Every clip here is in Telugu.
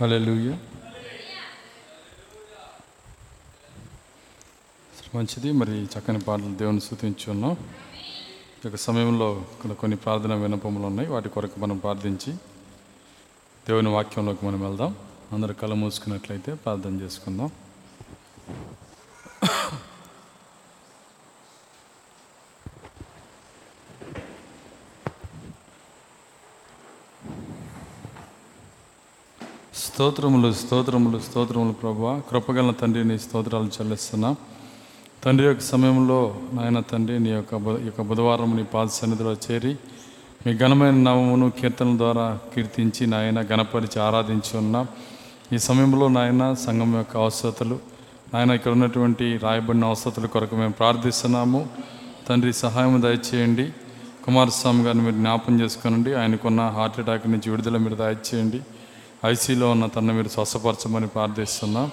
హల్లెలూయా మంచిది. మరి చక్కని పాటలు దేవుని స్థుతించి ఉన్నాం ఈ యొక్క సమయంలో ఇక్కడ కొన్ని ప్రార్థన వినపములు ఉన్నాయి. వాటి కొరకు మనం ప్రార్థించి దేవుని వాక్యంలోకి మనం వెళ్దాం. అందరు కళ మూసుకున్నట్లయితే ప్రార్థన చేసుకుందాం. స్తోత్రములు స్తోత్రములు స్తోత్రములు ప్రభా కృపగల తండ్రి నీ స్తోత్రాలు చెల్లిస్తున్నా. తండ్రి యొక్క సమయంలో నాయన తండ్రి నీ యొక్క యొక్క బుధవారం నీ పాద సన్నిధిలో చేరి మీ ఘనమైన నామమును కీర్తనల ద్వారా కీర్తించి నాయన గణపరిచి ఆరాధించి ఉన్నాం. ఈ సమయంలో నాయన సంఘం యొక్క అవసరతలు నాయన ఇక్కడ ఉన్నటువంటి రాయబడిన అవసరతల కొరకు మేము ప్రార్థిస్తున్నాము. తండ్రి సహాయం దయచేయండి. కుమారస్వామి గారిని మీరు జ్ఞాపం చేసుకోనండి. ఆయనకున్న హార్ట్ అటాక్ నుంచి విడుదల మీరు దయచేయండి. ఐసీలో ఉన్న తన మీరు స్వస్థపరచమని ప్రార్థిస్తున్నాం.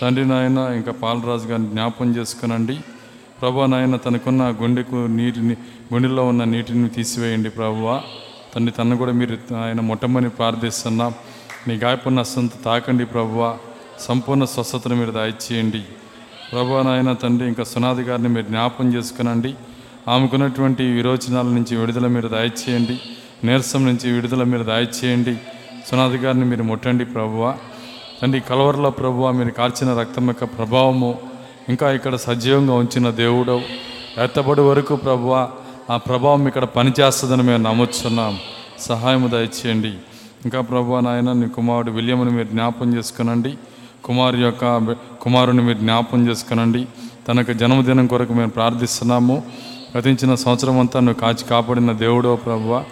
తండ్రి నాయన ఇంకా పాలరాజు గారిని జ్ఞాపం చేసుకునండి. ప్రభా నాయన తనకున్న గుండెకు నీటిని గుండెలో ఉన్న నీటిని తీసివేయండి ప్రభువ. తండ్రి తను కూడా మీరు ఆయన మొట్టమని ప్రార్థిస్తున్నా. నీ గాయపడిన అస్తంత తాకండి ప్రభువ. సంపూర్ణ స్వస్థతను మీరు దయచేయండి. ప్రభా నాయన తండ్రి ఇంకా సునాది గారిని మీరు జ్ఞాపం చేసుకునండి. ఆమెకున్నటువంటి విరోచనాల నుంచి విడుదల మీరు దయచేయండి. నీరసం నుంచి విడుదల మీరు దయచేయండి. సునాది గారిని మీరు ముట్టండి ప్రభువ. తండ్రి కలవరలో ప్రభువ మీరు కార్చిన రక్తం యొక్క ప్రభావము ఇంకా ఇక్కడ సజీవంగా ఉంచిన దేవుడు. ఎత్తబడి వరకు ప్రభువ ఆ ప్రభావం ఇక్కడ పనిచేస్తుందని మేము నమ్ముతున్నాం సహాయం దయచేయండి. ఇంకా ప్రభు నాయన నీ కుమారుడు విలియముని మీరు జ్ఞాపం చేసుకునండి. కుమారు యొక్క కుమారుని మీరు జ్ఞాపం చేసుకునండి. తనకు జన్మదినం కొరకు మేము ప్రార్థిస్తున్నాము. గతించిన సంవత్సరం అంతా నువ్వు కాచి కాపాడిన దేవుడో ప్రభువ.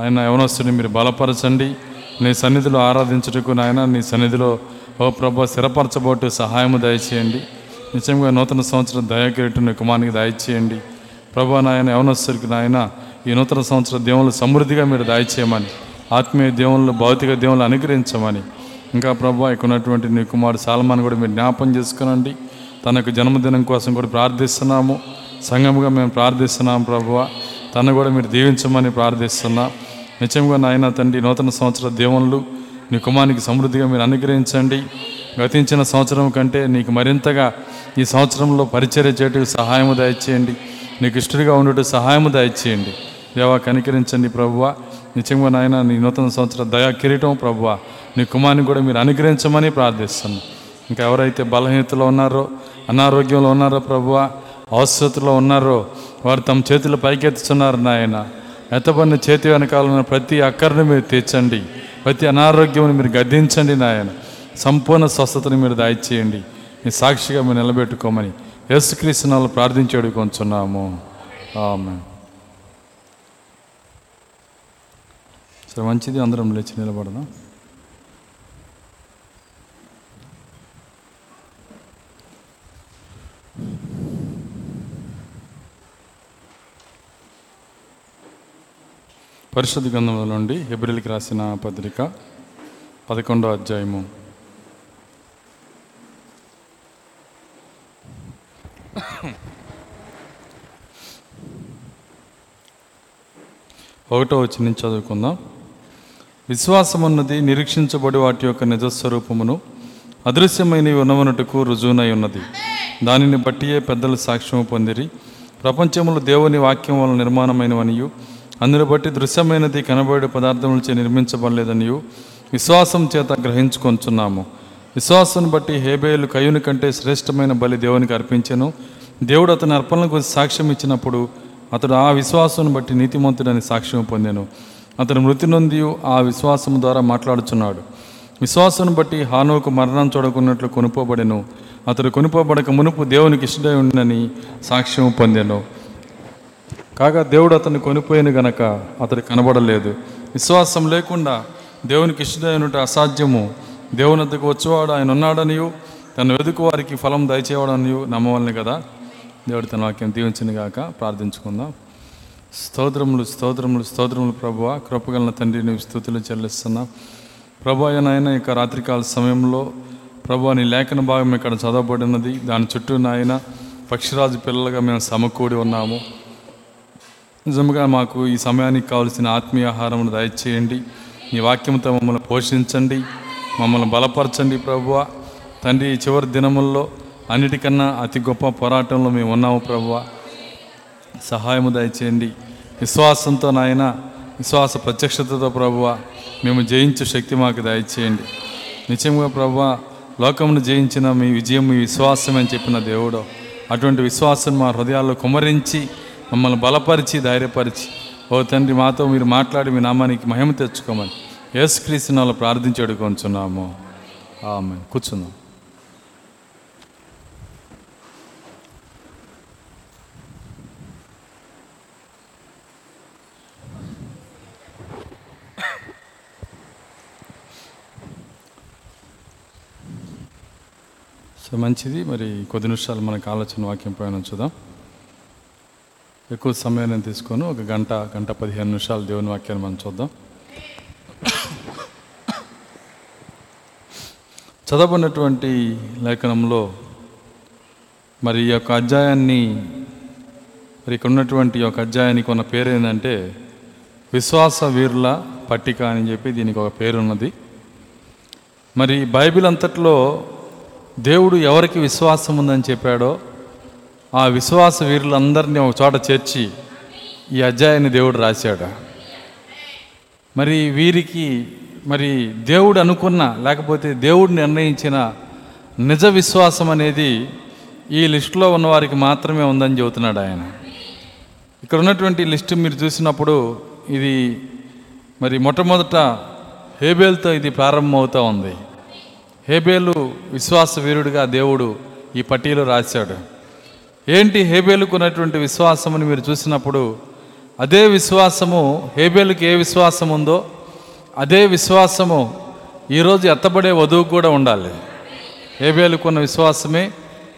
ఆయన యవనస్తుని మీరు బలపరచండి. నీ సన్నిధిలో ఆరాధించుటకు నాయన నీ సన్నిధిలో ఓ ప్రభు స్థిరపరచబోటు సహాయము దయచేయండి. నిజంగా నూతన సంవత్సరం దయాకిరీటు నీ కుమారునికి దయచేయండి. ప్రభా నాయన యవనస్తుడికి నాయన ఈ నూతన సంవత్సర దేవుళ్ళు సమృద్ధిగా మీరు దయచేయమని ఆత్మీయ దేవుళ్ళు భౌతిక దేవుళ్ళు అనుగ్రహించమని ఇంకా ప్రభా ఇక్కడ ఉన్నటువంటి నీ కుమారుడు సాల్మాన్ కూడా మీరు జ్ఞాపం చేసుకునండి. తనకు జన్మదినం కోసం కూడా ప్రార్థిస్తున్నాము. సంఘముగా మేము ప్రార్థిస్తున్నాము ప్రభువ తను కూడా మీరు దీవించమని ప్రార్థిస్తున్నాం. నిత్యంగా నాయన తండ్రి నూతన సంవత్సర దేవుళ్ళు నీ కుమానికి సమృద్ధిగా మీరు అనుగ్రహించండి. గతించిన సంవత్సరం కంటే నీకు మరింతగా ఈ సంవత్సరంలో పరిచర్య చేయటకు సహాయము దయచేయండి. నీకు ఇష్టడిగా ఉండటం సహాయము దయచేయండి. దేవా కనికరించండి ప్రభువ. నిత్యంగా నాయన నీ నూతన సంవత్సర దయా కిరీటం ప్రభువ. నీ కుమారుని కూడా మీరు అనుగ్రహించమని ప్రార్థిస్తున్నాను ఇంకా ఎవరైతే బలహీనతలో ఉన్నారో అనారోగ్యంలో ఉన్నారో ప్రభువ అవసరతలో ఉన్నారో వారు తమ చేతులు పైకెత్తుతున్నారు నాయన. ఎత్తబడిన చేతి వెనకాల ఉన్న ప్రతి అక్కర్ని మీరు తీర్చండి. ప్రతి అనారోగ్యం మీరు గద్దించండి నాయన. సంపూర్ణ స్వస్థతను మీరు దాయిచేయండి మీ సాక్షిగా మీరు నిలబెట్టుకోమని యేసుక్రీస్తునాలు ప్రార్థించేడు కొంచున్నాము ఆమె సరే మంచిది. అందరం లేచి నిలబడదాం. పరిశుద్ధ గ్రంథంలో నుండి హెబ్రిల్కి రాసిన పత్రిక పదకొండో అధ్యాయము. ఒకటో వచ్చి నుంచి చదువుకుందాం. విశ్వాసం ఉన్నది నిరీక్షించబడి వాటి యొక్క నిజస్వరూపమును అదృశ్యమైనవి ఉన్నవనుటకు రుజువునై ఉన్నది. దానిని బట్టియే పెద్దలు సాక్ష్యము పొందిరి. ప్రపంచములు దేవుని వాక్యం వల్ల నిర్మాణమైనవనియు అందును బట్టి దృశ్యమైనది కనబడే పదార్థములచే నిర్మించబడలేదనియు విశ్వాసం చేత గ్రహించుకొంచున్నాము. విశ్వాసం బట్టి హేబేలు కయుని కంటే శ్రేష్టమైన బలి దేవునికి అర్పించెను. దేవుడు అతని అర్పణల గురించి సాక్ష్యం ఇచ్చినప్పుడు అతడు ఆ విశ్వాసం బట్టి నీతిమంతుడని సాక్ష్యం పొందాను. అతను మృతి నొంది ఆ విశ్వాసం ద్వారా మాట్లాడుచున్నాడు. విశ్వాసం బట్టి హానోకు మరణం చూడకున్నట్లు కొనుపోబడెను. అతడు కొనుపోబడక మునుపు దేవునికి ఇష్టడై ఉండనని సాక్ష్యం పొందాను. కాగా దేవుడు అతన్ని కొనిపోయిన గనక అతడు కనబడలేదు. విశ్వాసం లేకుండా దేవునికి ఇష్టమైనట్టు అసాధ్యము. దేవుని వద్దకు వచ్చేవాడు ఆయన ఉన్నాడనియు తను వెతుకు వారికి ఫలం దయచేవాడనియు నమ్మవలని కదా. దేవుడు తన వాక్యం దీవించిన గాక ప్రార్థించుకుందాం. స్తోత్రములు స్తోత్రములు స్తోత్రములు ప్రభువ కృపగలన తండ్రి నీవు స్థుతులు చెల్లిస్తున్నా. ప్రభు నాయన ఇక రాత్రికాల సమయంలో ప్రభు నీ లేఖన భాగం ఇక్కడ చదవబడినది. దాని చుట్టూ నాయన పక్షిరాజు పిల్లలుగా మేము సమకూడి ఉన్నాము. నిజంగా మాకు ఈ సమయానికి కావలసిన ఆత్మీయ ఆహారమును దయచేయండి. మీ వాక్యంతో మమ్మల్ని పోషించండి. మమ్మల్ని బలపరచండి ప్రభువ. తండ్రి చివరి దినముల్లో అన్నిటికన్నా అతి గొప్ప పోరాటంలో మేము ఉన్నాము ప్రభువ. సహాయము దయచేయండి. విశ్వాసంతో నాయన విశ్వాస ప్రత్యక్షతతో ప్రభువ మేము జయించే శక్తి మాకు దయచేయండి. నిజంగా ప్రభువ లోకమును జయించిన మీ విజయం మీ విశ్వాసం అని చెప్పిన దేవుడు. అటువంటి విశ్వాసం మా హృదయాల్లో కుమరించి మమ్మల్ని బలపరిచి ధైర్యపరిచి. ఓ తండ్రి మాతో మీరు మాట్లాడి మీ నామానికి మహిమ తెచ్చుకోమని యేసుక్రీస్తు వాళ్ళు ప్రార్థించి అడుగుకొంచున్నాము ఆమె కూర్చుందాం సో మంచిది. మరి కొద్ది నిమిషాలు మనకు ఆలోచన వాక్యం పైన చూద్దాం. ఎక్కువ సమయం నేను తీసుకొని. ఒక గంట గంట పదిహేను నిమిషాలు దేవుని వాక్యాన్ని మనం చూద్దాం. చదవబడినటువంటి లేఖనంలో మరి ఈ యొక్క అధ్యాయాన్ని మరి ఇక్కడ ఉన్నటువంటి ఈ యొక్క అధ్యాయానికి ఉన్న పేరు ఏంటంటే విశ్వాస వీరుల పట్టిక అని చెప్పి దీనికి ఒక పేరు ఉన్నది. మరి బైబిల్ అంతట్లో దేవుడు ఎవరికి విశ్వాసం ఉందని చెప్పాడో ఆ విశ్వాస వీరులందరినీ ఒక చోట చేర్చి ఈ అధ్యాయాన్ని దేవుడు రాశాడు. మరి వీరికి మరి దేవుడు అనుకున్న లేకపోతే దేవుడు నిర్ణయించిన నిజ విశ్వాసం అనేది ఈ లిస్టులో ఉన్న వారికి మాత్రమే ఉందని చెబుతున్నాడు ఆయన. ఇక్కడ ఉన్నటువంటి లిస్ట్ మీరు చూసినప్పుడు ఇది మరి మొట్టమొదట హేబేల్తో ఇది ప్రారంభమవుతూ ఉంది. హేబేలు విశ్వాస వీరుడిగా దేవుడు ఈ పట్టీలో రాశాడు. ఏంటి హేబేలుకున్నటువంటి విశ్వాసముని మీరు చూసినప్పుడు? అదే విశ్వాసము హేబేలుకి ఏ విశ్వాసం ఉందో అదే విశ్వాసము ఈరోజు ఎత్తబడే వధువు కూడా ఉండాలి. హేబేలుకున్న విశ్వాసమే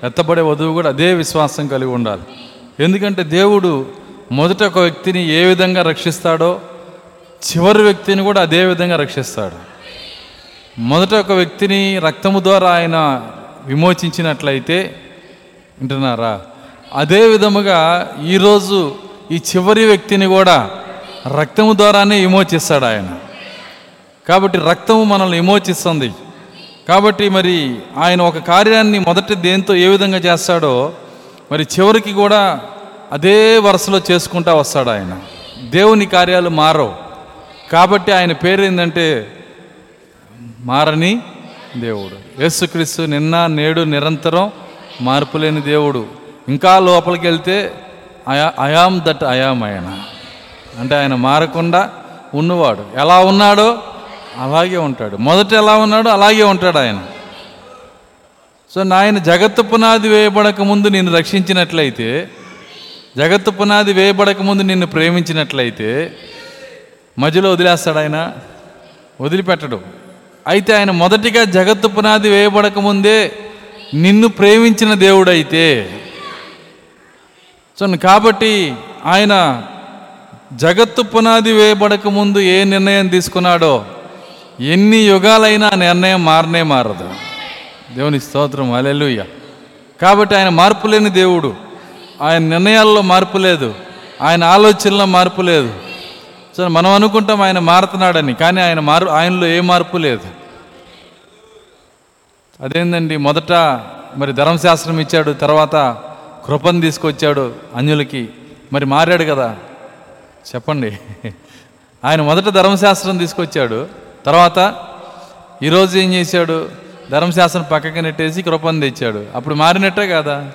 ఎత్తబడే వధువు కూడా అదే విశ్వాసం కలిగి ఉండాలి. ఎందుకంటే దేవుడు మొదట ఒక వ్యక్తిని ఏ విధంగా రక్షిస్తాడో చివరి వ్యక్తిని కూడా అదే విధంగా రక్షిస్తాడు. మొదట ఒక వ్యక్తిని రక్తము ద్వారా ఆయన విమోచించినట్లయితే వింటున్నారా? అదే విధముగా ఈరోజు ఈ చివరి వ్యక్తిని కూడా రక్తము ద్వారానే విమోచిస్తాడు ఆయన. కాబట్టి రక్తము మనల్ని విమోచిస్తుంది. కాబట్టి మరి ఆయన ఒక కార్యాన్ని మొదట దేంతో ఏ విధంగా చేస్తాడో మరి చివరికి కూడా అదే వరుసలో చేసుకుంటా వస్తాడు ఆయన. దేవుని కార్యాలు మారవు. కాబట్టి ఆయన పేరు ఏంటంటే మారని దేవుడు. యేసుక్రీస్తు నిన్న నేడు నిరంతరం మార్పులేని దేవుడు. ఇంకా లోపలికి వెళ్తే అయా అయాం దట్ అయాం ఆయన. అంటే ఆయన మారకుండా ఉన్నవాడు. ఎలా ఉన్నాడో అలాగే ఉంటాడు. మొదట ఎలా ఉన్నాడో అలాగే ఉంటాడు ఆయన. సో నాయన జగత్తు పునాది వేయబడక ముందు నిన్ను రక్షించినట్లయితే జగత్తు పునాది వేయబడక ముందు నిన్ను ప్రేమించినట్లయితే మధ్యలో వదిలేస్తాడు ఆయన. వదిలిపెట్టడు. అయితే ఆయన మొదటిగా జగత్తు పునాది వేయబడక ముందే నిన్ను ప్రేమించిన దేవుడైతే సో కాబట్టి ఆయన జగత్తు పునాది వేయబడక ముందు ఏ నిర్ణయం తీసుకున్నాడో ఎన్ని యుగాలైనా నిర్ణయం మారనే మారదు. దేవుని స్తోత్రం అలెలుయ్య కాబట్టి ఆయన మార్పు లేని దేవుడు. ఆయన నిర్ణయాల్లో మార్పు లేదు. ఆయన ఆలోచనలో మార్పు లేదు. సో మనం అనుకుంటాం ఆయన మారుతున్నాడని కానీ ఆయన మారు ఆయనలో ఏ మార్పు లేదు. అదేందండి మొదట మరి ధర్మశాస్త్రం ఇచ్చాడు తర్వాత కృపను తీసుకొచ్చాడు అన్యులకి. మరి మారాడు కదా? చెప్పండి. ఆయన మొదట ధర్మశాస్త్రం తీసుకొచ్చాడు. తర్వాత ఈరోజు ఏం చేశాడు? ధర్మశాస్త్రం పక్కకి నెట్టేసి కృపను తెచ్చాడు. అప్పుడు మారినట్టే కదా?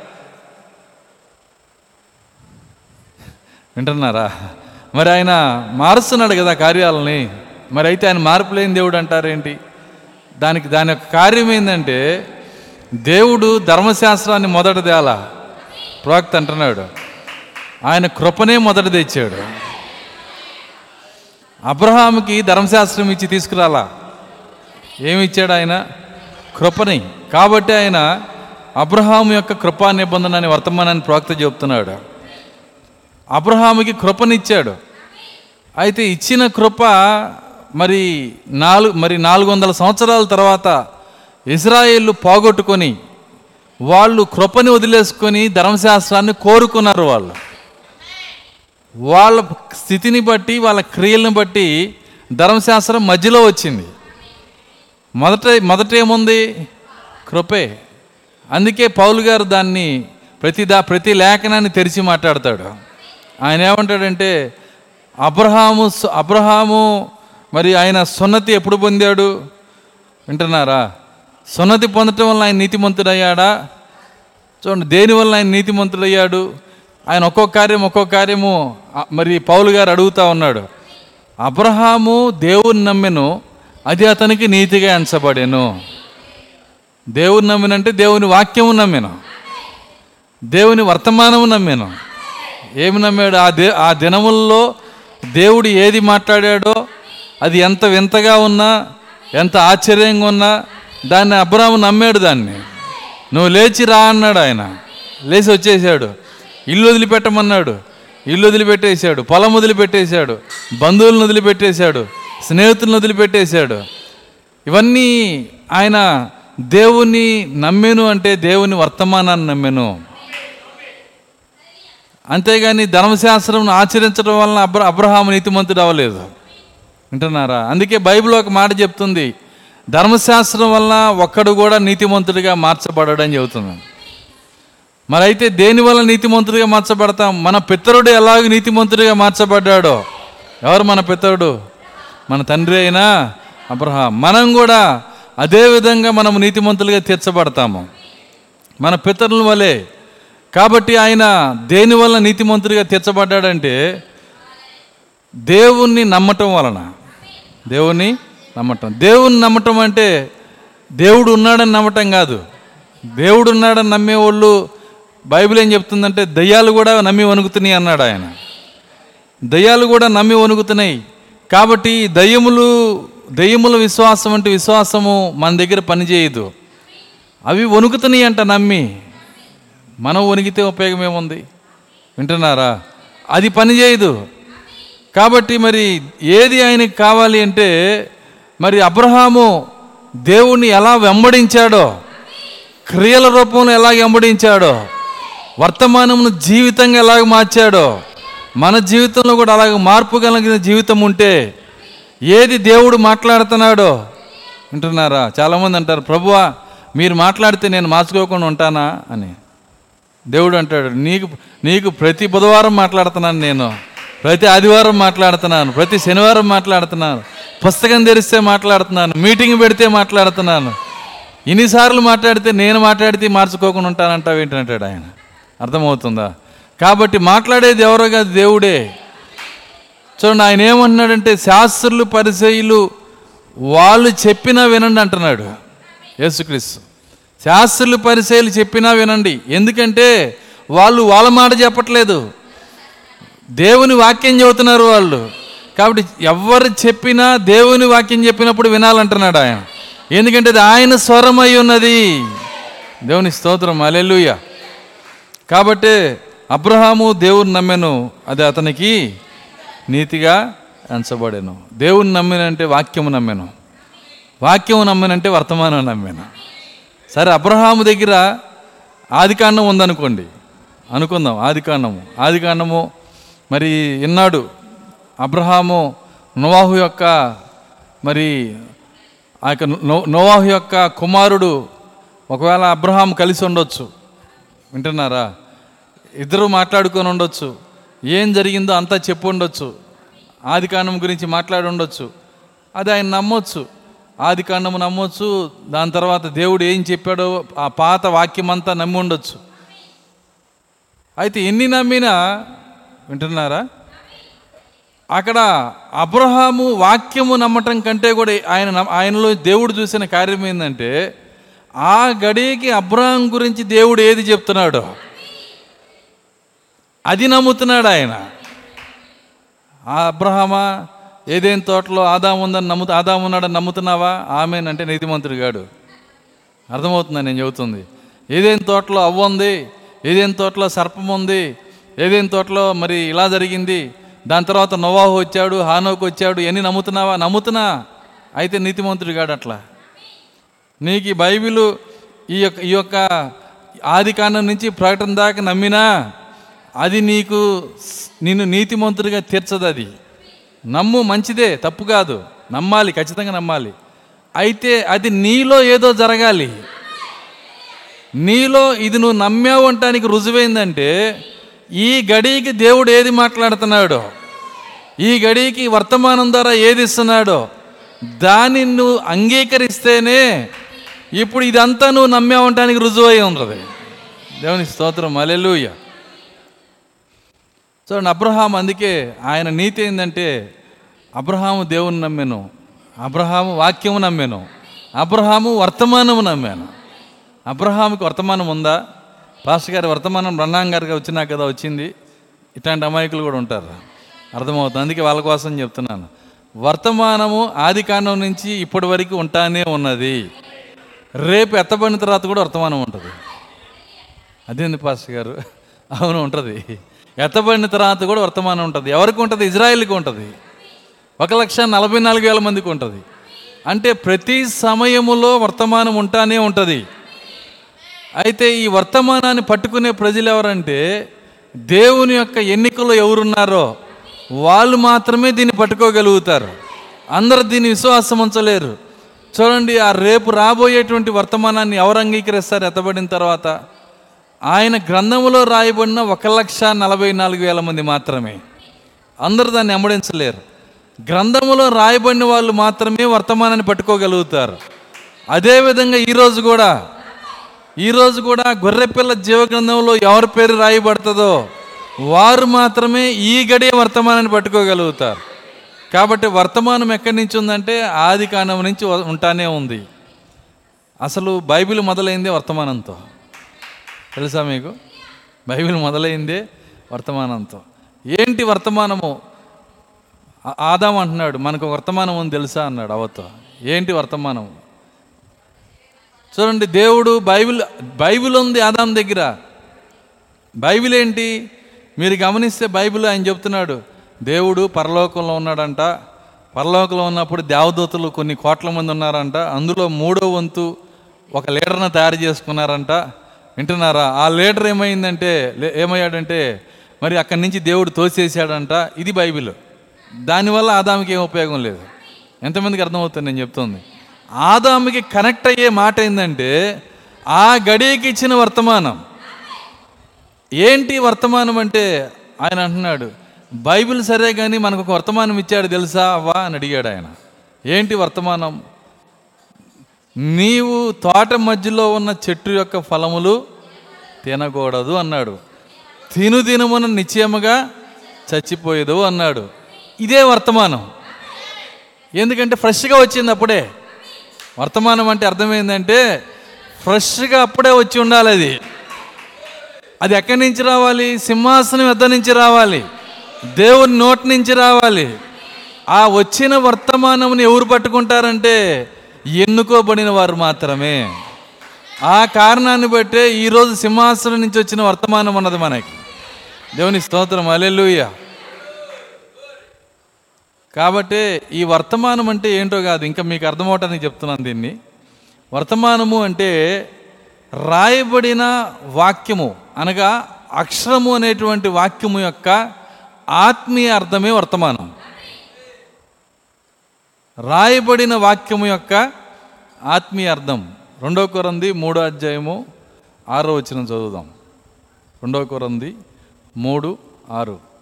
వింటున్నారా? మరి ఆయన మారుస్తున్నాడు కదా కార్యాలని. మరి అయితే ఆయన మార్పు లేని దేవుడు అంటారేంటి? దానికి దాని యొక్క కార్యం ఏంటంటే దేవుడు ధర్మశాస్త్రాన్ని మొదట తేలా. ప్రవక్త అంటున్నాడు ఆయన కృపనే మొదట తెచ్చాడు. అబ్రహాముకి ధర్మశాస్త్రం ఇచ్చి తీసుకురాలా? ఏమి ఇచ్చాడు ఆయన? కృపని. కాబట్టి ఆయన అబ్రహాం యొక్క కృపా నిబంధన అనే వర్తమానాన్ని ప్రవక్త చెబుతున్నాడు. అబ్రహాముకి కృపనిచ్చాడు. అయితే ఇచ్చిన కృప మరి నాలుగు మరి నాలుగు వందల సంవత్సరాల తర్వాత ఇజ్రాయేళ్ళు పోగొట్టుకొని వాళ్ళు కృపని వదిలేసుకొని ధర్మశాస్త్రాన్ని కోరుకున్నారు వాళ్ళు. వాళ్ళ స్థితిని బట్టి వాళ్ళ క్రియలను బట్టి ధర్మశాస్త్రం మధ్యలో వచ్చింది. మొదట మొదట ఏముంది? కృపే. అందుకే పౌలు గారు దాన్ని ప్రతి దా ప్రతి లేఖనాన్ని తెరిచి మాట్లాడతాడు. ఆయన ఏమంటాడంటే అబ్రహాము అబ్రహాము మరి ఆయన సున్నతి ఎప్పుడు పొందాడు? వింటున్నారా? సున్నతి పొందటం వల్ల ఆయన నీతిమంతుడయ్యాడా? చూడండి దేనివల్ల ఆయన నీతిమంతుడయ్యాడు? ఆయన ఒక్కొక్క కార్యం ఒక్కొక్క కార్యము మరి పౌలు గారు అడుగుతా ఉన్నాడు. అబ్రహాము దేవుని నమ్మెను అది అతనికి నీతిగా ఎంచబడేను. దేవుని నమ్మినంటే దేవుని వాక్యము నమ్మెను. దేవుని వర్తమానము నమ్మాను. ఏమి నమ్మాడు? ఆ దే ఆ దినముల్లో దేవుడు ఏది మాట్లాడాడో అది ఎంత వింతగా ఉన్నా ఎంత ఆశ్చర్యంగా ఉన్నా దాన్ని అబ్రాము నమ్మాడు దాన్ని. నువ్వు లేచి రా అన్నాడు ఆయన. లేచి వచ్చేసాడు. ఇల్లు వదిలిపెట్టమన్నాడు. ఇల్లు వదిలిపెట్టేశాడు. పొలం వదిలిపెట్టేశాడు. బంధువులను వదిలిపెట్టేశాడు. స్నేహితులను వదిలిపెట్టేశాడు. ఇవన్నీ ఆయన దేవుని నమ్మెను అంటే దేవుని వర్తమానాన్ని నమ్మెను. అంతేగాని ధర్మశాస్త్రం ఆచరించడం వలన అబ్ర అబ్రహాము నీతిమంతుడు అవ్వలేదు. వింటున్నారా? అందుకే బైబిల్ ఒక మాట చెప్తుంది. ధర్మశాస్త్రం వలన ఒక్కడు కూడా నీతిమంతుడిగా మార్చబడడం చెబుతున్నాను మరి అయితే దేని వల్ల నీతిమంతుడిగా మార్చబడతాం? మన పితరుడు ఎలాగ నీతిమంతుడిగా మార్చబడ్డాడో? ఎవరు మన పితరుడు? మన తండ్రి అయినా అబ్రహాం. మనం కూడా అదే విధంగా మనం నీతిమంతులుగా తీర్చబడతాము. మన పితరుల వలె. కాబట్టి ఆయన దేని వల్ల నీతిమంతుడిగా తీర్చబడ్డాడంటే దేవుణ్ణి నమ్మటం వలన. దేవుణ్ణి నమ్మటం. దేవుని నమ్మటం అంటే దేవుడు ఉన్నాడని నమ్మటం కాదు. దేవుడు ఉన్నాడని నమ్మేవాళ్ళు బైబిల్ ఏం చెప్తుందంటే దయ్యాలు కూడా నమ్మి వణుకుతున్నాయి అన్నాడు ఆయన. దయ్యాలు కూడా నమ్మి వణుకుతున్నాయి. కాబట్టి దయ్యములు దయ్యముల విశ్వాసం అంటే విశ్వాసము మన దగ్గర పనిచేయదు. అవి వణుకుతున్నాయి అంట నమ్మి. మనం వణికితే ఉపయోగం ఏముంది? వింటున్నారా? అది పనిచేయదు. కాబట్టి మరి ఏది ఆయనకి కావాలి అంటే మరి అబ్రహాము దేవుణ్ణి ఎలా వెంబడించాడో క్రియల రూపంలో ఎలా వెంబడించాడో వర్తమానమును జీవితంగా ఎలాగ మార్చాడో మన జీవితంలో కూడా అలాగ మార్పు కలిగిన జీవితం ఉంటే ఏది దేవుడు మాట్లాడుతున్నాడో వింటున్నారా? చాలామంది అంటారు ప్రభువా మీరు మాట్లాడితే నేను మార్చుకోకుండా ఉంటానా? అని. దేవుడు అంటాడు నీకు నీకు ప్రతి బుధవారం మాట్లాడుతున్నాను నేను ప్రతి ఆదివారం మాట్లాడుతున్నాను ప్రతి శనివారం మాట్లాడుతున్నాను పుస్తకం తెరిస్తే మాట్లాడుతున్నాను మీటింగ్ పెడితే మాట్లాడుతున్నాను. ఇన్నిసార్లు మాట్లాడితే నేను మాట్లాడితే మార్చుకోకుండా ఉంటానంటావు ఏంటంటాడు ఆయన. అర్థమవుతుందా? కాబట్టి మాట్లాడేది ఎవరో కాదు దేవుడే. చూడండి ఆయన ఏమంటున్నాడంటే శాస్త్రులు పరిచయులు వాళ్ళు చెప్పినా వినండి అంటున్నాడు యేసుక్రీస్తు. శాస్త్రులు పరిచయలు చెప్పినా వినండి. ఎందుకంటే వాళ్ళు వాళ్ళ మాట చెప్పట్లేదు. దేవుని వాక్యం చెబుతున్నారు వాళ్ళు. కాబట్టి ఎవరు చెప్పినా దేవుని వాక్యం చెప్పినప్పుడు వినాలంటున్నాడు ఆయన. ఎందుకంటే అది ఆయన స్వరం అయి ఉన్నది. దేవుని స్తోత్రం. అలెలుయ కాబట్టి అబ్రహాము దేవుని నమ్మెను. అది అతనికి నీతిగా ఎంచబడెను. దేవుని నమ్మినంటే వాక్యము నమ్మెను. వాక్యము నమ్మినంటే వర్తమానం నమ్మాను. సరే అబ్రహాము దగ్గర ఆదికాండం ఉందనుకోండి. అనుకుందాం ఆదికాండము ఆదికాండము మరి ఇన్నాడు అబ్రహాము నోవాహు యొక్క మరి ఆ యొక్క నో- నోవాహు యొక్క కుమారుడు ఒకవేళ అబ్రహాం కలిసి ఉండొచ్చు. వింటున్నారా? ఇద్దరు మాట్లాడుకొని ఉండొచ్చు. ఏం జరిగిందో అంతా చెప్పు ఉండొచ్చు. ఆది కాండం గురించి మాట్లాడి ఉండొచ్చు. అది ఆయన నమ్మొచ్చు. ఆది కాండము నమ్మొచ్చు. దాని తర్వాత దేవుడు ఏం చెప్పాడో ఆ పాత వాక్యం అంతా నమ్మి ఉండొచ్చు. అయితే ఎన్ని నమ్మినా వింటున్నారా? అక్కడ అబ్రహాము వాక్యము నమ్మటం కంటే కూడా ఆయన ఆయనలో దేవుడు చూసిన కార్యం ఏంటంటే ఆ గడికి అబ్రహాం గురించి దేవుడు ఏది చెప్తున్నాడో అది నమ్ముతున్నాడు ఆయన. ఆ అబ్రహమా ఏదేం తోటలో ఆదాం ఉందని నమ్ము ఆదాం ఉన్నాడని నమ్ముతున్నావా? ఆమెనంటే నీతిమంతుడు గాడు. అర్థమవుతుందా నేను చెబుతుంది? ఏదేం తోటలో అవ్వ ఉంది? ఏదేం తోటలో సర్పం ఉంది? ఏదేం తోటలో మరి ఇలా జరిగింది? దాని తర్వాత నోవాహు వచ్చాడు హానోకు వచ్చాడు ఎన్ని నమ్ముతున్నావా? నమ్ముతున్నా. అయితే నీతిమంతుడు కాడు అట్లా నీకు ఈ బైబిల్ ఈ యొక్క ఈ యొక్క ఆది కాండం నుంచి ప్రకటన దాకా నమ్మినా అది నీకు నిన్ను నీతిమంతుడిగా తీర్చదు అది నమ్ము మంచిదే తప్పు కాదు. నమ్మాలి ఖచ్చితంగా నమ్మాలి. అయితే అది నీలో ఏదో జరగాలి. నీలో ఇది నువ్వు నమ్మావు అంటానికి రుజువైందంటే ఈ గడికి దేవుడు ఏది మాట్లాడుతున్నాడో? ఈ గడికి వర్తమానం ద్వారా ఏది ఇస్తున్నాడో? దాన్ని నువ్వు అంగీకరిస్తేనే ఇప్పుడు ఇదంతా నువ్వు నమ్మేవటానికి రుజువు అయి ఉంటుంది దేవుని స్తోత్రం. అలెలుయ్య చూడండి అబ్రహాం అందుకే ఆయన నీతి ఏంటంటే అబ్రహాము దేవుని నమ్మాను. అబ్రహాము వాక్యము నమ్మాను. అబ్రహాము వర్తమానము నమ్మాను. అబ్రహాముకి వర్తమానం ఉందా? పాస్టర్ గారి వర్తమానం బ్రహ్నాం గారికి వచ్చినా కదా వచ్చింది. ఇట్లాంటి అమాయకులు కూడా ఉంటారు. అర్థమవుతుంది. అందుకే వాళ్ళ కోసం చెప్తున్నాను. వర్తమానము ఆది కాండం నుంచి ఇప్పటి వరకు ఉంటానే ఉన్నది. రేపు ఎత్తబడిన తర్వాత కూడా వర్తమానం ఉంటుంది. అదేంది పాస్టర్ గారు? అవును ఉంటుంది. ఎత్తబడిన తర్వాత కూడా వర్తమానం ఉంటుంది. ఎవరికి ఉంటుంది? ఇజ్రాయిల్కి ఉంటుంది. ఒక లక్ష నలభై నాలుగు వేల మందికి ఉంటుంది. అంటే ప్రతి సమయములో వర్తమానం ఉంటానే ఉంటుంది. అయితే ఈ వర్తమానాన్ని పట్టుకునే ప్రజలు ఎవరంటే దేవుని యొక్క ఎన్నికలో ఎవరున్నారో వాళ్ళు మాత్రమే దీన్ని పట్టుకోగలుగుతారు. అందరూ దీన్ని విశ్వాసం ఉంచలేరు. చూడండి ఆ రేపు రాబోయేటువంటి వర్తమానాన్ని ఎవరు అంగీకరిస్తారు ఎత్తబడిన తర్వాత? ఆయన గ్రంథంలో రాయబడిన ఒక లక్ష నలభై నాలుగు వేల మంది మాత్రమే. అందరూ దాన్ని అమ్మడించలేరు గ్రంథంలో రాయబడిన వాళ్ళు మాత్రమే వర్తమానాన్ని పట్టుకోగలుగుతారు. అదేవిధంగా ఈరోజు కూడా ఈరోజు కూడా గొర్రెపిల్ల జీవగ్రంథంలో ఎవరి పేరు రాయబడుతుందో వారు మాత్రమే ఈ గడియ వర్తమానాన్ని పట్టుకోగలుగుతారు. కాబట్టి వర్తమానం ఎక్కడి నుంచి ఉందంటే ఆది కాండం నుంచి ఉంటానే ఉంది. అసలు బైబిల్ మొదలైందే వర్తమానంతో. తెలుసా మీకు? బైబిల్ మొదలైందే వర్తమానంతో. ఏంటి వర్తమానము? ఆదాం అంటున్నాడు. మనకు వర్తమానం ఉంది తెలుసా అన్నాడు అవతో. ఏంటి వర్తమానం చూడండి దేవుడు బైబిల్ బైబిల్ ఉంది ఆదాం దగ్గర. బైబిల్ ఏంటి? మీరు గమనిస్తే బైబిల్ ఆయన చెప్తున్నాడు దేవుడు పరలోకంలో ఉన్నాడంట. పరలోకంలో ఉన్నప్పుడు దేవదూతలు కొన్ని కోట్ల మంది ఉన్నారంట. అందులో మూడో వంతు ఒక లీడర్ని తయారు చేసుకున్నారంట. వింటున్నారా? ఆ లీడర్ ఏమైందంటే లే- ఏమయ్యాడంటే మరి అక్కడి నుంచి దేవుడు తోసేసాడంట ఇది బైబిల్. దానివల్ల ఆదామికి ఏం ఉపయోగం లేదు. ఎంతమందికి అర్థమవుతుంది నేను చెప్తుంది? ఆదాముకి కనెక్ట్ అయ్యే మాట ఏంటంటే ఆ గడియకి ఇచ్చిన వర్తమానం. ఏంటి వర్తమానం అంటే ఆయన అంటున్నాడు బైబిల్ సరే కానీ మనకు ఒక వర్తమానం ఇచ్చాడు తెలుసా అవ్వా అని అడిగాడు ఆయన. ఏంటి వర్తమానం? నీవు తోట మధ్యలో ఉన్న చెట్టు యొక్క ఫలములు తినకూడదు అన్నాడు. తిను తినమున నిశ్చయముగా చచ్చిపోయేదు అన్నాడు. ఇదే వర్తమానం. ఎందుకంటే ఫ్రెష్గా వచ్చింది అప్పుడే. వర్తమానం అంటే అర్థమైందంటే ఫ్రెష్గా అప్పుడే వచ్చి ఉండాలి అది. అది ఎక్కడి నుంచి రావాలి? సింహాసనం ఎద్ద నుంచి రావాలి? దేవుని నోటి నుంచి రావాలి. ఆ వచ్చిన వర్తమానముని ఎవరు పట్టుకుంటారంటే ఎన్నుకోబడిన వారు మాత్రమే. ఆ కారణాన్ని బట్టే ఈరోజు సింహాసనం నుంచి వచ్చిన వర్తమానం అన్నది మనకి. దేవుని స్తోత్రం. అలెలుయ్యా కాబట్టి ఈ వర్తమానం అంటే ఏంటో కాదు. ఇంకా మీకు అర్థమవటానికి చెప్తున్నాను దీన్ని. వర్తమానము అంటే రాయబడిన వాక్యము అనగా అక్షరము అనేటువంటి వాక్యము యొక్క ఆత్మీయ అర్థమే వర్తమానం. రాయబడిన వాక్యము యొక్క ఆత్మీయ అర్థం. రెండో కొరంది మూడో అధ్యాయము ఆరో వచ్చిన చదువుదాం. రెండో కొరంది మూడు ఆరు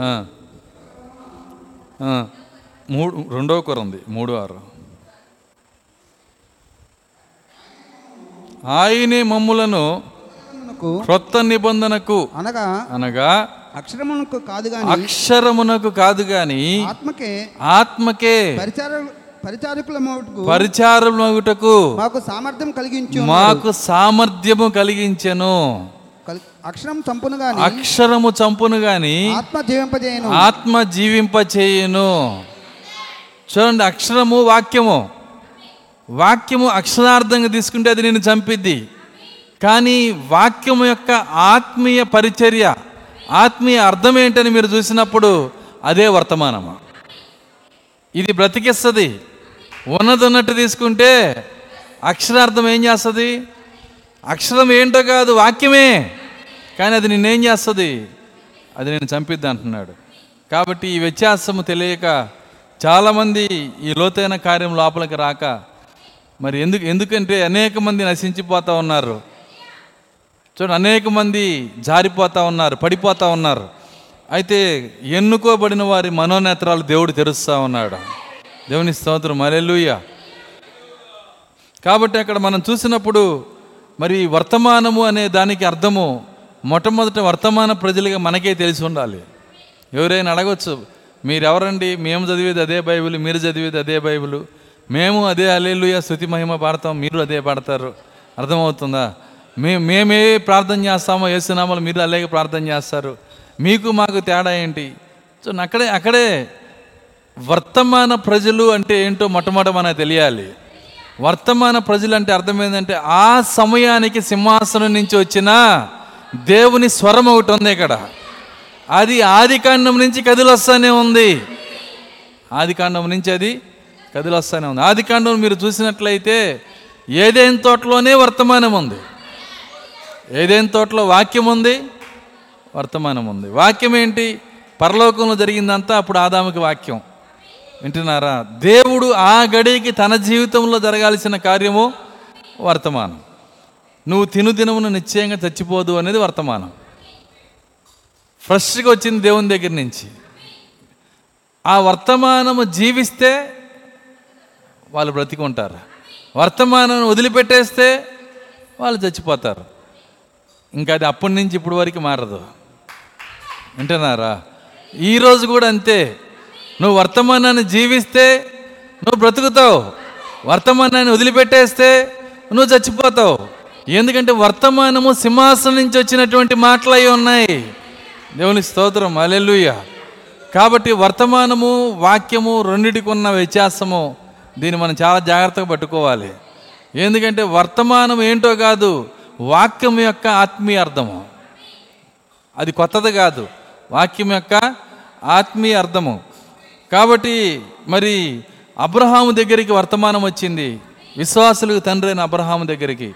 ఆ. ఆ. మూడు రెండో కొర ఉంది మూడు ఆరు. ఆయనే మమ్ములను క్రొత్త నిబంధనకు అనగా అనగా అక్షరమునకు కాదు గాని అక్షరమునకు కాదు గాని ఆత్మకే ఆత్మకే పరిచార పరిచారకుల మోటుకు పరిచారముటకు మాకు సామర్థ్యం కలిగించు మాకు సామర్థ్యము కలిగించెను. కల్- అక్షరం చంపును గాని అక్షరము చంపును గాని ఆత్మ జీవింపజేయను. ఆత్మ జీవింప చేయును చూడండి అక్షరము వాక్యము. వాక్యము అక్షరార్థంగా తీసుకుంటే అది నేను చంపిద్ది. కానీ వాక్యము యొక్క ఆత్మీయ పరిచర్య ఆత్మీయ అర్థం ఏంటని మీరు చూసినప్పుడు అదే వర్తమానము. ఇది బ్రతికిస్తుంది. ఉన్నది ఉన్నట్టు తీసుకుంటే అక్షరార్థం ఏం చేస్తుంది? అక్షరం ఏంటో కాదు వాక్యమే. కానీ అది నిన్నేం చేస్తుంది? అది నేను చంపిద్ది అంటున్నాడు. కాబట్టి ఈ వ్యత్యాసము తెలియక చాలామంది ఈ లోతైన కార్యం లోపలికి రాక మరి ఎందుకు ఎందుకంటే అనేక మంది నశించిపోతూ ఉన్నారు. చూడండి అనేక మంది జారిపోతూ ఉన్నారు పడిపోతూ ఉన్నారు. అయితే ఎన్నుకోబడిన వారి మనోనేత్రాలు దేవుడు తెరుస్తూ ఉన్నాడు. దేవుని స్తోత్రం మరెల్లుయ్య కాబట్టి అక్కడ మనం చూసినప్పుడు మరి వర్తమానము అనే దానికి అర్థము మొట్టమొదట వర్తమాన ప్రజలుగా మనకే తెలిసి ఉండాలి. ఎవరైనా అడగవచ్చు మీరెవరండి? మేము చదివేది అదే బైబిల్ మీరు చదివేది అదే బైబిల్. మేము అదే అల్లెలుయ శృతి మహిమ పాడతాం మీరు అదే పాడతారు. అర్థమవుతుందా? మే మేమే ప్రార్థన చేస్తామో వేస్తున్నామో మీరు అలాగే ప్రార్థన చేస్తారు. మీకు మాకు తేడా ఏంటి? సో అక్కడే అక్కడే వర్తమాన ప్రజలు అంటే ఏంటో మొట్టమొదట మనకు తెలియాలి. వర్తమాన ప్రజలు అంటే అర్థం ఏంటంటే ఆ సమయానికి సింహాసనం నుంచి వచ్చిన దేవుని స్వరం ఒకటి ఉంది ఇక్కడ. అది ఆదికాండం నుంచి కదిలొస్తానే ఉంది. ఆదికాండం నుంచి అది కదిలొస్తానే ఉంది. ఆదికాండం మీరు చూసినట్లయితే ఏదేం తోటలోనే వర్తమానం ఉంది. ఏదేం తోటలో వాక్యం ఉంది? వర్తమానం ఉంది. వాక్యం ఏంటి? పరలోకంలో జరిగిందంతా అప్పుడు ఆదాముకి వాక్యం. వింటున్నారా? దేవుడు ఆ గడికి తన జీవితంలో జరగాల్సిన కార్యము వర్తమానం. నువ్వు తిను దినమును నిశ్చయంగా చచ్చిపోదు అనేది వర్తమానం. ఫ్రెష్గా వచ్చింది దేవుని దగ్గర నుంచి. ఆ వర్తమానము జీవిస్తే వాళ్ళు బ్రతికుంటారు. వర్తమానం వదిలిపెట్టేస్తే వాళ్ళు చచ్చిపోతారు. ఇంకా అది అప్పటి నుంచి ఇప్పటి వరకు మారదు. వింటున్నారా? ఈరోజు కూడా అంతే. నువ్వు వర్తమానాన్ని జీవిస్తే నువ్వు బ్రతుకుతావు. వర్తమానాన్ని వదిలిపెట్టేస్తే నువ్వు చచ్చిపోతావు. ఎందుకంటే వర్తమానము సింహాసనం నుంచి వచ్చినటువంటి మాటలు అయి ఉన్నాయి. దేవుని స్తోత్రం అలెలుయ్య కాబట్టి వర్తమానము వాక్యము రెండిటికి ఉన్న వ్యత్యాసము దీన్ని మనం చాలా జాగ్రత్తగా పట్టుకోవాలి. ఎందుకంటే వర్తమానం ఏంటో కాదు వాక్యం యొక్క ఆత్మీయ అర్థము. అది కొత్తది కాదు వాక్యం యొక్క ఆత్మీయ అర్థము. కాబట్టి మరి అబ్రహాము దగ్గరికి వర్తమానం వచ్చింది విశ్వాసులకు తండ్రి అయిన అబ్రహాము దగ్గరికి.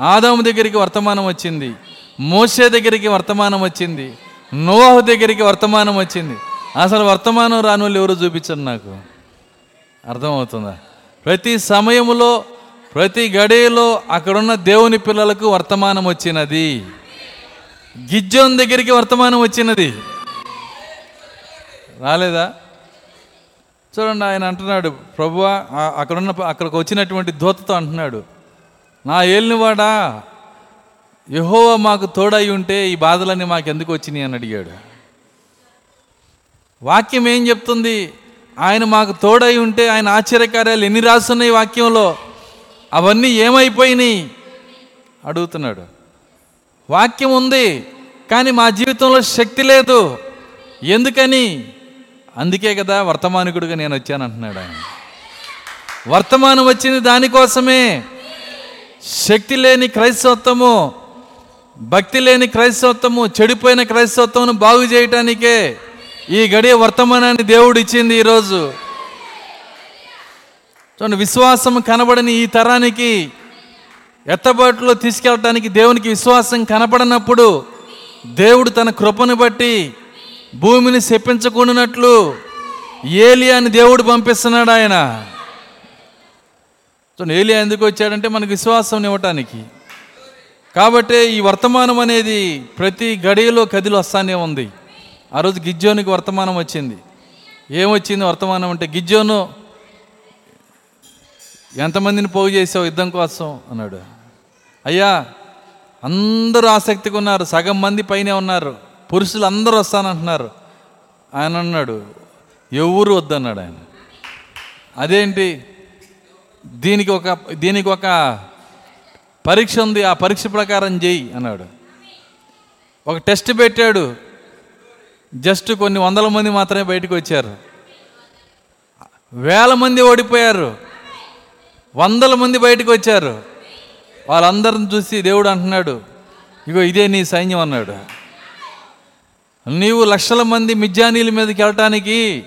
ఆదాము దగ్గరికి వర్తమానం వచ్చింది మోషే దగ్గరికి వర్తమానం వచ్చింది. నోవాహు దగ్గరికి వర్తమానం వచ్చింది. అసలు వర్తమానం రాని వాళ్ళు ఎవరు చూపించరు నాకు? అర్థమవుతుందా? ప్రతి సమయంలో ప్రతి గడియలో అక్కడున్న దేవుని పిల్లలకు వర్తమానం వచ్చినది. గిజ్జోన్ దగ్గరికి వర్తమానం వచ్చినది. రాలేదా? చూడండి ఆయన అంటున్నాడు ప్రభువా అక్కడున్న అక్కడికి వచ్చినటువంటి దూతతో అంటున్నాడు నా ఏలినవాడా? యహోవా మాకు తోడై ఉంటే ఈ బాధలన్నీ మాకు ఎందుకు వచ్చినాయి అని అడిగాడు. వాక్యం ఏం చెప్తుంది? ఆయన మాకు తోడై ఉంటే ఆయన ఆశ్చర్యకార్యాలు ఎన్ని రాస్తున్నాయి వాక్యంలో? అవన్నీ ఏమైపోయినాయి? అడుగుతున్నాడు. వాక్యం ఉంది కానీ మా జీవితంలో శక్తి లేదు. ఎందుకని? అందుకే కదా వర్తమానికుడిగా నేను వచ్చాను అంటున్నాడు ఆయన. వర్తమానం వచ్చింది దానికోసమే. శక్తి లేని క్రైస్తవత్వము. భక్తి లేని క్రైస్తవత్వము చెడిపోయిన క్రైస్తవత్వమును బాగు చేయటానికే ఈ గడియ వర్తమానాన్ని దేవుడు ఇచ్చింది ఈరోజు. చూడండి విశ్వాసం కనబడని ఈ తరానికి ఎత్తబాటులో తీసుకెళ్ళటానికి దేవునికి విశ్వాసం కనపడనప్పుడు దేవుడు తన కృపను బట్టి భూమిని శప్పించుకునున్నట్లు ఏలియా అని దేవుడు పంపిస్తున్నాడు ఆయన. ఏలియా ఎందుకు వచ్చాడంటే మనకు విశ్వాసం ఇవ్వటానికి కాబట్టి ఈ వర్తమానం అనేది ప్రతి గడియలో కదిలి వస్తానే ఉంది. ఆ రోజు గిజ్జోనికి వర్తమానం వచ్చింది. ఏమొచ్చింది వర్తమానం అంటే గిజ్జోను ఎంతమందిని పోగు చేసావు యుద్ధం కోసం? అన్నాడు. అయ్యా అందరూ ఆసక్తిగా ఉన్నారు సగం మంది పైనే ఉన్నారు పురుషులు అందరూ వస్తానంటున్నారు. ఆయన అన్నాడు. ఎవరు వద్దన్నాడు ఆయన? అదేంటి? దీనికి ఒక దీనికి ఒక పరీక్ష ఉంది ఆ పరీక్ష ప్రకారం చేయి అన్నాడు. ఒక టెస్ట్ పెట్టాడు. జస్ట్ కొన్ని వందల మంది మాత్రమే బయటకు వచ్చారు. వేల మంది ఓడిపోయారు. వందల మంది బయటకు వచ్చారు. వాళ్ళందరిని చూసి దేవుడు అంటున్నాడు ఇగో ఇదే నీ సైన్యం అన్నాడు. నీవు లక్షల మంది మిజ్జానీల మీదకి వెళ్ళటానికి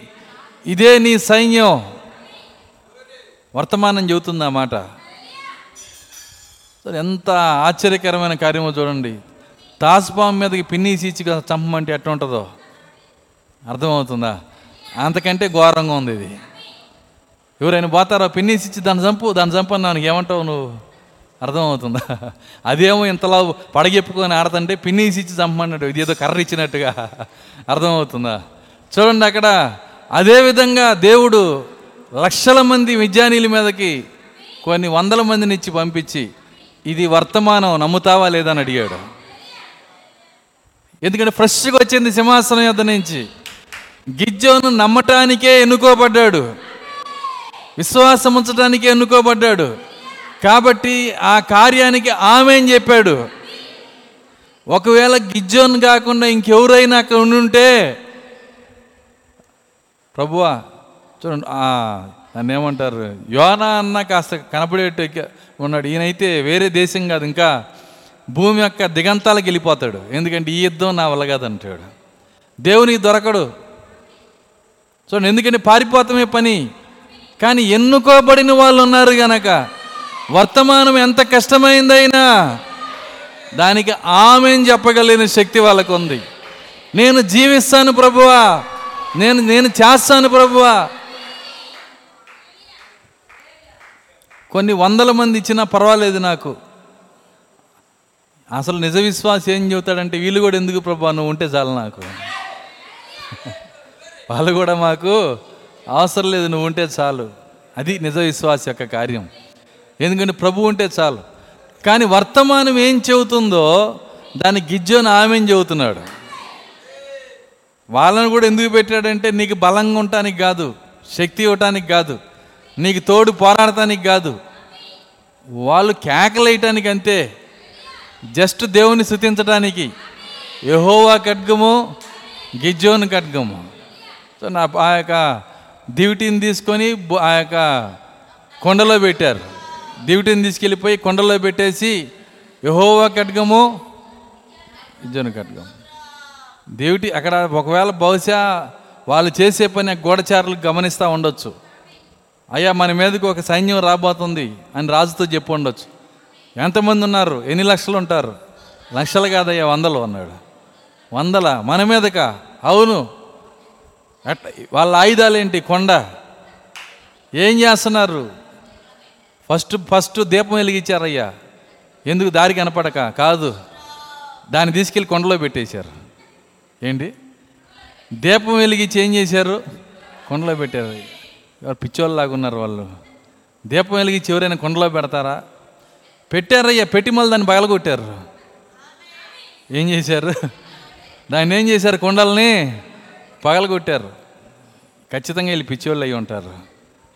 ఇదే నీ సైన్యం. వర్తమానం చెబుతుంది ఆ మాట. ఎంత ఆశ్చర్యకరమైన కార్యమో చూడండి. తాసుపాము మీదకి పిన్నీసి ఇచ్చి చంపమంటే ఎట్లా ఉంటుందో? అర్థమవుతుందా? అంతకంటే ఘోరంగా ఉంది ఇది. ఎవరైనా పోతారో? పిన్నీసి ఇచ్చి దాన్ని చంపు దాన్ని చంపన్నాను ఏమంటావు నువ్వు? అర్థమవుతుందా? అదేమో ఇంతలా పడగెప్పుకొని ఆడుతుంటే పిన్నీసి ఇచ్చి చంపమన్నట్టు ఇది ఏదో కర్ర ఇచ్చినట్టుగా. అర్థమవుతుందా? చూడండి అక్కడ. అదేవిధంగా దేవుడు లక్షల మంది విద్యానీయుల మీదకి కొన్ని వందల మందిని ఇచ్చి పంపించి ఇది వర్తమానం నమ్ముతావా లేదని అడిగాడు. ఎందుకంటే ఫ్రెష్గా వచ్చింది సింహాసనం యొద్ నుంచి. గిజ్జోను నమ్మటానికే ఎన్నుకోబడ్డాడు. విశ్వాసం ఉంచడానికే ఎన్నుకోబడ్డాడు. కాబట్టి ఆ కార్యానికి ఆమె అని చెప్పాడు? ఒకవేళ గిజ్జోన్ కాకుండా ఇంకెవరైనా అక్కడ ఉండుంటే ప్రభువా చూడండి దాన్ని ఏమంటారు? యోనా అన్న కాస్త కనపడేట్టు ఉన్నాడు. ఈయనైతే వేరే దేశం కాదు ఇంకా భూమి యొక్క దిగంతాలకు వెళ్ళిపోతాడు. ఎందుకంటే ఈ యుద్ధం నా వల్ల కాదంటాడు. దేవునికి దొరకడు. చూడండి ఎందుకంటే పారిపోతమే పని. కానీ ఎన్నుకోబడిన వాళ్ళు ఉన్నారు గనక వర్తమానం ఎంత కష్టమైందైనా దానికి ఆమె చెప్పగలిగిన శక్తి వాళ్ళకు ఉంది నేను జీవిస్తాను ప్రభువా. నేను నేను చేస్తాను ప్రభువా. కొన్ని వందల మంది ఇచ్చినా పర్వాలేదు నాకు. అసలు నిజ విశ్వాసం ఏం చెబుతాడంటే వీళ్ళు కూడా ఎందుకు ప్రభా నువ్వు ఉంటే చాలు నాకు. వాళ్ళు కూడా మాకు అవసరం లేదు నువ్వు ఉంటే చాలు. అది నిజ విశ్వాస యొక్క కార్యం. ఎందుకంటే ప్రభు ఉంటే చాలు. కానీ వర్తమానం ఏం చెబుతుందో దాన్ని గిజ్జోని ఆమెను చెబుతున్నాడు. వాళ్ళని కూడా ఎందుకు పెట్టాడంటే నీకు బలంగా ఉండటానికి కాదు శక్తి ఇవ్వటానికి కాదు. నీకు తోడు పోరాడటానికి కాదు. వాళ్ళు కేకలేయటానికి అంతే. జస్ట్ దేవుని శుతించడానికి యహోవా ఖడ్గము గిజ్జోని ఖడ్గము. సో నా ఆ యొక్క దివిటీని తీసుకొని ఆ యొక్క కొండలో పెట్టారు. దివిటిని తీసుకెళ్ళిపోయి కొండలో పెట్టేసి యహోవా ఖడ్గము గిజ్జోని ఖడ్గము. దేవుటి అక్కడ ఒకవేళ బహుశా వాళ్ళు చేసే పని గోడచారులు గమనిస్తూ ఉండొచ్చు. అయ్యా మన మీదకి ఒక సైన్యం రాబోతుంది అని రాజుతో చెప్పి ఉండొచ్చు. ఎంతమంది ఉన్నారు? ఎన్ని లక్షలు ఉంటారు? లక్షలు కాదయ్యా వందలు అన్నాడు. వందల? మన మీదక? అవును. అట్ వాళ్ళ ఆయుధాలు ఏంటి కొండ. ఏం చేస్తున్నారు? ఫస్ట్ ఫస్ట్ దీపం వెలిగించారయ్యా. ఎందుకు దారి కనపడక? కాదు. దాన్ని తీసుకెళ్ళి కొండలో పెట్టేశారు. ఏంటి? దీపం వెలిగించి ఏం చేశారు? కొండలో పెట్టారు. పిచ్చోళ్ళలాగా ఉన్నారు వాళ్ళు? దీపం వెలిగించి ఎవరైనా కొండలో పెడతారా? పెట్టారయ్యా పెట్టి మళ్ళీ దాన్ని పగలగొట్టారు. ఏం చేశారు? దాన్ని ఏం చేశారు కొండల్ని? పగలగొట్టారు. ఖచ్చితంగా వీళ్ళు పిచ్చోళ్ళు అయి ఉంటారు.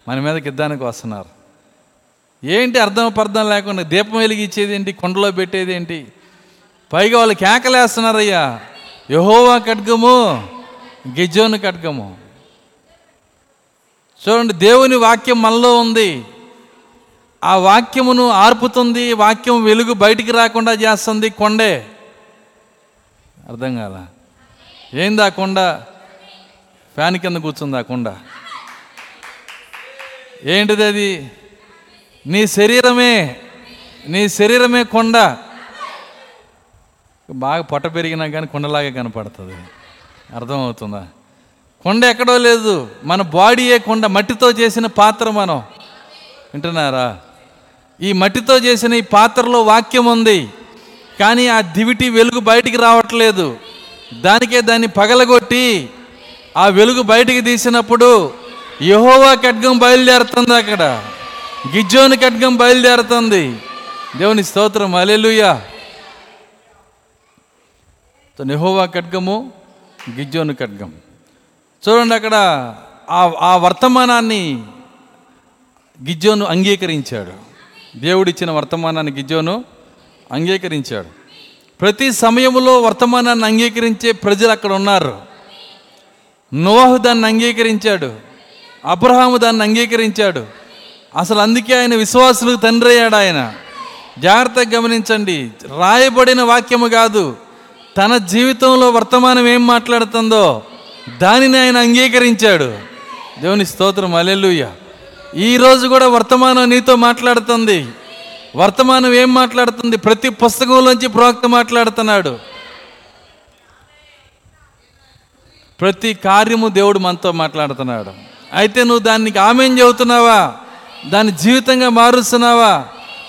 మన మీదకి యుద్ధానికి వస్తున్నారు. ఏంటి అర్థం పర్థం లేకుండా దీపం వెలిగించేది ఏంటి? కొండలో పెట్టేది ఏంటి? పైగా వాళ్ళు కేకలేస్తున్నారయ్యా. యహోవా ఖడ్గము గిజోను ఖడ్గము. చూడండి దేవుని వాక్యం మనలో ఉంది. ఆ వాక్యమును ఆర్పుతుంది వాక్యం వెలుగు బయటికి రాకుండా చేస్తుంది కొండే. అర్థం కాల? ఏంది ఆ కొండ? ఫ్యాన్ కింద కూర్చుంది ఆ కొండ. ఏంటిది అది? నీ శరీరమే నీ శరీరమే కొండ. బాగా పొట్ట పెరిగినా కానీ కొండలాగే కనపడుతుంది. అర్థమవుతుందా? కొండ ఎక్కడో లేదు. మన బాడీయే కొండ. మట్టితో చేసిన పాత్ర మనం. వింటున్నారా? ఈ మట్టితో చేసిన ఈ పాత్రలో వాక్యం ఉంది. కానీ ఆ దివిటి వెలుగు బయటికి రావట్లేదు. దానికే దాన్ని పగలగొట్టి ఆ వెలుగు బయటికి తీసినప్పుడు యహోవా ఖడ్గం బయలుదేరుతుంది అక్కడ. గిజ్జోని ఖడ్గం బయలుదేరుతుంది. దేవుని స్తోత్రం. అలెలుయా నెహోవా ఖడ్గము గిజ్జోను ఖడ్గం. చూడండి అక్కడ ఆ ఆ వర్తమానాన్ని గిజ్జోను అంగీకరించాడు. దేవుడిచ్చిన వర్తమానాన్ని గిజ్జోను అంగీకరించాడు. ప్రతి సమయంలో వర్తమానాన్ని అంగీకరించే ప్రజలు అక్కడ ఉన్నారు. నోహు దాన్ని అంగీకరించాడు. అబ్రహాము దాన్ని అంగీకరించాడు. అసలు అందుకే ఆయన విశ్వాసులకు తండ్రి అయ్యాడు ఆయన. జాగ్రత్తగా గమనించండి. రాయబడిన వాక్యము కాదు. తన జీవితంలో వర్తమానం ఏం మాట్లాడుతుందో దానిని ఆయన అంగీకరించాడు. దేవుని స్తోత్రం అలెలుయ్య ఈరోజు కూడా వర్తమానం నీతో మాట్లాడుతుంది. వర్తమానం ఏం మాట్లాడుతుంది? ప్రతి పుస్తకంలోంచి ప్రవక్త మాట్లాడుతున్నాడు. ప్రతి కార్యము దేవుడు మనతో మాట్లాడుతున్నాడు. అయితే నువ్వు దానికి ఆమెం చెబుతున్నావా? దాని జీవితంగా మారుస్తున్నావా?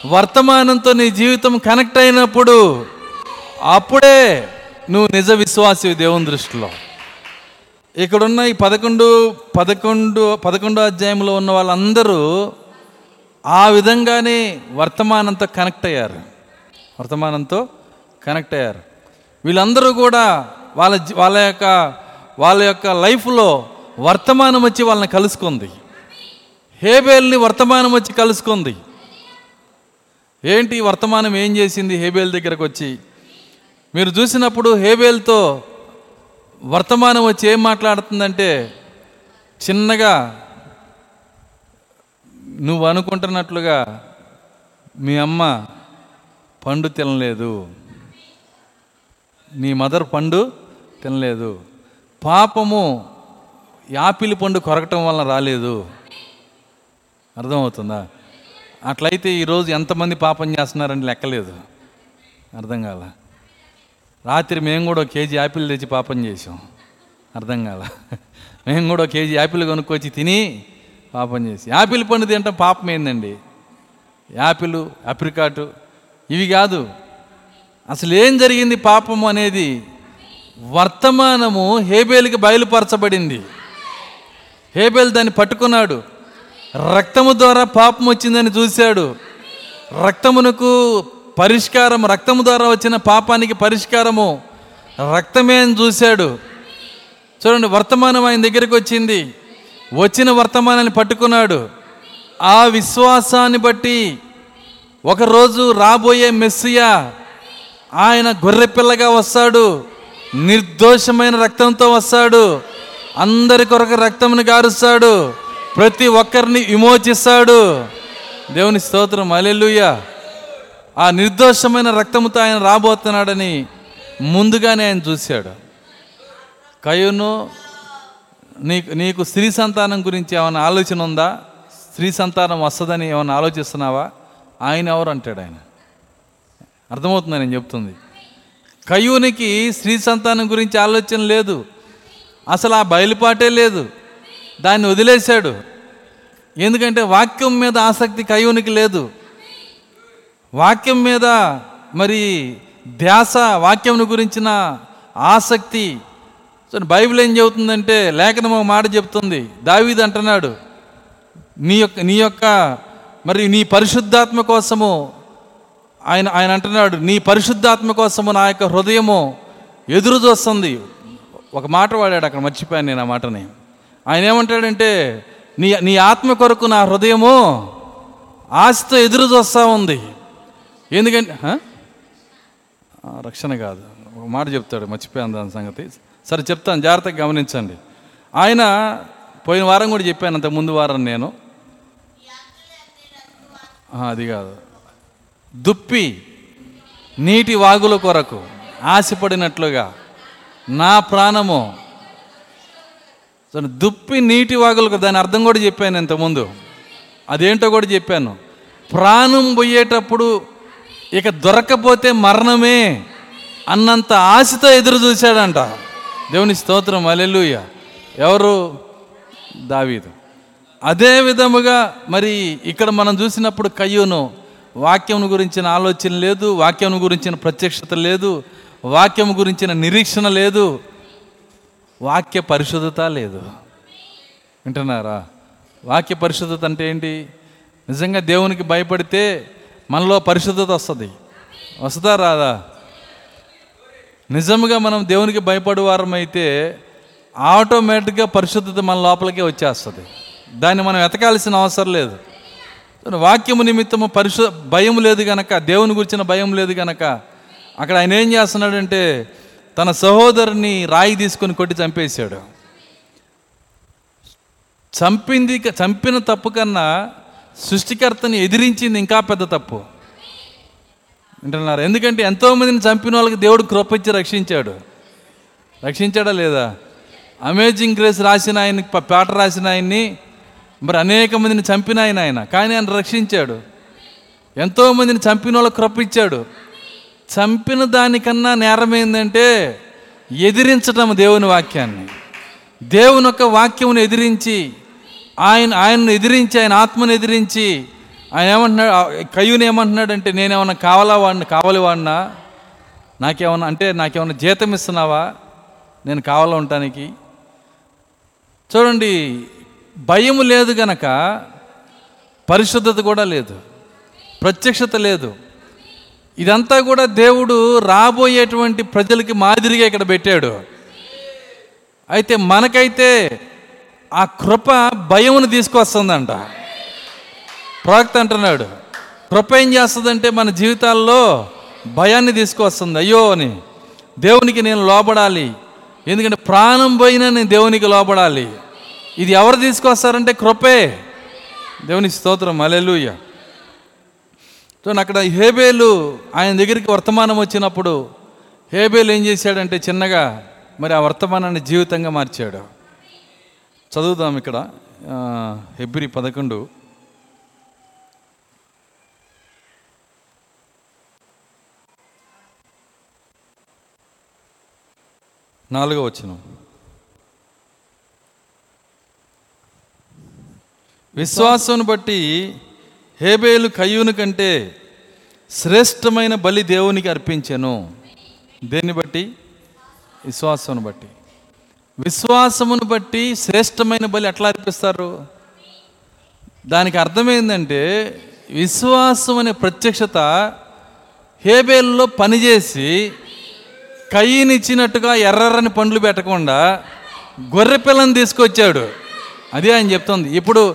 వర్తమానంతో నీ జీవితం కనెక్ట్ అయినప్పుడు అప్పుడే నువ్వు నిజ విశ్వాసి దేవుని దృష్టిలో. ఇక్కడున్న ఈ పదకొండు పదకొండు పదకొండో అధ్యాయంలో ఉన్న వాళ్ళందరూ ఆ విధంగానే వర్తమానంతో కనెక్ట్ అయ్యారు. వర్తమానంతో కనెక్ట్ అయ్యారు. వీళ్ళందరూ కూడా వాళ్ళ వాళ్ళ యొక్క వాళ్ళ యొక్క లైఫ్లో వర్తమానం వచ్చి వాళ్ళని కలుసుకుంది. హేబేల్ని వర్తమానం వచ్చి కలుసుకుంది. ఏంటి వర్తమానం ఏం చేసింది హేబేల్ దగ్గరకు వచ్చి మీరు చూసినప్పుడు హేబేల్తో వర్తమానం వచ్చి ఏం మాట్లాడుతుందంటే చిన్నగా నువ్వు అనుకుంటున్నట్లుగా మీ అమ్మ పండు తినలేదు. నీ మదర్ పండు తినలేదు. పాపము యాపిల్ పండు కొరకటం వలన రాలేదు. అర్థమవుతుందా? అట్లయితే ఈరోజు ఎంతమంది పాపం చేస్తున్నారని లెక్కలేదు. అర్థం కాల. రాత్రి మేము కూడా ఒక కేజీ యాపిల్ తెచ్చి పాపం చేసాం అర్థం కాల. మేము కూడా ఒక కేజీ యాపిల్ కొనుక్కొచ్చి తిని పాపం చేసి. యాపిల్ పండు తింటాం పాపం ఏందండి? యాపిల్ అప్రికాటు ఇవి కాదు. అసలు ఏం జరిగింది పాపము అనేది? వర్తమానము హేబేల్కి బయలుపరచబడింది. హేబేల్ దాన్ని పట్టుకున్నాడు. రక్తము ద్వారా పాపం వచ్చిందని చూశాడు. రక్తమునకు పరిష్కారం రక్తము ద్వారా వచ్చిన పాపానికి పరిష్కారము రక్తమే అని చూశాడు. చూడండి వర్తమానం ఆయన దగ్గరికి వచ్చింది. వచ్చిన వర్తమానాన్ని పట్టుకున్నాడు. ఆ విశ్వాసాన్ని బట్టి ఒకరోజు రాబోయే మెస్సియా ఆయన గొర్రెపిల్లగా వస్తాడు. నిర్దోషమైన రక్తంతో వస్తాడు. అందరి కొరకు రక్తంను గారుస్తాడు. ప్రతి ఒక్కరిని విమోచిస్తాడు. దేవుని స్తోత్రం. అలెలుయ్యా ఆ నిర్దోషమైన రక్తముతో ఆయన రాబోతున్నాడని ముందుగానే ఆయన చూశాడు. కయును నీకు నీకు స్త్రీ సంతానం గురించి ఏమైనా ఆలోచన ఉందా? స్త్రీ సంతానం వస్తుందని ఏమైనా ఆలోచిస్తున్నావా? ఆయన ఎవరు అంటాడు ఆయన? అర్థమవుతుందని నేను చెప్తుంది. కయూనికి స్త్రీ సంతానం గురించి ఆలోచన లేదు. అసలు ఆ బయలుపాటే లేదు. దాన్ని వదిలేశాడు. ఎందుకంటే వాక్యం మీద ఆసక్తి కయూనికి లేదు. వాక్యం మీద మరి ధ్యాస వాక్యం గురించిన ఆసక్తి. సో బైబిల్ ఏం చెబుతుందంటే లేఖనం ఒక మాట చెప్తుంది దావీదు అంటున్నాడు నీ యొక్క నీ యొక్క మరి నీ పరిశుద్ధాత్మ కోసము ఆయన ఆయన అంటున్నాడు నీ పరిశుద్ధాత్మ కోసము నా యొక్క హృదయము ఎదురు చూస్తుంది. ఒక మాట వాడాడు అక్కడ మర్చిపోయాను నేను ఆ మాటని. ఆయన ఏమంటాడంటే నీ నీ ఆత్మ కొరకు నా హృదయము ఆశతో ఎదురు చూస్తూ ఉంది. ఎందుకంటే రక్షణ కాదు. ఒక మాట చెప్తాడు మర్చిపోయాను దాని సంగతి. సరే చెప్తాను. జాగ్రత్తగా గమనించండి. ఆయన పోయిన వారం కూడా చెప్పాను అంత ముందు వారం నేను. అది కాదు. దుప్పి నీటి వాగుల కొరకు ఆశపడినట్లుగా నా ప్రాణము. సో దుప్పి నీటి వాగులకు దాని అర్థం కూడా చెప్పాను ఇంతకుముందు అదేంటో కూడా చెప్పాను. ప్రాణం పోయేటప్పుడు ఇక దొరకపోతే మరణమే అన్నంత ఆశతో ఎదురు చూశాడంట. దేవుని స్తోత్రం అలెలుయ ఎవరు? దావీదు. అదే విధముగా మరి ఇక్కడ మనం చూసినప్పుడు కయ్యూను వాక్యం గురించిన ఆలోచన లేదు వాక్యం గురించిన ప్రత్యక్షత లేదు వాక్యం గురించిన నిరీక్షణ లేదు వాక్య పరిశుద్ధత లేదు. వింటున్నారా? వాక్య పరిశుద్ధత అంటే ఏంటి? నిజంగా దేవునికి భయపడితే మనలో పరిశుద్ధత వస్తుంది. వస్తుందా రాదా? నిజంగా మనం దేవునికి భయపడే ఆటోమేటిక్గా పరిశుద్ధత మన లోపలికే వచ్చేస్తుంది. దాన్ని మనం వెతకాల్సిన అవసరం లేదు. వాక్యము నిమిత్తము పరిశు భయం లేదు గనక దేవుని గురించిన భయం లేదు గనక అక్కడ ఆయన ఏం చేస్తున్నాడంటే తన సహోదరుని రాయి తీసుకొని కొట్టి చంపేశాడు. చంపింది చంపిన తప్పు కన్నా సృష్టికర్తని ఎదిరించింది ఇంకా పెద్ద తప్పు. వింటున్నారు? ఎందుకంటే ఎంతోమందిని చంపిన వాళ్ళకి దేవుడు కృపించి రక్షించాడు. రక్షించాడా లేదా? అమేజింగ్ గ్రేస్ రాసిన ఆయనకి పేట పాట రాసిన ఆయన్ని మరి అనేక మందిని చంపిన ఆయన ఆయన. కానీ ఆయన రక్షించాడు. ఎంతో మందిని చంపిన వాళ్ళకి కృప చంపిన దానికన్నా నేరం ఏంటంటే ఎదిరించటం దేవుని వాక్యాన్ని. దేవుని యొక్క వాక్యమును ఎదిరించి ఆయన ఆయనను ఎదిరించి ఆయన ఆత్మను ఎదిరించి ఆయన ఏమంటున్నాడు కయ్యూని ఏమంటున్నాడంటే నేనేమన్నా కావాలా వాడిని కావాలి వాడినా? నాకేమన్నా అంటే నాకేమన్నా జీతం ఇస్తున్నావా? నేను కావాలా ఉండటానికి? చూడండి భయం లేదు గనక పరిశుద్ధత కూడా లేదు ప్రత్యక్షత లేదు. ఇదంతా కూడా దేవుడు రాబోయేటువంటి ప్రజలకి మాదిరిగా ఇక్కడ పెట్టాడు. అయితే మనకైతే ఆ కృప భయమును తీసుకొస్తుందంట ప్రవక్త అంటున్నాడు కృప ఏం చేస్తుందంటే మన జీవితాల్లో భయాన్ని తీసుకొస్తుంది అయ్యో అని దేవునికి నేను లోబడాలి. ఎందుకంటే ప్రాణం పోయినా నేను దేవునికి లోబడాలి. ఇది ఎవరు తీసుకొస్తారంటే కృపే. దేవుని స్తోత్రం. అలెలుయ్య చూడండి అక్కడ హేబేలు ఆయన దగ్గరికి వర్తమానం వచ్చినప్పుడు హేబేలు ఏం చేశాడంటే చిన్నగా మరి ఆ వర్తమానాన్ని జీవితంగా మార్చాడు. చదువుదాం ఇక్కడ. హెబ్రి పదకొండు. నాలుగో వచ్చిన విశ్వాసం బట్టి హేబేలు కయ్యూను కంటే శ్రేష్టమైన బలి దేవునికి అర్పించాను. దేన్ని బట్టి? విశ్వాసమును బట్టి. విశ్వాసమును బట్టి శ్రేష్టమైన బలి ఎట్లా అర్పిస్తారు? దానికి అర్థమైందంటే విశ్వాసం అనే ప్రత్యక్షత హేబేల్లో పనిచేసి కయ్యనిచ్చినట్టుగా ఎర్రని పండ్లు పెట్టకుండా గొర్రె పిల్లని తీసుకొచ్చాడు. అదే ఆయన చెప్తుంది. ఇప్పుడు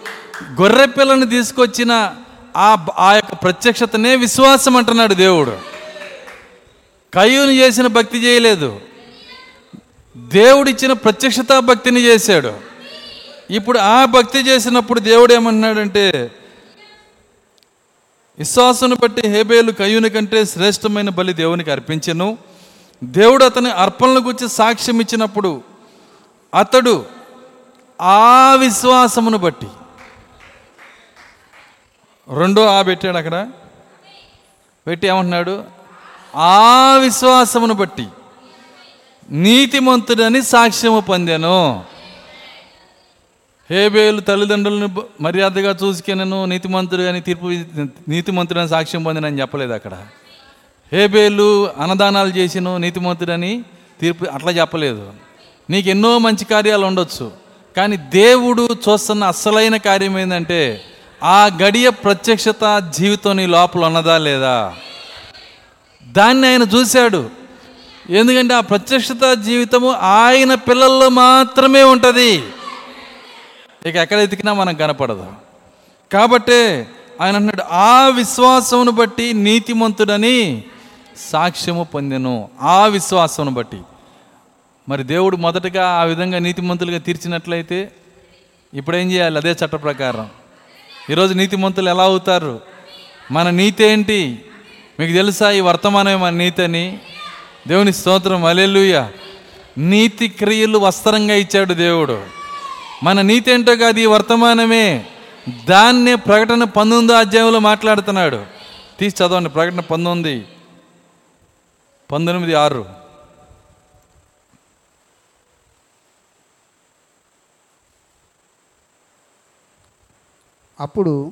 గొర్రె పిల్లని తీసుకొచ్చిన ఆ ఆ యొక్క ప్రత్యక్షతనే విశ్వాసం అంటున్నాడు దేవుడు. కయ్యూని చేసిన భక్తి చేయలేదు. దేవుడిచ్చిన ప్రత్యక్షత భక్తిని చేశాడు. ఇప్పుడు ఆ భక్తి చేసినప్పుడు దేవుడు ఏమంటున్నాడంటే విశ్వాసును బట్టి హేబేలు కయ్యూని కంటే శ్రేష్టమైన బలి దేవునికి అర్పించను. దేవుడు అతని అర్పణల గురించి సాక్ష్యం ఇచ్చినప్పుడు అతడు ఆ విశ్వాసమును బట్టి రెండో ఆ పెట్టాడు అక్కడ. పెట్టి ఏమంటున్నాడు? ఆ విశ్వాసమును బట్టి. నీతిమంతుడని సాక్ష్యము పొందాను. హేబేలు తల్లిదండ్రులను మర్యాదగా చూసుకెనను నీతిమంతుడు అని తీర్పు నీతిమంతుడని సాక్ష్యం పొందినని చెప్పలేదు అక్కడ. హేబేలు అన్నదానాలు చేసిను నీతిమంతుడని తీర్పు అట్లా చెప్పలేదు. నీకు ఎన్నో మంచి కార్యాలు ఉండొచ్చు కానీ దేవుడు చూస్తున్న అస్సలైన కార్యం ఏంటంటే ఆ గడియ ప్రత్యక్షత జీవితం నీ లోపల ఉన్నదా లేదా? దాన్ని ఆయన చూశాడు. ఎందుకంటే ఆ ప్రత్యక్షత జీవితము ఆయన పిల్లల్లో మాత్రమే ఉంటుంది. ఇక ఎక్కడ ఎతికినా మనకు కనపడదు. కాబట్టి ఆయన అన్నాడు ఆ విశ్వాసమును బట్టి నీతిమంతుడని సాక్ష్యము పొందెను. ఆ విశ్వాసమును బట్టి. మరి దేవుడు మొదటగా ఆ విధంగా నీతిమంతులుగా తీర్చినట్లయితే ఇప్పుడేం చేయాలి? అదే చట్ట ప్రకారం. ఈరోజు నీతిమంతులు ఎలా అవుతారు? మన నీతి ఏంటి? మీకు తెలుసా ఈ వర్తమానమే మన నీతి అని? దేవుని స్తోత్రం అలెలుయ నీతి క్రియలు వస్త్రంగా ఇచ్చాడు దేవుడు. మన నీతి ఏంటో కాదు ఈ వర్తమానమే. దాన్నే ప్రకటన పంతొమ్మిదో అధ్యాయంలో మాట్లాడుతున్నాడు. తీసి చదవండి ప్రకటన పంతొమ్మిది పంతొమ్మిది ఆరు. అప్పుడు.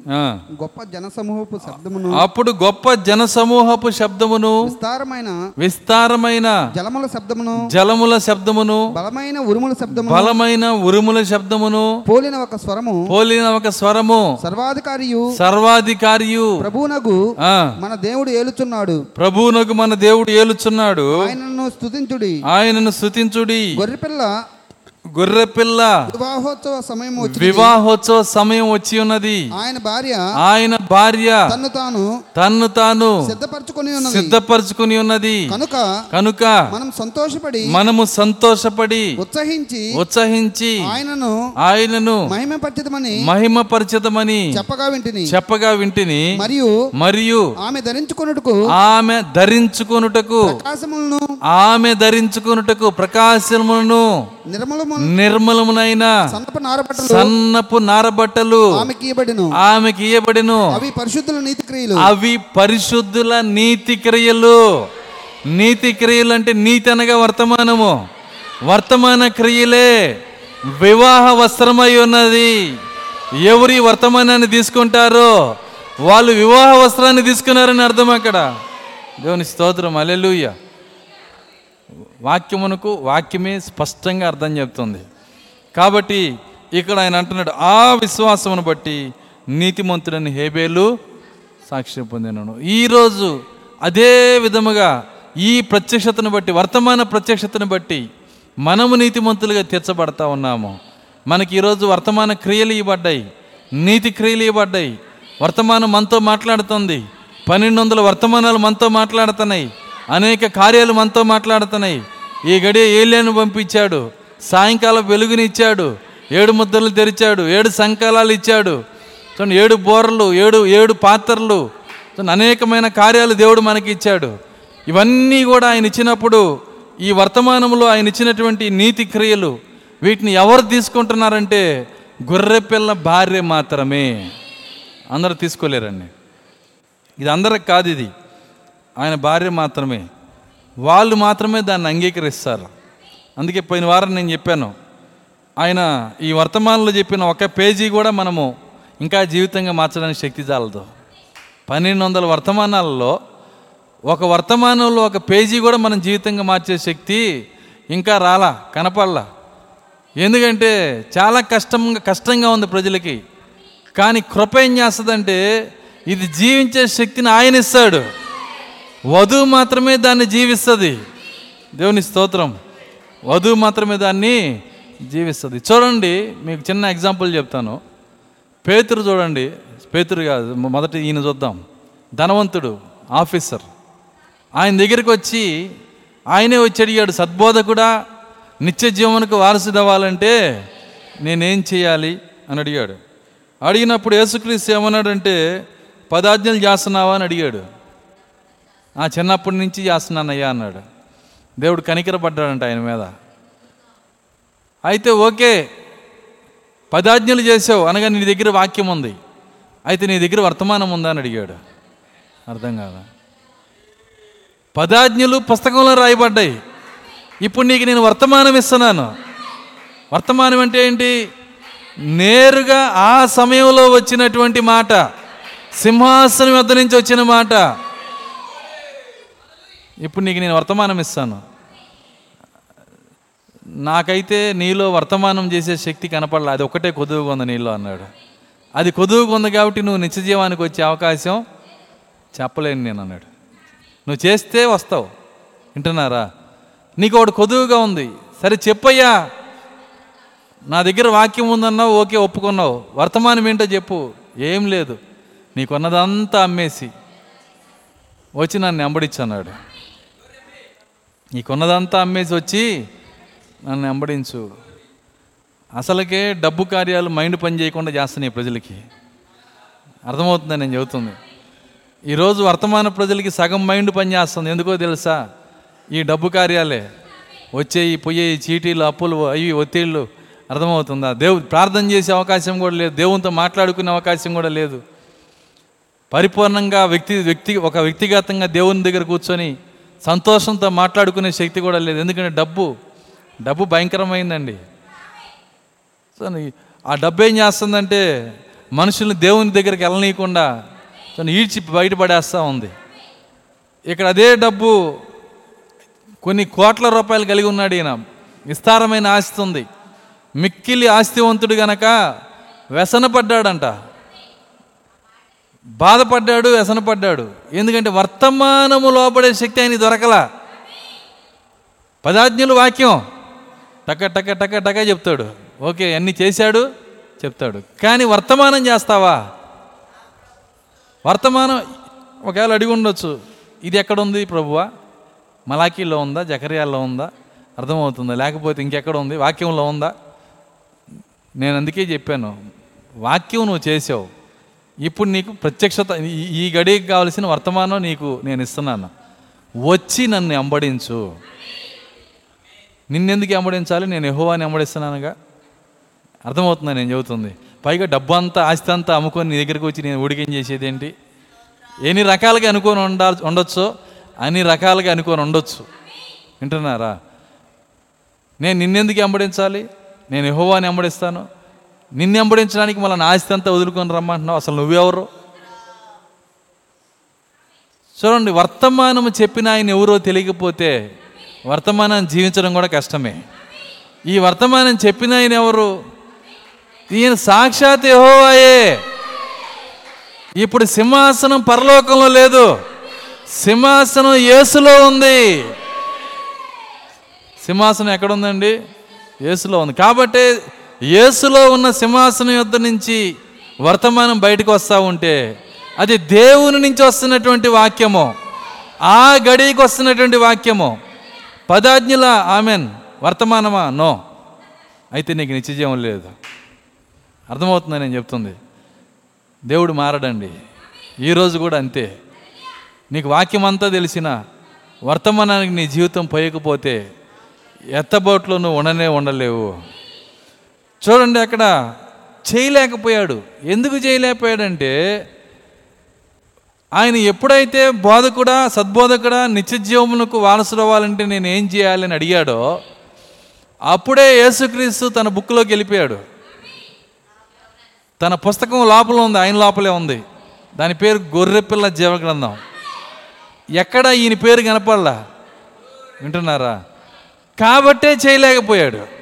గొప్ప జనసమూహపు శబ్దమును అప్పుడు గొప్ప జనసమూహపు శబ్దమును విస్తారమైన విస్తారమైన జలముల శబ్దమును జలముల శబ్దమును బలమైన ఉరుముల శబ్దమును బలమైన ఉరుముల శబ్దమును పోలిన ఒక స్వరము పోలిన ఒక స్వరము సర్వాధికారియు సర్వాధికారియు. ప్రభువునగు ఆ. మన దేవుడు ఏలుచున్నాడు. ప్రభువునకు మన దేవుడు ఏలుచున్నాడు. ఆయనను స్తుతించుడి. ఆయనను స్థుతించుడి గొర్రెపిల్ల గొర్రెపిల్ల వివాహోత్సవ సమయం వివాహోత్సవ సమయం వచ్చి ఉన్నది. ఆయన భార్య ఆయన భార్య తన్ను తాను తన్ను తాను సిద్ధపరచుకొని ఉన్నది. సిద్ధపరచుకుని ఉన్నది. కనుక కనుక మనం సంతోషపడి మనము సంతోషపడి ఉత్సహించి ఉత్సహించి ఆయనను ఆయనను మహిమపరచితమని మహిమపరిచితమని చెప్పగా వింటిని. చెప్పగా వింటిని. మరియు మరియు ఆమె ధరించుకొనుటకు ఆమె ధరించుకొనుటకు ప్రకాశములను ఆమె ధరించుకొనుటకు ప్రకాశములను నిర్మలములను నిర్మలమునైన సన్నపు నారబట్టలు. సన్నపు నారబట్టలు. ఆమెకి ఇవ్వబడిను ఆమెకి ఇయ్యబడిను. అవి పరిశుద్ధుల నీతి క్రియలు. అవి పరిశుద్ధుల నీతి క్రియలు. నీతి క్రియలు అంటే నీతి అనగా వర్తమానము. వర్తమాన క్రియలే వివాహ వస్త్రమై ఉన్నది. ఎవరి వర్తమానాన్ని తీసుకుంటారో వాళ్ళు వివాహ వస్త్రాన్ని తీసుకున్నారని అర్థం అక్కడ. దేవుని స్తోత్రం. అలెలుయ్య వాక్యమునకు వాక్యమే స్పష్టంగా అర్థం చెప్తుంది. కాబట్టి ఇక్కడ ఆయన అంటున్నాడు ఆ విశ్వాసమును బట్టి నీతిమంతుడని హేబేలు సాక్ష్యం పొందినను. ఈరోజు అదే విధముగా ఈ ప్రత్యక్షతను బట్టి వర్తమాన ప్రత్యక్షతను బట్టి మనము నీతిమంతులుగా తీర్చబడతా ఉన్నాము. మనకి ఈరోజు వర్తమాన క్రియలు ఇవ్వబడ్డాయి నీతి క్రియలు ఇవ్వబడ్డాయి. వర్తమానం మనతో మాట్లాడుతుంది పన్నెండు వందల వర్తమానాలు మనతో మాట్లాడుతున్నాయి. అనేక కార్యాలు మనతో మాట్లాడుతున్నాయి. ఈ గడియ ఏలియాను పంపించాడు. సాయంకాలం వెలుగునిచ్చాడు. ఏడు ముద్దలు తెరిచాడు. ఏడు సంకలాలు ఇచ్చాడు. చూడండి ఏడు బోర్లు ఏడు ఏడు పాత్రలు. చూడండి అనేకమైన కార్యాలు దేవుడు మనకి ఇచ్చాడు ఇవన్నీ కూడా ఆయన ఇచ్చినప్పుడు ఈ వర్తమానంలో ఆయన ఇచ్చినటువంటి నీతి క్రియలు వీటిని ఎవరు తీసుకుంటున్నారంటే గొర్రెపిల్ల భార్య మాత్రమే. అందరూ తీసుకోలేరండి. ఇది అందరికి కాదు ఇది. ఆయన భార్య మాత్రమే. వాళ్ళు మాత్రమే దాన్ని అంగీకరిస్తారు. అందుకే పోయిన వారం నేను చెప్పాను. ఆయన ఈ వర్తమానంలో చెప్పిన ఒక పేజీ కూడా మనము ఇంకా జీవితంగా మార్చడానికి శక్తి చాలదు. పన్నెండు వందల వర్తమానాలలో ఒక వర్తమానంలో ఒక పేజీ కూడా మనం జీవితంగా మార్చే శక్తి ఇంకా రాలా కనపడలా. ఎందుకంటే చాలా కష్టంగా కష్టంగా ఉంది ప్రజలకి. కానీ కృప ఏం చేస్తుందంటే ఇది జీవించే శక్తిని ఆయన ఇస్తాడు. వధువు మాత్రమే దాన్ని జీవిస్తుంది. దేవుని స్తోత్రం. వధువు మాత్రమే దాన్ని జీవిస్తుంది. చూడండి మీకు చిన్న ఎగ్జాంపుల్ చెప్తాను. పేతురు చూడండి. పేతురు కాదు మొదటి ఈయన చూద్దాం. ధనవంతుడు ఆఫీసర్. ఆయన దగ్గరికి వచ్చి ఆయనే వచ్చి అడిగాడు సద్బోధకుడా నిత్య జీవనకు వారసుడు అవ్వాలంటే నేనేం చేయాలి? అని అడిగాడు. అడిగినప్పుడు యేసుక్రీస్తు ఏమన్నాడంటే పదాజ్ఞలు చేస్తున్నావా? అని అడిగాడు. ఆ చిన్నప్పటి నుంచి చేస్తున్నానయ్యా అన్నాడు. దేవుడు కనికరపడ్డాడంట ఆయన మీద. అయితే ఓకే పదాజ్ఞలు చేసావు అనగా నీ దగ్గర వాక్యం ఉంది. అయితే నీ దగ్గర వర్తమానం ఉందా అని అడిగాడు. అర్థం కాదా పదాజ్ఞలు పుస్తకంలో రాయబడ్డాయి. ఇప్పుడు నీకు నేను వర్తమానం ఇస్తున్నాను. వర్తమానం అంటే ఏంటి? నేరుగా ఆ సమయంలో వచ్చినటువంటి మాట సింహాసనం వద్ద నుంచి వచ్చిన మాట ఇప్పుడు నీకు నేను వర్తమానం ఇస్తాను. నాకైతే నీలో వర్తమానం చేసే శక్తి కనపడలే. అది ఒకటే కొదువుగా ఉంది నీలో అన్నాడు. అది కొదువుగా ఉంది కాబట్టి నువ్వు నిత్యజీవానికి వచ్చే అవకాశం చెప్పలేను నేను అన్నాడు. నువ్వు చేస్తే వస్తావు. వింటున్నారా? నీకు ఒకటి కొదువుగా ఉంది. సరే చెప్పయ్యా. నా దగ్గర వాక్యం ఉందన్నావు ఓకే ఒప్పుకున్నావు. వర్తమానం ఏంటో చెప్పు. ఏం లేదు. నీకున్నదంతా అమ్మేసి వచ్చి నన్ను అన్నాడు నీకున్నదంతా అమ్మేసి వచ్చి నన్ను వెంబడించు. అసలుకే డబ్బు కార్యాలు మైండ్ పని చేయకుండా చేస్తున్నాయి ప్రజలకి. అర్థమవుతుందని నేను చెబుతుంది. ఈరోజు వర్తమాన ప్రజలకి సగం మైండ్ పని చేస్తుంది. ఎందుకో తెలుసా? ఈ డబ్బు కార్యాలే వచ్చేయి పోయేయి చీటీలు అప్పులు అవి ఒత్తిళ్ళు అర్థమవుతుందా? దేవు ప్రార్థన చేసే అవకాశం కూడా లేదు. దేవునితో మాట్లాడుకునే అవకాశం కూడా లేదు. పరిపూర్ణంగా వ్యక్తి వ్యక్తి ఒక వ్యక్తిగతంగా దేవుని దగ్గర కూర్చొని సంతోషంతో మాట్లాడుకునే శక్తి కూడా లేదు. ఎందుకంటే డబ్బు డబ్బు భయంకరమైందండి. సో ఆ డబ్బు ఏం చేస్తుందంటే మనుషుల్ని దేవుని దగ్గరికి వెళ్ళనీయకుండా ఈడ్చి బయటపడేస్తూ ఉంది. ఇక్కడ అదే డబ్బు కొన్ని కోట్ల రూపాయలు కలిగి ఉన్నాడు ఈయన. విస్తారమైన ఆస్తి ఉంది. మిక్కిలి ఆస్తివంతుడు గనక వ్యసనపడ్డాడంట. బాధపడ్డాడు వ్యసనపడ్డాడు. ఎందుకంటే వర్తమానము లోపడే శక్తి ఆయన దొరకలా. పదాజ్ఞలు వాక్యం. టక టక టక టక చెప్తాడు. ఓకే అన్ని చేశాడు చెప్తాడు. కానీ వర్తమానం చేస్తావా? వర్తమానం ఒకవేళ అడిగి ఉండొచ్చు. ఇది ఎక్కడుంది ప్రభువా? మలాఖీలో ఉందా? జకర్యాల్లో ఉందా? అర్థమవుతుందా? లేకపోతే ఇంకెక్కడ ఉంది? వాక్యంలో ఉందా? నేను అందుకే చెప్పాను. వాక్యం నువ్వు చేసావు. ఇప్పుడు నీకు ప్రత్యక్షత ఈ- ఈ గడికి కావలసిన వర్తమానం నీకు నేను ఇస్తున్నాను. వచ్చి నన్ను అంబడించు నిన్నెందుకు వెంబడించాలి నేను ఎహోవాని వెంబడిస్తున్నానుగా అర్థమవుతుందా నేను చెబుతుంది? పైగా డబ్బు అంతా ఆస్తి అంతా అమ్ముకొని నీ దగ్గరికి వచ్చి నేను ఊడికేం చేసేది ఏంటి ఎన్ని రకాలుగా అనుకొని ఉండా ఉండొచ్చో అన్ని రకాలుగా అనుకొని ఉండొచ్చు. వింటున్నారా? నేను నిన్నెందుకు అంబడించాలి నేను ఎహోవాని వెంబడిస్తాను నిన్ను వెంబడించడానికి మళ్ళీ నా ఆస్తి అంతా వదులుకొని రమ్మంటున్నావు. అసలు నువ్వెవరు? చూడండి వర్తమానం చెప్పిన ఆయన ఎవరో తెలియకపోతే వర్తమానం జీవించడం కూడా కష్టమే. ఈ వర్తమానం చెప్పిన ఆయన ఎవరు? ఈయన సాక్షాత్ యెహోవాయే. ఇప్పుడు సింహాసనం పరలోకంలో లేదు. సింహాసనం యేసులో ఉంది. సింహాసనం ఎక్కడ ఉందండి యేసులో ఉంది. కాబట్టి యేసులో ఉన్న సింహాసనం యొద్ద నుంచి వర్తమానం బయటకు వస్తూ ఉంటే అది దేవుని నుంచి వస్తున్నటువంటి వాక్యము. ఆ గడికి వస్తున్నటువంటి వాక్యము. పదాజ్ఞల ఆమెన్. వర్తమానమా? నో. అయితే నీకు నిత్యజీవం లేదు. అర్థమవుతుందని నేను చెప్తుంది. దేవుడు మారడండి. ఈరోజు కూడా అంతే. నీకు వాక్యం అంతా తెలిసిన వర్తమానానికి నీ జీవితం పోయకపోతే ఎత్తబోట్లో నువ్వు ఉండనే ఉండలేవు. చూడండి అక్కడ చేయలేకపోయాడు. ఎందుకు చేయలేకపోయాడంటే ఆయన ఎప్పుడైతే బోధకుడా సద్బోధకుడా నిత్య జీవమునకు వారసుడు అవ్వాలంటే నేను ఏం చేయాలని అడిగాడో అప్పుడే యేసుక్రీస్తు తన బుక్లోకి వెళ్ళిపోయాడు. తన పుస్తకం లోపల ఉంది ఆయన లోపలే ఉంది. దాని పేరు గొర్రెపిల్ల జీవగ్రంథం. ఎక్కడ ఈయన పేరు కనపడలా? వింటున్నారా? కాబట్టే చేయలేకపోయాడు.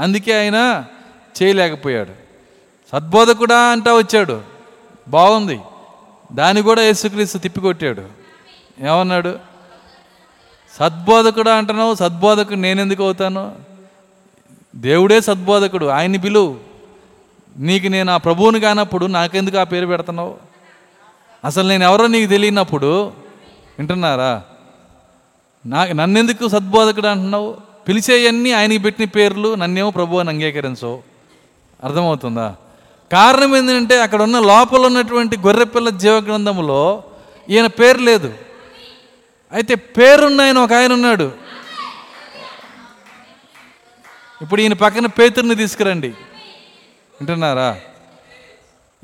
అందుకే ఆయన చేయలేకపోయాడు. సద్బోధకుడా అంటా వచ్చాడు. బాగుంది. దాన్ని కూడా యేసుక్రీస్తు తిప్పికొట్టాడు. ఏమన్నాడు? సద్బోధకుడా అంటున్నావు సద్బోధకుడు నేనెందుకు అవుతాను? దేవుడే సద్బోధకుడు ఆయన్ని పిలువు. నీకు నేను ఆ ప్రభువుని కానప్పుడు నాకెందుకు ఆ పేరు పెడుతున్నావు? అసలు నేను ఎవరో నీకు తెలియనప్పుడు వింటున్నారా? నా నన్నెందుకు సద్బోధకుడు అంటున్నావు? పిలిచేయన్నీ ఆయనకి పెట్టిన పేర్లు నన్నేమో ప్రభు అని అంగీకరించవు అర్థమవుతుందా? కారణం ఏంటంటే అక్కడ ఉన్న లోపల ఉన్నటువంటి గొర్రెపిల్ల జీవగ్రంథములో ఈయన పేరు లేదు. అయితే పేరున్న ఆయన ఒక ఆయన ఉన్నాడు. ఇప్పుడు ఈయన పక్కన పేతుర్ని తీసుకురండి. వింటున్నారా?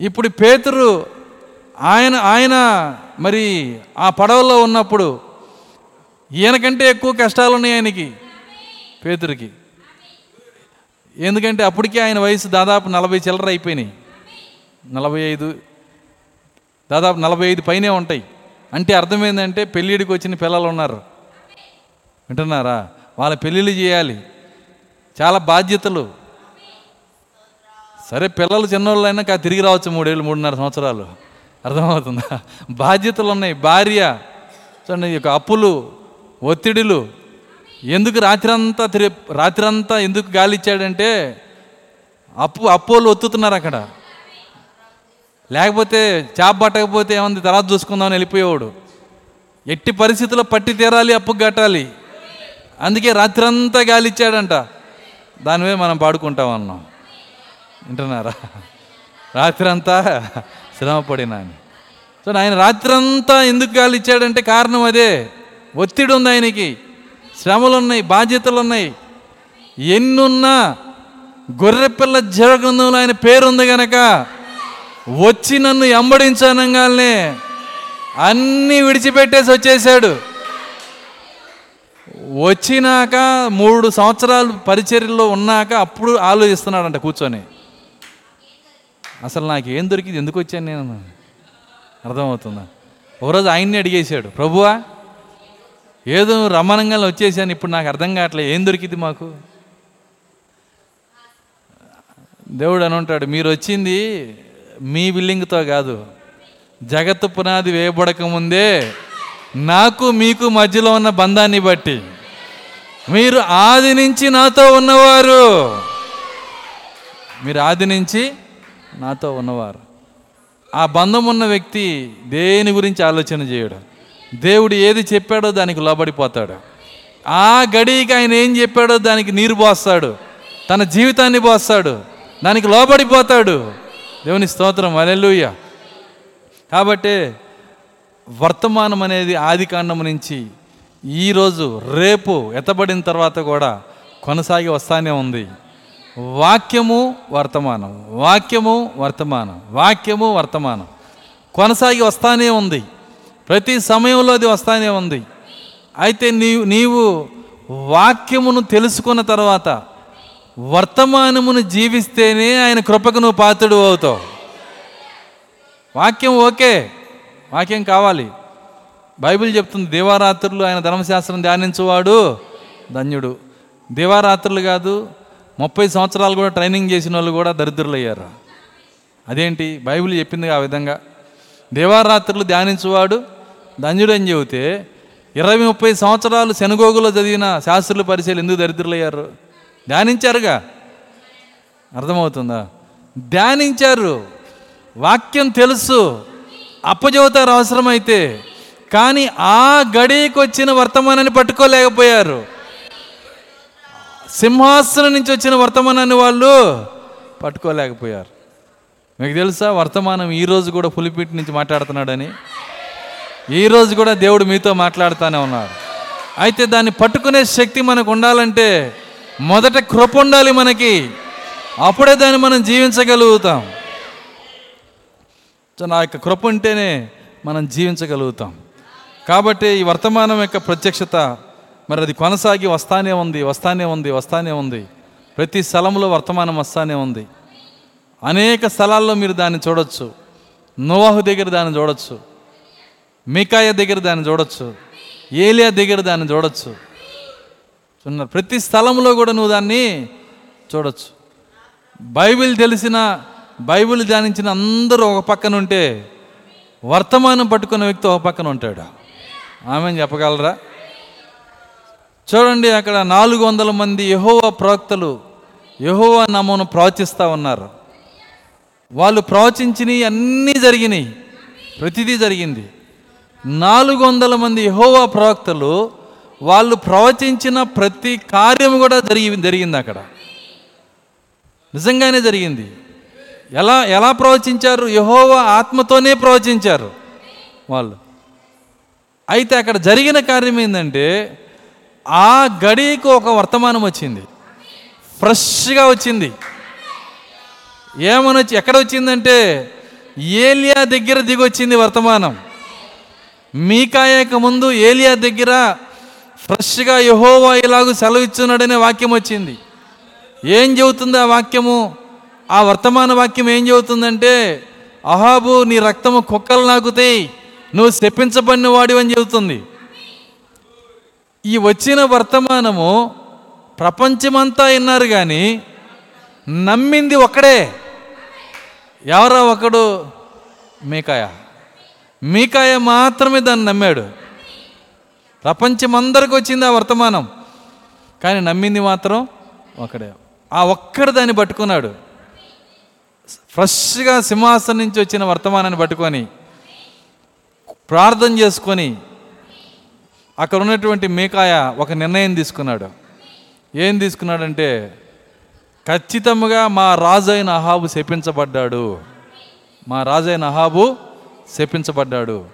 ఇప్పుడు పేతురు ఆయన ఆయన మరి ఆ పడవలో ఉన్నప్పుడు ఈయనకంటే ఎక్కువ కష్టాలు ఉన్నాయి ఆయనకి. పేతురికి ఎందుకంటే అప్పటికే ఆయన వయసు దాదాపు నలభై చిల్లర అయిపోయినాయి. నలభై ఐదు దాదాపు నలభై ఐదు పైనే ఉంటాయి. అంటే అర్థమైందంటే పెళ్ళిడికి వచ్చిన పిల్లలు ఉన్నారు. వింటున్నారా? వాళ్ళ పెళ్ళిళ్ళు చేయాలి. చాలా బాధ్యతలు. సరే పిల్లలు చిన్నోళ్ళైనా కా తిరిగి రావచ్చు మూడేళ్ళు మూడున్నర సంవత్సరాలు. అర్థమవుతుందా? బాధ్యతలు ఉన్నాయి. భార్య చూడండి ఈ యొక్క అప్పులు ఒత్తిడిలు. ఎందుకు రాత్రంతా తిరి రాత్రంతా ఎందుకు గాలి ఇచ్చాడంటే అప్పు అప్పోలు ఒత్తుతున్నారు అక్కడ. లేకపోతే చేప పట్టకపోతే ఏమంది? తర్వాత చూసుకుందామని వెళ్ళిపోయేవాడు. ఎట్టి పరిస్థితుల్లో పట్టి తీరాలి అప్పు కట్టాలి. అందుకే రాత్రంతా గాలి ఇచ్చాడంట. దాని మీద మనం పాడుకుంటాం అన్నాం. వింటున్నారా? రాత్రంతా శ్రమపడినా అని. సో ఆయన రాత్రంతా ఎందుకు గాలి ఇచ్చాడంటే కారణం అదే. ఒత్తిడి ఉంది ఆయనకి. శ్రమలు ఉన్నాయి బాధ్యతలు ఉన్నాయి ఎన్నున్నా గొర్రెపిల్ల జీవగ్రంథంలో ఆయన పేరుంది గనక వచ్చి నన్ను ఎంబడించనంగానే అన్నీ విడిచిపెట్టేసి వచ్చేసాడు వచ్చినాక మూడు సంవత్సరాలు పరిచర్యలో ఉన్నాక అప్పుడు ఆలోచిస్తున్నాడంట కూర్చొని. అసలు నాకు ఏం దొరికింది ఎందుకు వచ్చాను నేను? అర్థమవుతుందా? ఒకరోజు ఆయన్ని అడిగేశాడు ప్రభువా ఏదో రమణంగా వచ్చేసాను ఇప్పుడు నాకు అర్థం కావట్లేదు. ఏం దొరికింది మాకు? దేవుడు అని ఉంటాడు. మీరు వచ్చింది మీ బిల్లింగ్తో కాదు. జగత్తు పునాది వేయబడక ముందే నాకు మీకు మధ్యలో ఉన్న బంధాన్ని బట్టి. మీరు ఆది నుంచి నాతో ఉన్నవారు. మీరు ఆది నుంచి నాతో ఉన్నవారు. ఆ బంధం ఉన్న వ్యక్తి దేని గురించి ఆలోచన చేయడం? దేవుడు ఏది చెప్పాడో దానికి లోబడిపోతాడు. ఆ గడికి ఆయన ఏం చెప్పాడో దానికి నీరు పోస్తాడు. తన జీవితాన్ని పోస్తాడు. దానికి లోబడిపోతాడు. దేవుని స్తోత్రం. అలెలుయ్య కాబట్టి వర్తమానం అనేది ఆది కాండం నుంచి ఈరోజు రేపు ఎత్తబడిన తర్వాత కూడా కొనసాగి వస్తానే ఉంది. వాక్యము వర్తమానం. వాక్యము వర్తమానం. వాక్యము వర్తమానం. కొనసాగి వస్తానే ఉంది. ప్రతి సమయంలో అది వస్తానే ఉంది. అయితే నీవు నీవు వాక్యమును తెలుసుకున్న తర్వాత వర్తమానమును జీవిస్తేనే ఆయన కృపకు నువ్వు పాత్రుడు అవుతావు. వాక్యం ఓకే వాక్యం కావాలి. బైబిల్ చెప్తుంది దేవారాత్రులు ఆయన ధర్మశాస్త్రం ధ్యానించువాడు ధన్యుడు. దేవారాత్రులు కాదు ముప్పై సంవత్సరాలు కూడా ట్రైనింగ్ చేసిన వాళ్ళు కూడా దరిద్రులు అయ్యారు అదేంటి? బైబిల్ చెప్పింది ఆ విధంగా. దేవారాత్రులు ధ్యానించువాడు ధన్యుడని చెబితే ఇరవై ముప్పై సంవత్సరాలు శనగోగులో చదివిన శాస్త్రుల పరిచయలు ఎందుకు దరిద్రులయ్యారు? ధ్యానించారుగా? అర్థమవుతుందా? ధ్యానించారు. వాక్యం తెలుసు. అప్పజవుతారు అవసరమైతే. కానీ ఆ గడికి వచ్చిన వర్తమానాన్ని పట్టుకోలేకపోయారు. సింహాసనం నుంచి వచ్చిన వర్తమానాన్ని వాళ్ళు పట్టుకోలేకపోయారు. మీకు తెలుసా? వర్తమానం ఈరోజు కూడా పులిపిటి నుంచి మాట్లాడుతున్నాడని. ఈ రోజు కూడా దేవుడు మీతో మాట్లాడుతూనే ఉన్నాడు. అయితే దాన్ని పట్టుకునే శక్తి మనకు ఉండాలంటే మొదట కృప ఉండాలి మనకి. అప్పుడే దాన్ని మనం జీవించగలుగుతాం. సో నా యొక్క కృప ఉంటేనే మనం జీవించగలుగుతాం. కాబట్టి ఈ వర్తమానం యొక్క ప్రత్యక్షత మరి అది కొనసాగి వస్తానే ఉంది వస్తానే ఉంది వస్తానే ఉంది. ప్రతి స్థలంలో వర్తమానం వస్తానే ఉంది. అనేక స్థలాల్లో మీరు దాన్ని చూడొచ్చు. నోవాహు దగ్గర దాన్ని చూడొచ్చు. మికాయ దగ్గర దాన్ని చూడొచ్చు. ఏలియా దగ్గర దాన్ని చూడొచ్చు. చూన్నారు ప్రతి స్థలంలో కూడా నువ్వు దాన్ని చూడొచ్చు. బైబిల్ తెలిసిన బైబిల్ ధ్యానించిన అందరూ ఒక పక్కన ఉంటే వర్తమానం పట్టుకున్న వ్యక్తి ఒక పక్కన ఉంటాడు. ఆమె చెప్పగలరా? చూడండి అక్కడ నాలుగు వందల మంది యహోవా ప్రవక్తలు యహోవా నామమును ప్రవచిస్తూ ఉన్నారు. వాళ్ళు ప్రవచించినవి అన్నీ జరిగినాయి. ప్రతిదీ జరిగింది. నాలుగు వందల మంది యహోవా ప్రవక్తలు వాళ్ళు ప్రవచించిన ప్రతి కార్యము కూడా జరిగి జరిగింది అక్కడ. నిజంగానే జరిగింది. ఎలా ఎలా ప్రవచించారు? యహోవా ఆత్మతోనే ప్రవచించారు వాళ్ళు. అయితే అక్కడ జరిగిన కార్యం ఏంటంటే ఆ గడికి ఒక వర్తమానం వచ్చింది. ఫ్రెష్గా వచ్చింది. ఏమని వచ్చి ఎక్కడ వచ్చిందంటే ఏలియా దగ్గర దిగొచ్చింది వర్తమానం. మీకాయక ముందు ఏలియా దగ్గర ఫ్రెష్గా యహోవా ఇలాగూ సెలవిచ్చున్నాడనే వాక్యం వచ్చింది. ఏం చెబుతుంది ఆ వాక్యము? ఆ వర్తమాన వాక్యం ఏం చెబుతుందంటే అహాబు నీ రక్తము కుక్కలు నాకుతాయి నువ్వు శపించబడిన వాడివి అని చెబుతుంది. ఈ వచ్చిన వర్తమానము ప్రపంచమంతా విన్నారు కానీ నమ్మింది ఒక్కడే. ఎవరో ఒకడు? మేకాయా? మీకాయ మాత్రమే దాన్ని నమ్మాడు. ప్రపంచమందరికి వచ్చింది ఆ వర్తమానం. కానీ నమ్మింది మాత్రం ఒకడే ఆ ఒక్కడు దాన్ని పట్టుకున్నాడు. ఫ్రెష్గా సింహాసనం నుంచి వచ్చిన వర్తమానాన్ని పట్టుకొని ప్రార్థన చేసుకొని అక్కడ ఉన్నటువంటి మీకాయ ఒక నిర్ణయం తీసుకున్నాడు. ఏం తీసుకున్నాడంటే ఖచ్చితంగా మా రాజైన అయిన అహాబు శపించబడ్డాడు. మా రాజైన అయిన అహాబు శపించబడ్డాడు.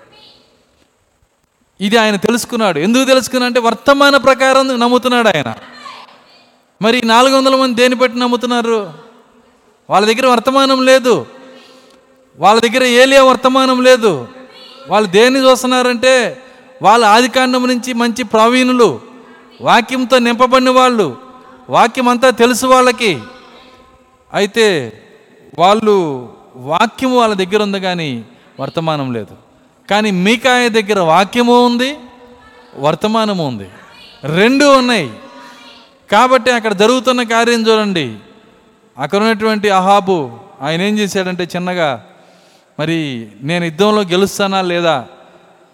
ఇది ఆయన తెలుసుకున్నాడు. ఎందుకు తెలుసుకున్నా అంటే వర్తమాన ప్రకారం నమ్ముతున్నాడు ఆయన. మరి నాలుగు వందల మంది దేని బట్టి నమ్ముతున్నారు? వాళ్ళ దగ్గర వర్తమానం లేదు. వాళ్ళ దగ్గర ఏలియా వర్తమానం లేదు. వాళ్ళు దేన్ని చూస్తున్నారంటే వాళ్ళ ఆదికాండం నుంచి మంచి ప్రవీణులు వాక్యంతో నింపబడిన వాళ్ళు వాక్యం అంతా తెలుసు వాళ్ళకి. అయితే వాళ్ళు వాక్యం వాళ్ళ దగ్గర ఉంది కానీ వర్తమానం లేదు. కానీ మీకాయ దగ్గర వాక్యము ఉంది వర్తమానము ఉంది. రెండు ఉన్నాయి. కాబట్టి అక్కడ జరుగుతున్న కార్యం చూడండి. అక్కడ ఉన్నటువంటి అహాబు ఆయన ఏం చేశాడంటే చిన్నగా మరి నేను యుద్ధంలో గెలుస్తానా లేదా?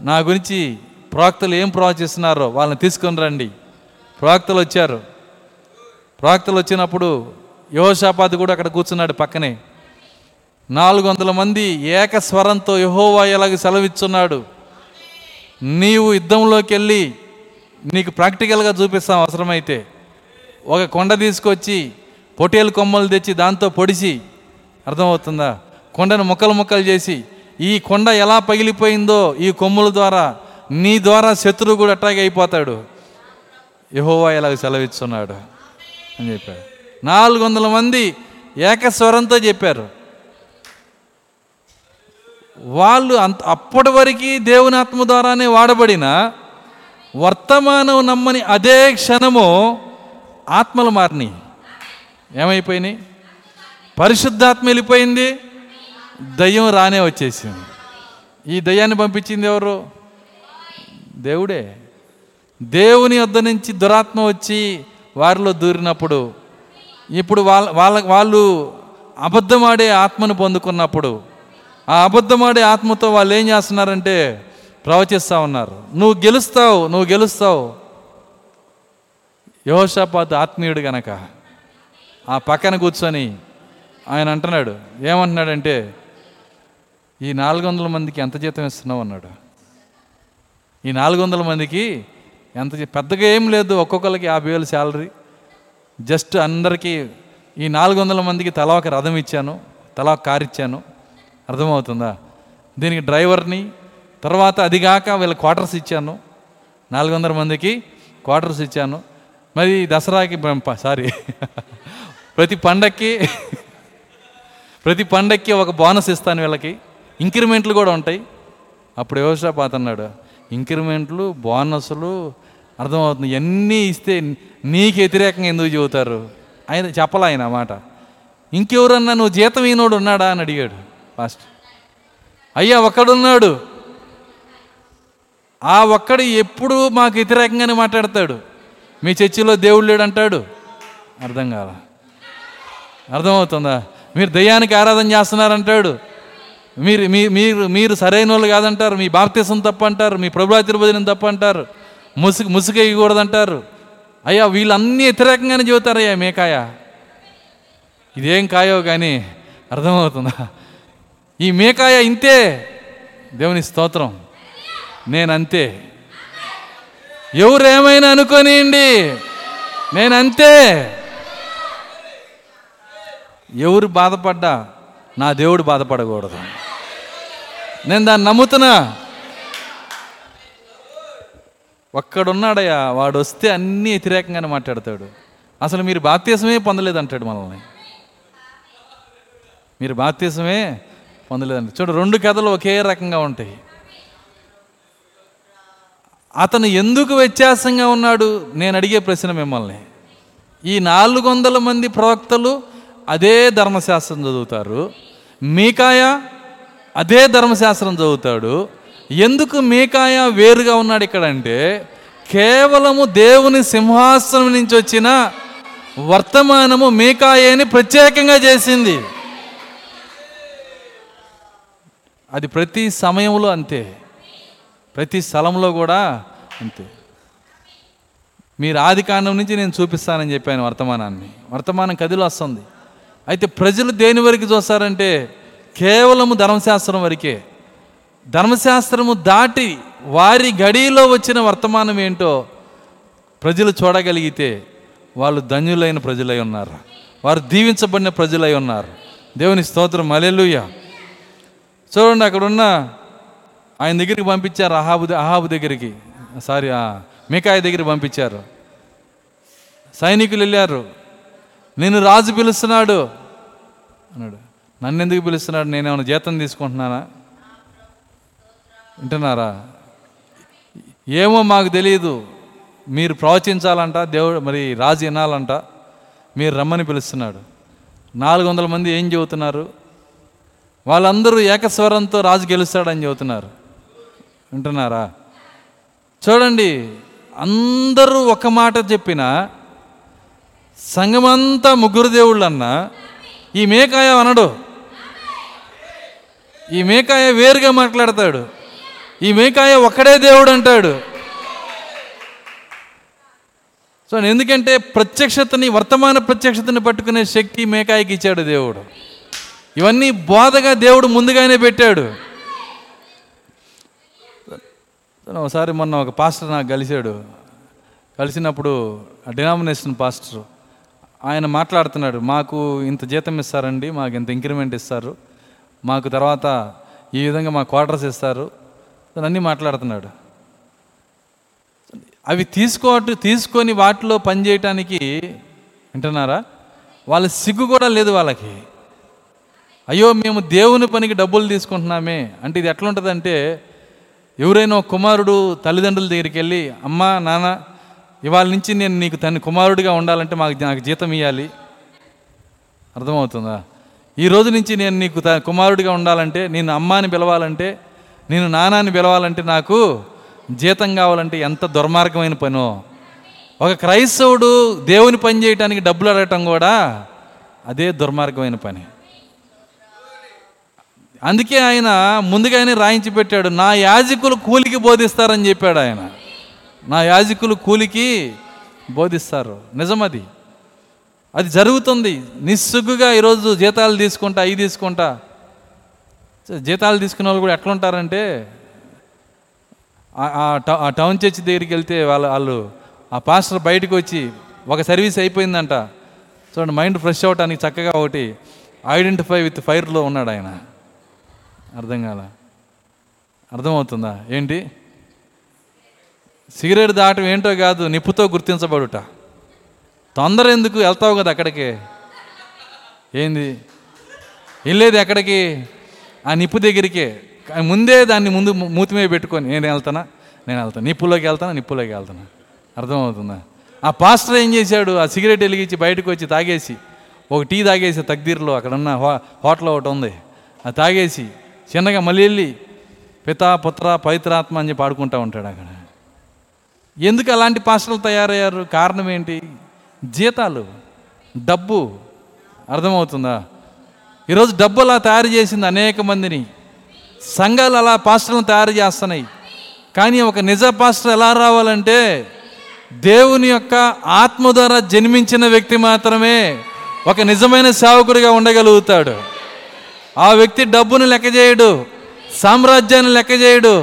నా గురించి ప్రవక్తలు ఏం ప్రవచిస్తున్నారో వాళ్ళని తీసుకొని రండి. ప్రవక్తలు వచ్చారు. ప్రవక్తలు వచ్చినప్పుడు యోషాపాతి కూడా అక్కడ కూర్చున్నాడు పక్కనే. నాలుగు వందల మంది ఏకస్వరంతో యహోవా ఎలాగ సెలవిచ్చున్నాడు? నీవు యుద్ధంలోకి వెళ్ళి నీకు ప్రాక్టికల్గా చూపిస్తాం అవసరమైతే. ఒక కొండ తీసుకొచ్చి పొటేలు కొమ్మలు తెచ్చి దాంతో పొడిచి అర్థమవుతుందా? కొండను ముక్కలు ముక్కలు చేసి ఈ కొండ ఎలా పగిలిపోయిందో ఈ కొమ్ముల ద్వారా నీ ద్వారా శత్రువు కూడా అట్టాగే అయిపోతాడు. యహోవా ఇలాగ సెలవిస్తున్నాడు అని చెప్పాడు. నాలుగు వందల మంది ఏకస్వరంతో చెప్పారు. వాళ్ళు అంత అప్పటి వరకు దేవుని ఆత్మ ద్వారానే వాడబడిన వర్తమానం నమ్మని అదే క్షణము ఆత్మలు మారినాయి. ఏమైపోయినాయి? పరిశుద్ధాత్మ వెళ్ళిపోయింది. దయ్యం రానే వచ్చేసింది. ఈ దయ్యాన్ని పంపించింది ఎవరు? దేవుడే. దేవుని వద్ద నుంచి దురాత్మ వచ్చి వారిలో దూరినప్పుడు ఇప్పుడు వాళ్ళ వాళ్ళ వాళ్ళు అబద్ధమాడే ఆత్మను పొందుకున్నప్పుడు ఆ అబద్ధమాడే ఆత్మతో వాళ్ళు ఏం చేస్తున్నారంటే ప్రవచిస్తూ ఉన్నారు. నువ్వు గెలుస్తావు నువ్వు గెలుస్తావు. యోషాపాత్ ఆత్మీయుడు గనక ఆ పక్కన కూర్చొని ఆయన అంటున్నాడు ఏమంటున్నాడంటే ఈ నాలుగు వందల మందికి ఎంత జీతం ఇస్తున్నావు? అన్నాడు. ఈ నాలుగు వందల మందికి ఎంత పెద్దగా ఏం లేదు ఒక్కొక్కరికి యాభై వేలు శాలరీ. జస్ట్ అందరికీ ఈ నాలుగు వందల మందికి తలా ఒక రథం ఇచ్చాను తలా ఒక కారు ఇచ్చాను. అర్థమవుతుందా? దీనికి డ్రైవర్ని తర్వాత అదిగాక వీళ్ళ క్వార్టర్స్ ఇచ్చాను. నాలుగు వందల మందికి క్వార్టర్స్ ఇచ్చాను. మరి దసరాకి సారీ. ప్రతి పండక్కి ప్రతి పండక్కి ఒక బోనస్ ఇస్తాను వీళ్ళకి. ఇంక్రిమెంట్లు కూడా ఉంటాయి. అప్పుడు యోషాపాత్ అన్నాడు ఇంక్రిమెంట్లు బోనస్లు అర్థమవుతుంది. ఇవన్నీ ఇస్తే నీకు వ్యతిరేకంగా ఎందుకు చెబుతారు? ఆయన చెప్పలే ఆయన మాట. ఇంకెవరన్నా నువ్వు జీతం ఈనోడు ఉన్నాడా? అని అడిగాడు. ఫాస్ట్ అయ్యా ఒక్కడున్నాడు. ఆ ఒక్కడు ఎప్పుడు మాకు వ్యతిరేకంగానే మాట్లాడతాడు. మీ చర్చిలో దేవుడు లేడంటాడు అర్థం కాల. అర్థమవుతుందా? మీరు దయ్యానికి ఆరాధన చేస్తున్నారంటాడు. మీరు మీ మీరు మీరు సరైన వాళ్ళు కాదంటారు. మీ బాప్తీసం తప్పు అంటారు మీ ప్రభుత్వ తిరుపతిని తప్పు అంటారు ముసుగు ముసుగేయకూడదంటారు అయ్యా వీళ్ళన్నీ వ్యతిరేకంగానే చెబుతారయ్యా మేకాయ. ఇదేం కాయో కానీ అర్థమవుతుందా? ఈ మేకాయ ఇంతే. దేవుని స్తోత్రం. నేనంతే. ఎవరేమైనా అనుకోనియండి. నేనంతే. ఎవరు బాధపడ్డా నా దేవుడు బాధపడకూడదు. నేను దాన్ని నమ్ముతున్నా. ఒక్కడున్నాడయ్యా వాడు వస్తే అన్నీ వ్యతిరేకంగానే మాట్లాడతాడు. అసలు మీరు బాప్తీసమే పొందలేదంటాడు మనల్ని. మీరు బాప్తీసమే పొందలేదండి. చూడు రెండు కథలు ఒకే రకంగా ఉంటాయి. అతను ఎందుకు వ్యత్యాసంగా ఉన్నాడు? నేను అడిగే ప్రశ్న మిమ్మల్ని. ఈ నాలుగు వందల మంది ప్రవక్తలు అదే ధర్మశాస్త్రం చదువుతారు. మీకాయ అదే ధర్మశాస్త్రం చదువుతాడు. ఎందుకు మీకాయ వేరుగా ఉన్నాడు ఇక్కడ అంటే కేవలము దేవుని సింహాసనం నుంచి వచ్చిన వర్తమానము మీకాయని ప్రత్యేకంగా చేసింది. అది ప్రతి సమయంలో అంతే. ప్రతి స్థలంలో కూడా అంతే. మీరు ఆది కాండం నుంచి నేను చూపిస్తానని చెప్పాను వర్తమానాన్ని. వర్తమానం కదిలో వస్తుంది. అయితే ప్రజలు దేని వరకు చూస్తారంటే కేవలము ధర్మశాస్త్రం వరకే. ధర్మశాస్త్రము దాటి వారి గడిలో వచ్చిన వర్తమానం ఏంటో ప్రజలు చూడగలిగితే వాళ్ళు ధన్యులైన ప్రజలై ఉన్నారు. వారు దీవించబడిన ప్రజలై ఉన్నారు. దేవుని స్తోత్రం. అలెలుయ్య చూడండి అక్కడున్న ఆయన దగ్గరికి పంపించారు అహాబు అహాబు దగ్గరికి. సారీ ఆ మికాయ దగ్గరికి పంపించారు. సైనికులు వెళ్ళారు. నేను రాజు పిలుస్తున్నాడు. అన్నాడు. నన్ను ఎందుకు పిలుస్తున్నాడు? నేనేమైనా జీతం తీసుకుంటున్నానా? వింటున్నారా? ఏమో మాకు తెలియదు మీరు ప్రవచించాలంట దేవుడు మరి రాజు వినాలంట. మీరు రమ్మని పిలుస్తున్నాడు. నాలుగు వందల మంది ఏం చెబుతున్నారు? వాళ్ళందరూ ఏకస్వరంతో రాజు గెలుస్తాడని చెబుతున్నారు. వింటున్నారా? చూడండి అందరూ ఒక మాట చెప్పిన సంఘమంతా ముగ్గురు దేవుళ్ళు అన్నా ఈ మేకాయ అనడు. ఈ మేకాయ వేరుగా మాట్లాడతాడు. ఈ మేకాయ ఒక్కడే దేవుడు అంటాడు. సో ఎందుకంటే ప్రత్యక్షతని వర్తమాన ప్రత్యక్షతని పట్టుకునే శక్తి మేకాయకి ఇచ్చాడు దేవుడు. ఇవన్నీ బోధగా దేవుడు ముందుగానే పెట్టాడు. ఒకసారి మొన్న ఒక పాస్టర్ నాకు కలిశాడు. కలిసినప్పుడు డినామినేషన్ పాస్టర్ ఆయన మాట్లాడుతున్నాడు మాకు ఇంత జీతం ఇస్తారండి మాకు ఇంత ఇంక్రిమెంట్ ఇస్తారు మాకు తర్వాత ఈ విధంగా మా క్వార్టర్స్ ఇస్తారు. అన్నీ మాట్లాడుతున్నాడు. అవి తీసుకో తీసుకొని వాటిలో పనిచేయటానికి వింటున్నారా? వాళ్ళ సిగ్గు కూడా లేదు వాళ్ళకి. అయ్యో మేము దేవుని పనికి డబ్బులు తీసుకుంటున్నామే. అంటే ఇది ఎట్లా ఉంటుందంటే ఎవరైనా కుమారుడు తల్లిదండ్రుల దగ్గరికి వెళ్ళి అమ్మా నాన్న ఇవాళ నుంచి నేను నీకు తన కుమారుడిగా ఉండాలంటే మాకు నాకు జీతం ఇవ్వాలి అర్థమవుతుందా? ఈ రోజు నుంచి నేను నీకు త- కుమారుడిగా ఉండాలంటే నేను అమ్మాని పిలవాలంటే నేను నానాని పిలవాలంటే నాకు జీతం కావాలంటే ఎంత దుర్మార్గమైన పనో. ఒక క్రైస్తవుడు దేవుని పని చేయడానికి డబ్బులు అడగటం కూడా అదే దుర్మార్గమైన పని. అందుకే ఆయన ముందుగానే రాయించి పెట్టాడు నా యాజకులు కూలికి బోధిస్తారని చెప్పాడు ఆయన. నా యాజకులు కూలికి బోధిస్తారు. నిజమది. అది జరుగుతుంది. నిస్సుగ్గుగా ఈరోజు జీతాలు తీసుకుంటా అవి తీసుకుంటా. జీతాలు తీసుకునే వాళ్ళు కూడా ఎట్లుంటారంటే ఆ- టౌన్ చర్చ్ దగ్గరికి వెళ్తే వాళ్ళ వాళ్ళు ఆ పాస్టర్ బయటకు వచ్చి ఒక సర్వీస్ అయిపోయిందంట. చూడండి మైండ్ ఫ్రెష్ అవ్వటానికి చక్కగా ఒకటి ఐడెంటిఫై విత్ ఫైర్లో ఉన్నాడు ఆయన. అర్థం కాల. అర్థమవుతుందా? ఏంటి? సిగరెట్ దాటం ఏంటో కాదు నిప్పుతో గుర్తించబడుట. తొందర ఎందుకు వెళ్తావు కదా అక్కడికి? ఏంది? వెళ్ళేది ఎక్కడికి? ఆ నిప్పు దగ్గరికి. ముందే దాన్ని ముందు ము- మూతి మీద పెట్టుకొని నేను వెళ్తానా? నేను వెళ్తాను. నిప్పులోకి వెళ్తానా? నిప్పులోకి వెళ్తానా? అర్థమవుతుందా? ఆ పాస్టర్ ఏం చేశాడు? ఆ సిగరెట్ వెలిగించి బయటకు వచ్చి తాగేసి ఒక టీ తాగేసి తగ్దీర్లో అక్కడ ఉన్న హో హోటల్ ఒకటి ఉంది. అది తాగేసి చిన్నగా మళ్ళీ వెళ్ళి పితా పుత్ర పవిత్రాత్మ అని చెప్పి ఆడుకుంటూ ఉంటాడు అక్కడ. ఎందుకు అలాంటి పాస్టర్లు తయారయ్యారు? కారణం ఏంటి? జీతాలు డబ్బు. అర్థమవుతుందా? ఈరోజు డబ్బు అలా తయారు చేసింది అనేక మందిని. సంఘాలు అలా పాస్టర్లను తయారు చేస్తున్నాయి. కానీ ఒక నిజ పాస్టర్ ఎలా రావాలంటే దేవుని యొక్క ఆత్మ ద్వారా జన్మించిన వ్యక్తి మాత్రమే ఒక నిజమైన సేవకుడిగా ఉండగలుగుతాడు. ఆ వ్యక్తి డబ్బును లెక్క చేయడు సామ్రాజ్యాన్ని లెక్క చేయడు.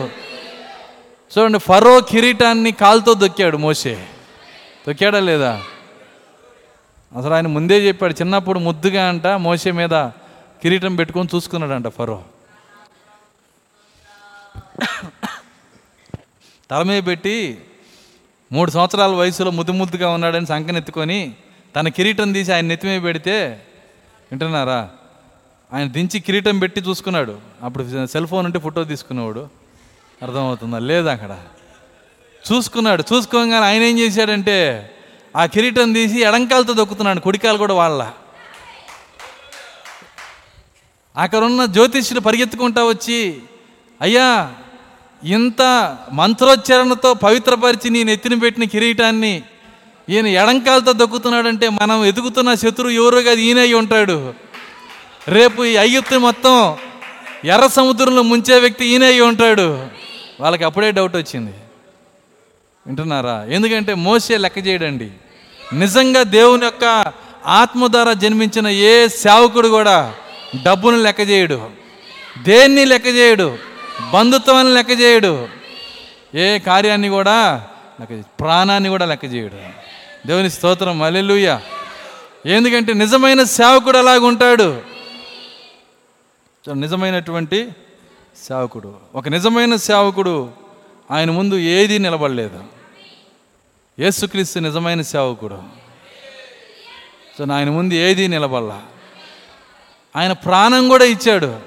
చూడండి ఫరో కిరీటాన్ని కాలుతో దొక్కాడు మోసే దొక్కాడా లేదా? అసలు ఆయన ముందే చెప్పాడు చిన్నప్పుడు ముద్దుగా అంట మోసే మీద కిరీటం పెట్టుకొని చూసుకున్నాడంట ఫరో. తల మీద పెట్టి మూడు సంవత్సరాల వయసులో ముద్దు ముద్దుగా ఉన్నాడని సంకనెత్తుకొని తన కిరీటం తీసి ఆయన నెత్తిమే పెడితే వింటున్నారా? ఆయన దించి కిరీటం పెట్టి చూసుకున్నాడు. అప్పుడు సెల్ ఫోన్ ఉంటే ఫోటో తీసుకునేవాడు అర్థమవుతుందా? లేదు అక్కడ. చూసుకున్నాడు. చూసుకోగానే ఆయన ఏం చేశాడంటే ఆ కిరీటం తీసి ఎడంకాలతో దొక్కుతున్నాడు. కుడికాలు కూడా వాళ్ళ. అక్కడున్న జ్యోతిష్యుడు పరిగెత్తుకుంటా వచ్చి అయ్యా ఇంత మంత్రోచ్చరణతో పవిత్రపరిచి నేను ఎత్తిన పెట్టిన కిరీటాన్ని ఈయన ఎడంకాలతో దొక్కుతున్నాడంటే మనం ఎదుగుతున్న శత్రువు ఎవరో కాదు? ఈయన అయి ఉంటాడు. రేపు ఈ అయ్యత్తు మొత్తం ఎర్ర సముద్రంలో ముంచే వ్యక్తి ఈయన అయి ఉంటాడు. వాళ్ళకి అప్పుడే డౌట్ వచ్చింది. వింటున్నారా? ఎందుకంటే మోసే లెక్క చేయడండి. నిజంగా దేవుని యొక్క ఆత్మ ద్వారా జన్మించిన ఏ సేవకుడు కూడా డబ్బును లెక్క చేయడు. దేన్ని లెక్క చేయడు? బంధుత్వాన్ని లెక్క చేయడు. ఏ కార్యాన్ని కూడా లెక్క ప్రాణాన్ని కూడా లెక్క చేయడు. దేవుని స్తోత్రం. అల్లెలుయ్య ఎందుకంటే నిజమైన సేవకుడు అలాగుంటాడు. ఉంటాడు నిజమైనటువంటి సేవకుడు. ఒక నిజమైన సేవకుడు ఆయన ముందు ఏది నిలబడలేదు. యేసుక్రీస్తు నిజమైన సేవకుడు. సో ఆయన ముందు ఏది నిలబడలా. ఆయన ప్రాణం కూడా ఇచ్చాడు.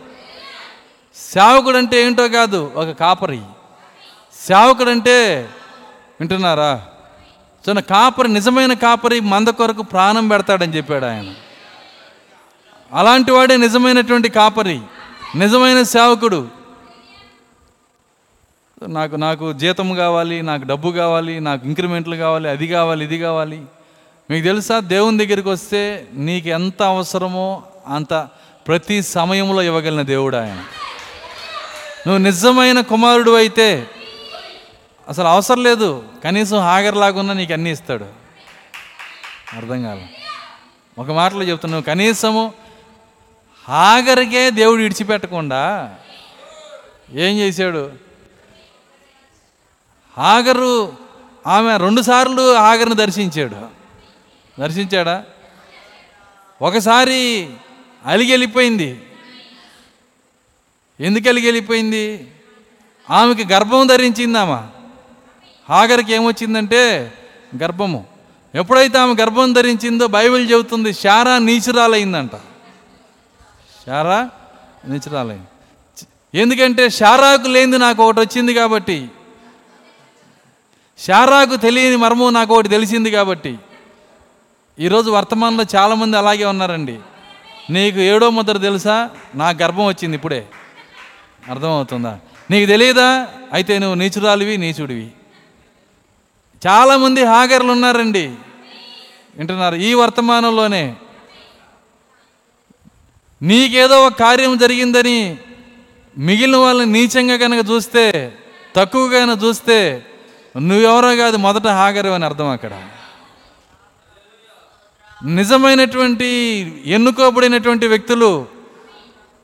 సేవకుడు అంటే ఏంటో కాదు ఒక కాపరి. సేవకుడు అంటే వింటున్నారా? సో నా కాపరి నిజమైన కాపరి మంద కొరకు ప్రాణం పెడతాడని చెప్పాడు ఆయన. అలాంటి వాడే నిజమైనటువంటి కాపరి నిజమైన సేవకుడు. నాకు నాకు జీతం కావాలి నాకు డబ్బు కావాలి నాకు ఇంక్రిమెంట్లు కావాలి అది కావాలి ఇది కావాలి. మీకు తెలుసా? దేవుని దగ్గరికి వస్తే నీకు ఎంత అవసరమో అంత ప్రతి సమయంలో ఇవ్వగలిగిన దేవుడు ఆయన. నువ్వు నిజమైన కుమారుడు అయితే అసలు అవసరం లేదు. కనీసం హాగర్లాగున్నా నీకు అన్నీ ఇస్తాడు. అర్థం కాదు ఒక మాటలో చెప్తున్నావు కనీసము హాగరికే దేవుడు విడిచిపెట్టకుండా ఏం చేశాడు? హాగరు ఆమె రెండుసార్లు హాగర్ని దర్శించాడు. దర్శించాడా? ఒకసారి అలిగి వెళ్ళిపోయింది. ఎందుకు అలిగి వెళ్ళిపోయింది? ఆమెకి గర్భం ధరించింది ఆమె. హాగర్కి ఏమొచ్చిందంటే గర్భము. ఎప్పుడైతే ఆమె గర్భం ధరించిందో బైబిల్ చెబుతుంది శారా నీచురాలైందంట. శారా నీచురాలైంది ఎందుకంటే శారాకు లేనిది నాకు ఒకటి వచ్చింది కాబట్టి. శారాకు తెలియని మర్మం నాకు ఒకటి తెలిసింది కాబట్టి. ఈరోజు వర్తమానంలో చాలామంది అలాగే ఉన్నారండి. నీకు ఏడో ముద్ర తెలుసా? నా గర్భం వచ్చింది ఇప్పుడే. అర్థమవుతుందా? నీకు తెలియదా? అయితే నువ్వు నీచురాలివి నీచుడివి. చాలామంది హాగర్లు ఉన్నారండి. వింటున్నారు? ఈ వర్తమానంలోనే. నీకేదో ఒక కార్యం జరిగిందని మిగిలిన వాళ్ళని నీచంగా కనుక చూస్తే తక్కువగా కనుక చూస్తే నువ్వెవరో కాదు మొదట హాగరు అని అర్థం అక్కడ. నిజమైనటువంటి ఎన్నుకోబడినటువంటి వ్యక్తులు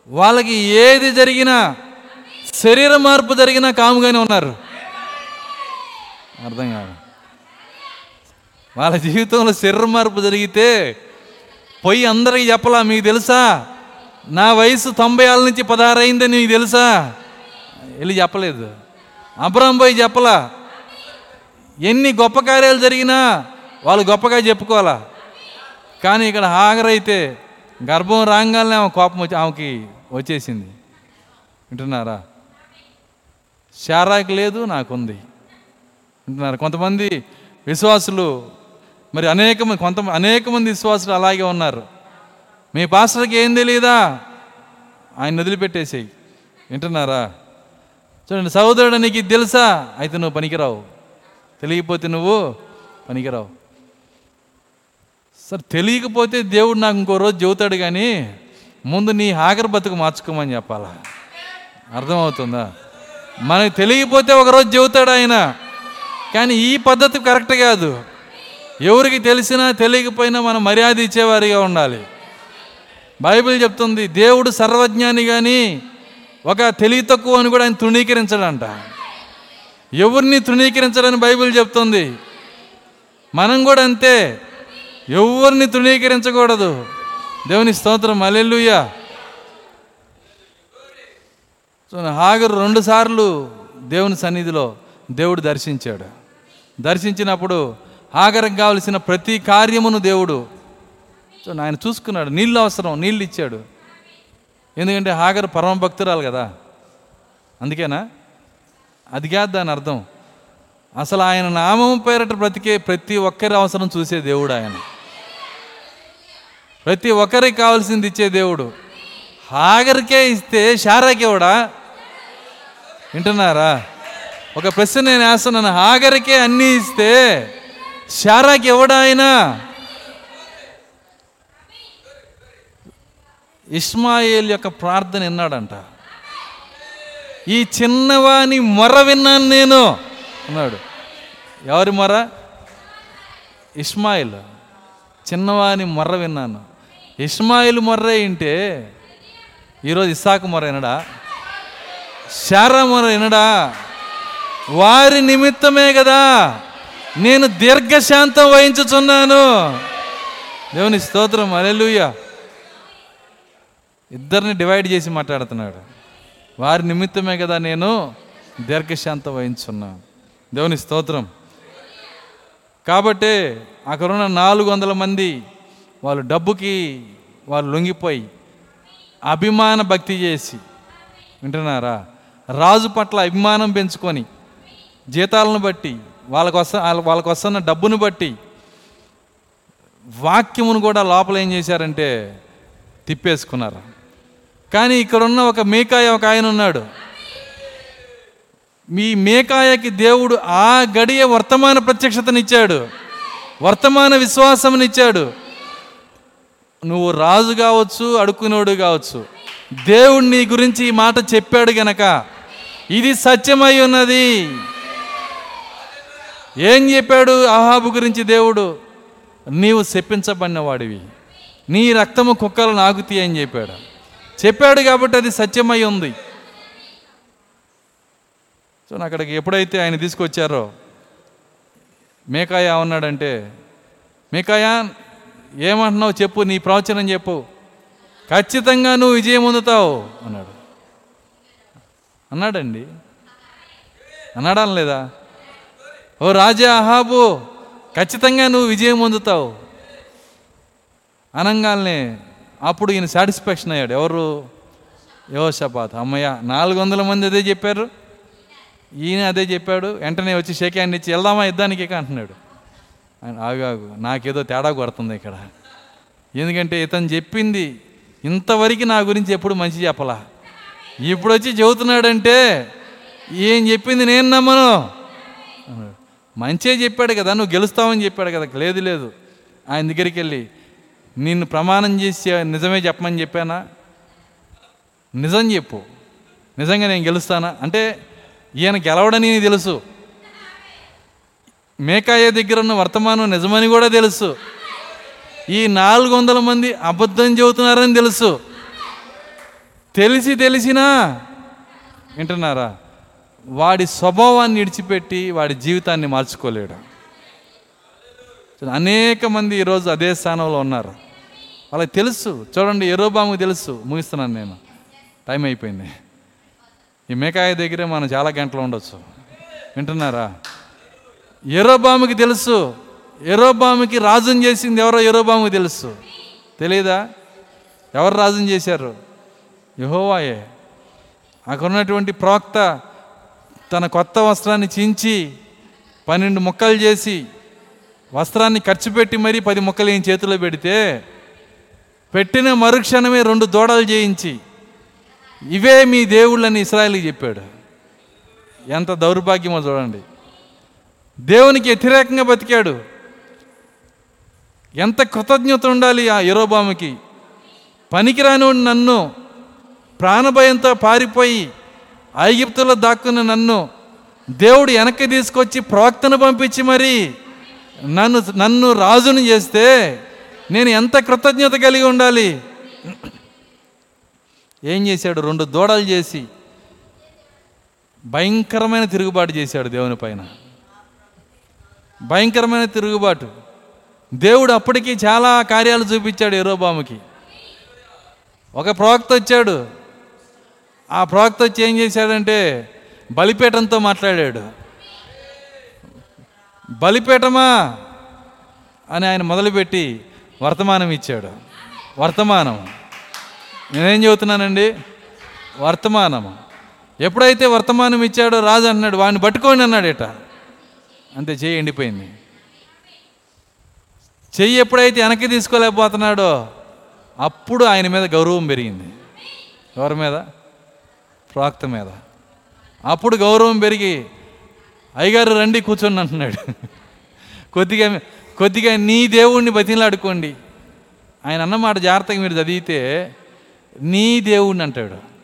వాళ్ళకి ఏది జరిగినా శరీర మార్పు జరిగినా కాముగానే ఉన్నారు. అర్థం కాదు. వాళ్ళ జీవితంలో శరీర మార్పు జరిగితే పోయి అందరికీ చెప్పలా మీకు తెలుసా? నా వయసు తొంభై ఆరు నుంచి పదహారు అయిందని తెలుసా? వెళ్ళి చెప్పలేదు. అబ్రహం పోయి చెప్పలా. ఎన్ని గొప్ప కార్యాలు జరిగినా వాళ్ళు గొప్పగా చెప్పుకోవాలా. కానీ ఇక్కడ హాగరైతే గర్భం రాగానే ఆమె కోపం వచ్చి ఆమెకి వచ్చేసింది. వింటున్నారా? శారాకి లేదు నాకుంది. వింటున్నారు? కొంతమంది విశ్వాసులు మరి అనేక మంది కొంత అనేక మంది విశ్వాసులు అలాగే ఉన్నారు. మీ పాస్టర్కి ఏం తెలియదా ఆయన వదిలిపెట్టేసేయి. వింటున్నారా? చూడండి సహోదరుడు నీకు ఇది తెలుసా? అయితే నువ్వు పనికిరావు. తెలియకపోతే నువ్వు పనికిరావు. సార్ తెలియకపోతే దేవుడు నాకు ఇంకో రోజు చెబుతాడు కానీ ముందు నీ ఆఖరి బతుకు మార్చుకోమని చెప్పాలా? అర్థమవుతుందా? మనకు తెలియకపోతే ఒకరోజు చెబుతాడు ఆయన. కానీ ఈ పద్ధతి కరెక్ట్ కాదు. ఎవరికి తెలిసినా తెలియకపోయినా మనం మర్యాద ఇచ్చేవారిగా ఉండాలి. బైబిల్ చెప్తుంది దేవుడు సర్వజ్ఞాని కానీ ఒక తెలివి తక్కువ అని కూడా ఆయన తృణీకరించడంట. ఎవరిని తృణీకరించడని బైబిల్ చెప్తుంది. మనం కూడా అంతే ఎవరిని తృణీకరించకూడదు. దేవుని స్తోత్రం అలెలుయ్యా సో హాగరు రెండుసార్లు దేవుని సన్నిధిలో దేవుడు దర్శించాడు. దర్శించినప్పుడు హాగరకు కావలసిన ప్రతి కార్యమును దేవుడు సో ఆయన చూసుకున్నాడు. నీళ్ళు అవసరం నీళ్ళు ఇచ్చాడు. ఎందుకంటే హాగర్ పరమ భక్తురాలు కదా. అందుకేనా? అది కాదు దాని అర్థం. అసలు ఆయన నామం పేరట బ్రతికే ప్రతి ఒక్కరి అవసరం చూసే దేవుడు ఆయన. ప్రతి ఒక్కరికి కావాల్సింది ఇచ్చే దేవుడు. హాగరికే ఇస్తే షారాకి వింటున్నారా? ఒక ప్రశ్న నేను వేస్తున్నాను. హాగరికే అన్నీ ఇస్తే షారాకి ఇవ్వడా ఇస్మాయిల్ యొక్క ప్రార్థన విన్నాడంట. ఈ చిన్నవాని మొర విన్నాను నేను అన్నాడు. ఎవరి మొర? ఇస్మాయిల్. చిన్నవాని మొర్ర విన్నాను. ఇస్మాయిల్ మొర్ర ఏంటే? ఈరోజు ఇస్సాకు మొర వినడా? శారా మొర వినడా? వారి నిమిత్తమే కదా నేను దీర్ఘశాంతం వహించుచున్నాను. దేవుని స్తోత్రం. అలెలుయ్యా ఇద్దరిని డివైడ్ చేసి మాట్లాడుతున్నాడు. వారి నిమిత్తమే కదా నేను దీర్ఘశాంతం వహించున్నాను దేవుని స్తోత్రం. కాబట్టి అక్కడున్న నాలుగు వందల మంది వాళ్ళు డబ్బుకి వాళ్ళు లొంగిపోయి అభిమాన భక్తి చేసి వింటున్నారా? రాజు పట్ల అభిమానం పెంచుకొని జీతాలను బట్టి వాళ్ళకు వస్త వాళ్ళకు వస్తున్న డబ్బును బట్టి వాక్యమును కూడా లోపల ఏం చేశారంటే తిప్పేసుకున్నారు. కానీ ఇక్కడున్న ఒక మేకాయ ఒక ఆయన ఉన్నాడు. మీ మేకాయకి దేవుడు ఆ గడియ వర్తమాన ప్రత్యక్షతనిచ్చాడు. వర్తమాన విశ్వాసమునిచ్చాడు. నువ్వు రాజు కావచ్చు అడుక్కునోడు కావచ్చు. దేవుడు నీ గురించి ఈ మాట చెప్పాడు గనక. ఇది సత్యమై ఉన్నది. ఏం చెప్పాడు అహాబు గురించి దేవుడు? నీవు చెప్పించబడినవాడివి నీ రక్తము కుక్కలు నాగుతీ అని చెప్పాడు. చెప్పాడు కాబట్టి అది సత్యమై ఉంది. సో అక్కడికి ఎప్పుడైతే ఆయన తీసుకొచ్చారో మేకాయ ఉన్నాడంటే మేకాయ ఏమంటున్నావు చెప్పు నీ ప్రవచనం చెప్పు. ఖచ్చితంగా నువ్వు విజయం పొందుతావు. అన్నాడు. అన్నాడండి. అన్నాడా లేదా? ఓ రాజా అహాబు ఖచ్చితంగా నువ్వు విజయం పొందుతావు. అనంగాల్నే అప్పుడు ఈయన సాటిస్ఫాక్షన్ అయ్యాడు. ఎవరు? యోషపాత్ అమ్మయ్య నాలుగు వందల మంది అదే చెప్పారు. ఈయన అదే చెప్పాడు. వెంటనే వచ్చి షేక్ హ్యాండ్ ఇచ్చి వెళ్దామా యుద్ధానికి? ఇక అంటున్నాడు. ఆయన ఆగాగు నాకేదో తేడా కొడుతుంది ఇక్కడ. ఎందుకంటే ఇతను చెప్పింది ఇంతవరకు నా గురించి ఎప్పుడు మంచి చెప్పలా. ఇప్పుడు వచ్చి చెబుతున్నాడంటే ఏం చెప్పింది నేను నమ్మను. మంచే చెప్పాడు కదా నువ్వు గెలుస్తావని చెప్పాడు కదా. లేదు లేదు. ఆయన దగ్గరికి వెళ్ళి నిన్ను ప్రమాణం చేసి నిజమే చెప్పమని చెప్పానా? నిజం చెప్పు. నిజంగా నేను గెలుస్తానా? అంటే ఈయన గెలవడని తెలుసు. మేకాయ దగ్గర ఉన్న వర్తమానం నిజమని కూడా తెలుసు. ఈ నాలుగు వందల మంది అబద్ధం చెబుతున్నారని తెలుసు. తెలిసి తెలిసినా వింటున్నారా? వాడి స్వభావాన్ని విడిచిపెట్టి వాడి జీవితాన్ని మార్చుకోలేడు. అనేక మంది ఈరోజు అదే స్థానంలో ఉన్నారు. వాళ్ళకి తెలుసు. చూడండి ఎరోబాముకి తెలుసు. ముగిస్తున్నాను నేను. టైం అయిపోయింది. ఈ మేకాయ దగ్గరే మనం చాలా గంటలు ఉండొచ్చు. వింటున్నారా? ఎరోబాముకి తెలుసు. ఎరోబాముకి రాజుని చేసింది ఎవరో ఎరోబాముకి తెలుసు. తెలియదా ఎవరు రాజుని చేశారు? యహోవాయే. అక్కడ ఉన్నటువంటి ప్రవక్త తన కొత్త వస్త్రాన్ని చించి పన్నెండు ముక్కలు చేసి వస్త్రాన్ని ఖర్చు పెట్టి మరీ పది ముక్కలు ఈయన చేతిలో పెడితే పెట్టిన మరుక్షణమే రెండు దూడలు చేయించి ఇవే మీ దేవుళ్ళని ఇస్రాయల్కి చెప్పాడు. ఎంత దౌర్భాగ్యమో చూడండి. దేవునికి వ్యతిరేకంగా బతికాడు. ఎంత కృతజ్ఞత ఉండాలి ఆ ఎరోబాముకి పనికిరాని నన్ను ప్రాణభయంతో పారిపోయి ఐగిప్తులో దాక్కున్న నన్ను దేవుడు వెనక్కి తీసుకొచ్చి ప్రవక్తను పంపించి మరి నన్ను నన్ను రాజును చేస్తే నేను ఎంత కృతజ్ఞత కలిగి ఉండాలి? ఏం చేశాడు? రెండు దూడలు చేసి భయంకరమైన తిరుగుబాటు చేశాడు దేవుని పైన. భయంకరమైన తిరుగుబాటు. దేవుడు అప్పటికి చాలా కార్యాలు చూపించాడు ఎరోబాముకి ఒక ప్రవక్త వచ్చాడు. ఆ ప్రవక్త వచ్చి ఏం చేశాడంటే బలిపీఠంతో మాట్లాడాడు. బలిపీఠమా? అని ఆయన మొదలుపెట్టి వర్తమానం ఇచ్చాడు. వర్తమానం. నేనేం చెబుతున్నానండి వర్తమానము ఎప్పుడైతే వర్తమానం ఇచ్చాడో రాజు అన్నాడు వాడిని పట్టుకోండి అన్నాడేట అంతే చెయ్యి ఎండిపోయింది. చెయ్యి ఎప్పుడైతే వెనక్కి తీసుకోలేకపోతున్నాడో అప్పుడు ఆయన మీద గౌరవం పెరిగింది. ఎవరి మీద? ప్రాక్త మీద. అప్పుడు గౌరవం పెరిగి అయ్యగారు రండి కూర్చొని అంటున్నాడు. కొద్దిగా కొద్దిగా నీ దేవుణ్ణి బతిలాడుకోండి ఆయన అన్నమాట జాగ్రత్తగా మీరు చదివితే నీ దేవుణ్ణి అంటాడు.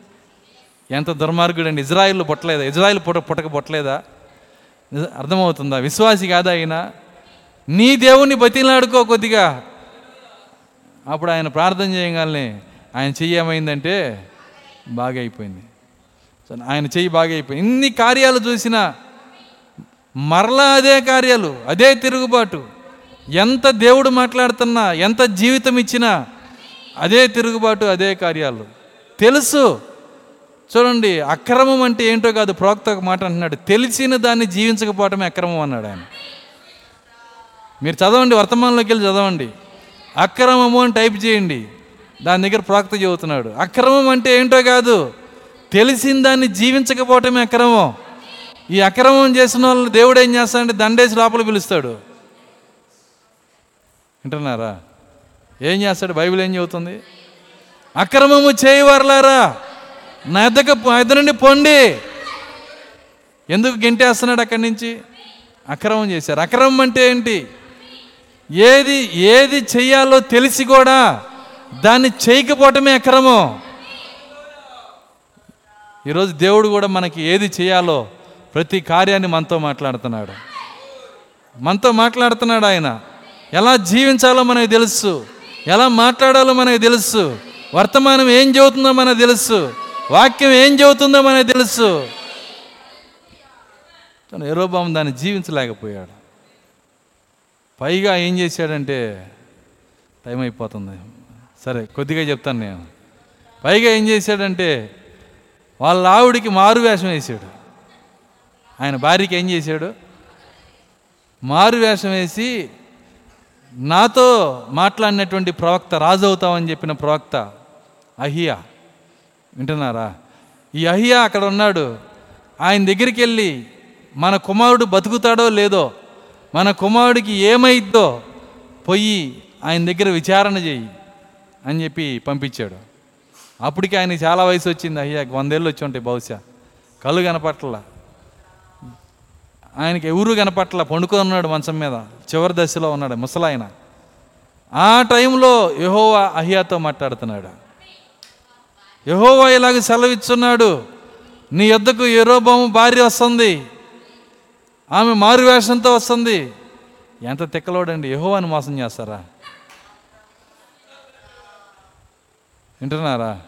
ఎంత దుర్మార్గుడు అండి ఇజ్రాయిల్ పుట్టలేదా? ఇజ్రాయిల్ పుట్ట పుట్టక పుట్టలేదా? అర్థమవుతుందా? విశ్వాసి కాదా ఆయన? నీ దేవుణ్ణి బతిలాడుకో కొద్దిగా. అప్పుడు ఆయన ప్రార్థన చేయగానే ఆయన చెయ్యి ఏమైందంటే బాగా అయిపోయింది. సో ఆయన చెయ్యి బాగా అయిపోయింది. ఇన్ని కార్యాలు చూసినా మరలా అదే కార్యాలు అదే తిరుగుబాటు. ఎంత దేవుడు మాట్లాడుతున్నా ఎంత జీవితం ఇచ్చినా అదే తిరుగుబాటు అదే కార్యాలు. తెలుసు. చూడండి అక్రమం అంటే ఏంటో కాదు ప్రోక్త ఒక మాట అంటున్నాడు తెలిసిన దాన్ని జీవించకపోవటమే అక్రమం అన్నాడు ఆయన. మీరు చదవండి వర్తమానంలోకి వెళ్ళి చదవండి. అక్రమము అని టైప్ చేయండి. దాని దగ్గర ప్రాక్త చెబుతున్నాడు అక్రమం అంటే ఏంటో కాదు తెలిసిన దాన్ని జీవించకపోవటమే అక్రమం. ఈ అక్రమం చేసిన వాళ్ళని దేవుడు ఏం చేస్తాడంటే దండేసి లోపల పిలుస్తాడు. వింటున్నారా? ఏం చేస్తాడు? బైబిల్ ఏం చెబుతుంది? అక్రమము చేయవర్లారా? నా ఎద్దకు ఎద్ద నుండి పొండి. ఎందుకు గెంటేస్తున్నాడు అక్కడి నుంచి? అక్రమం చేశారు. అక్రమం అంటే ఏంటి? ఏది ఏది చెయ్యాలో తెలిసి కూడా దాన్ని చేయకపోవటమే అక్రమం. ఈరోజు దేవుడు కూడా మనకి ఏది చేయాలో ప్రతి కార్యాన్ని మనతో మాట్లాడుతున్నాడు. మనతో మాట్లాడుతున్నాడు ఆయన. ఎలా జీవించాలో మనకు తెలుసు. ఎలా మాట్లాడాలో మనకు తెలుసు. వర్తమానం ఏం చెబుతుందో మనకు తెలుసు. వాక్యం ఏం చెబుతుందో మనకు తెలుసు. తను ఎరోబాము దాన్ని జీవించలేకపోయాడు. పైగా ఏం చేశాడంటే టైం అయిపోతుంది. సరే కొద్దిగా చెప్తాను నేను. పైగా ఏం చేశాడంటే వాళ్ళ ఆవిడికి మారు వేషం వేసాడు ఆయన భార్యకి ఏం చేశాడు? మారు వేషం వేసి నాతో మాట్లాడినటువంటి ప్రవక్త రాజు అవుతామని చెప్పిన ప్రవక్త అహియా. వింటున్నారా? ఈ అహియా అక్కడ ఉన్నాడు. ఆయన దగ్గరికి వెళ్ళి మన కుమారుడు బతుకుతాడో లేదో మన కుమారుడికి ఏమైద్దో పోయి ఆయన దగ్గర విచారణ చేయి అని చెప్పి పంపించాడు. అప్పటికి ఆయనకి చాలా వయసు వచ్చింది అయ్యాకి వందేళ్ళు వచ్చి ఉంటాయి బహుశా. కళ్ళు కనపట్ల ఆయనకి ఎవరు కనపట్ల పండుకొని ఉన్నాడు మంచం మీద. చివరి దశలో ఉన్నాడు ముసలాయన. ఆ టైంలో యహోవా అహియాతో మాట్లాడుతున్నాడు. యహోవా ఇలాగ సెలవిచ్చున్నాడు. నీ యొద్దకు ఎరోబాము భార్య వస్తుంది. ఆమె మారు వేషంతో వస్తుంది. ఎంత తిక్కలోడండి. యహోవాని మోసం చేస్తారా? వింటున్నారా?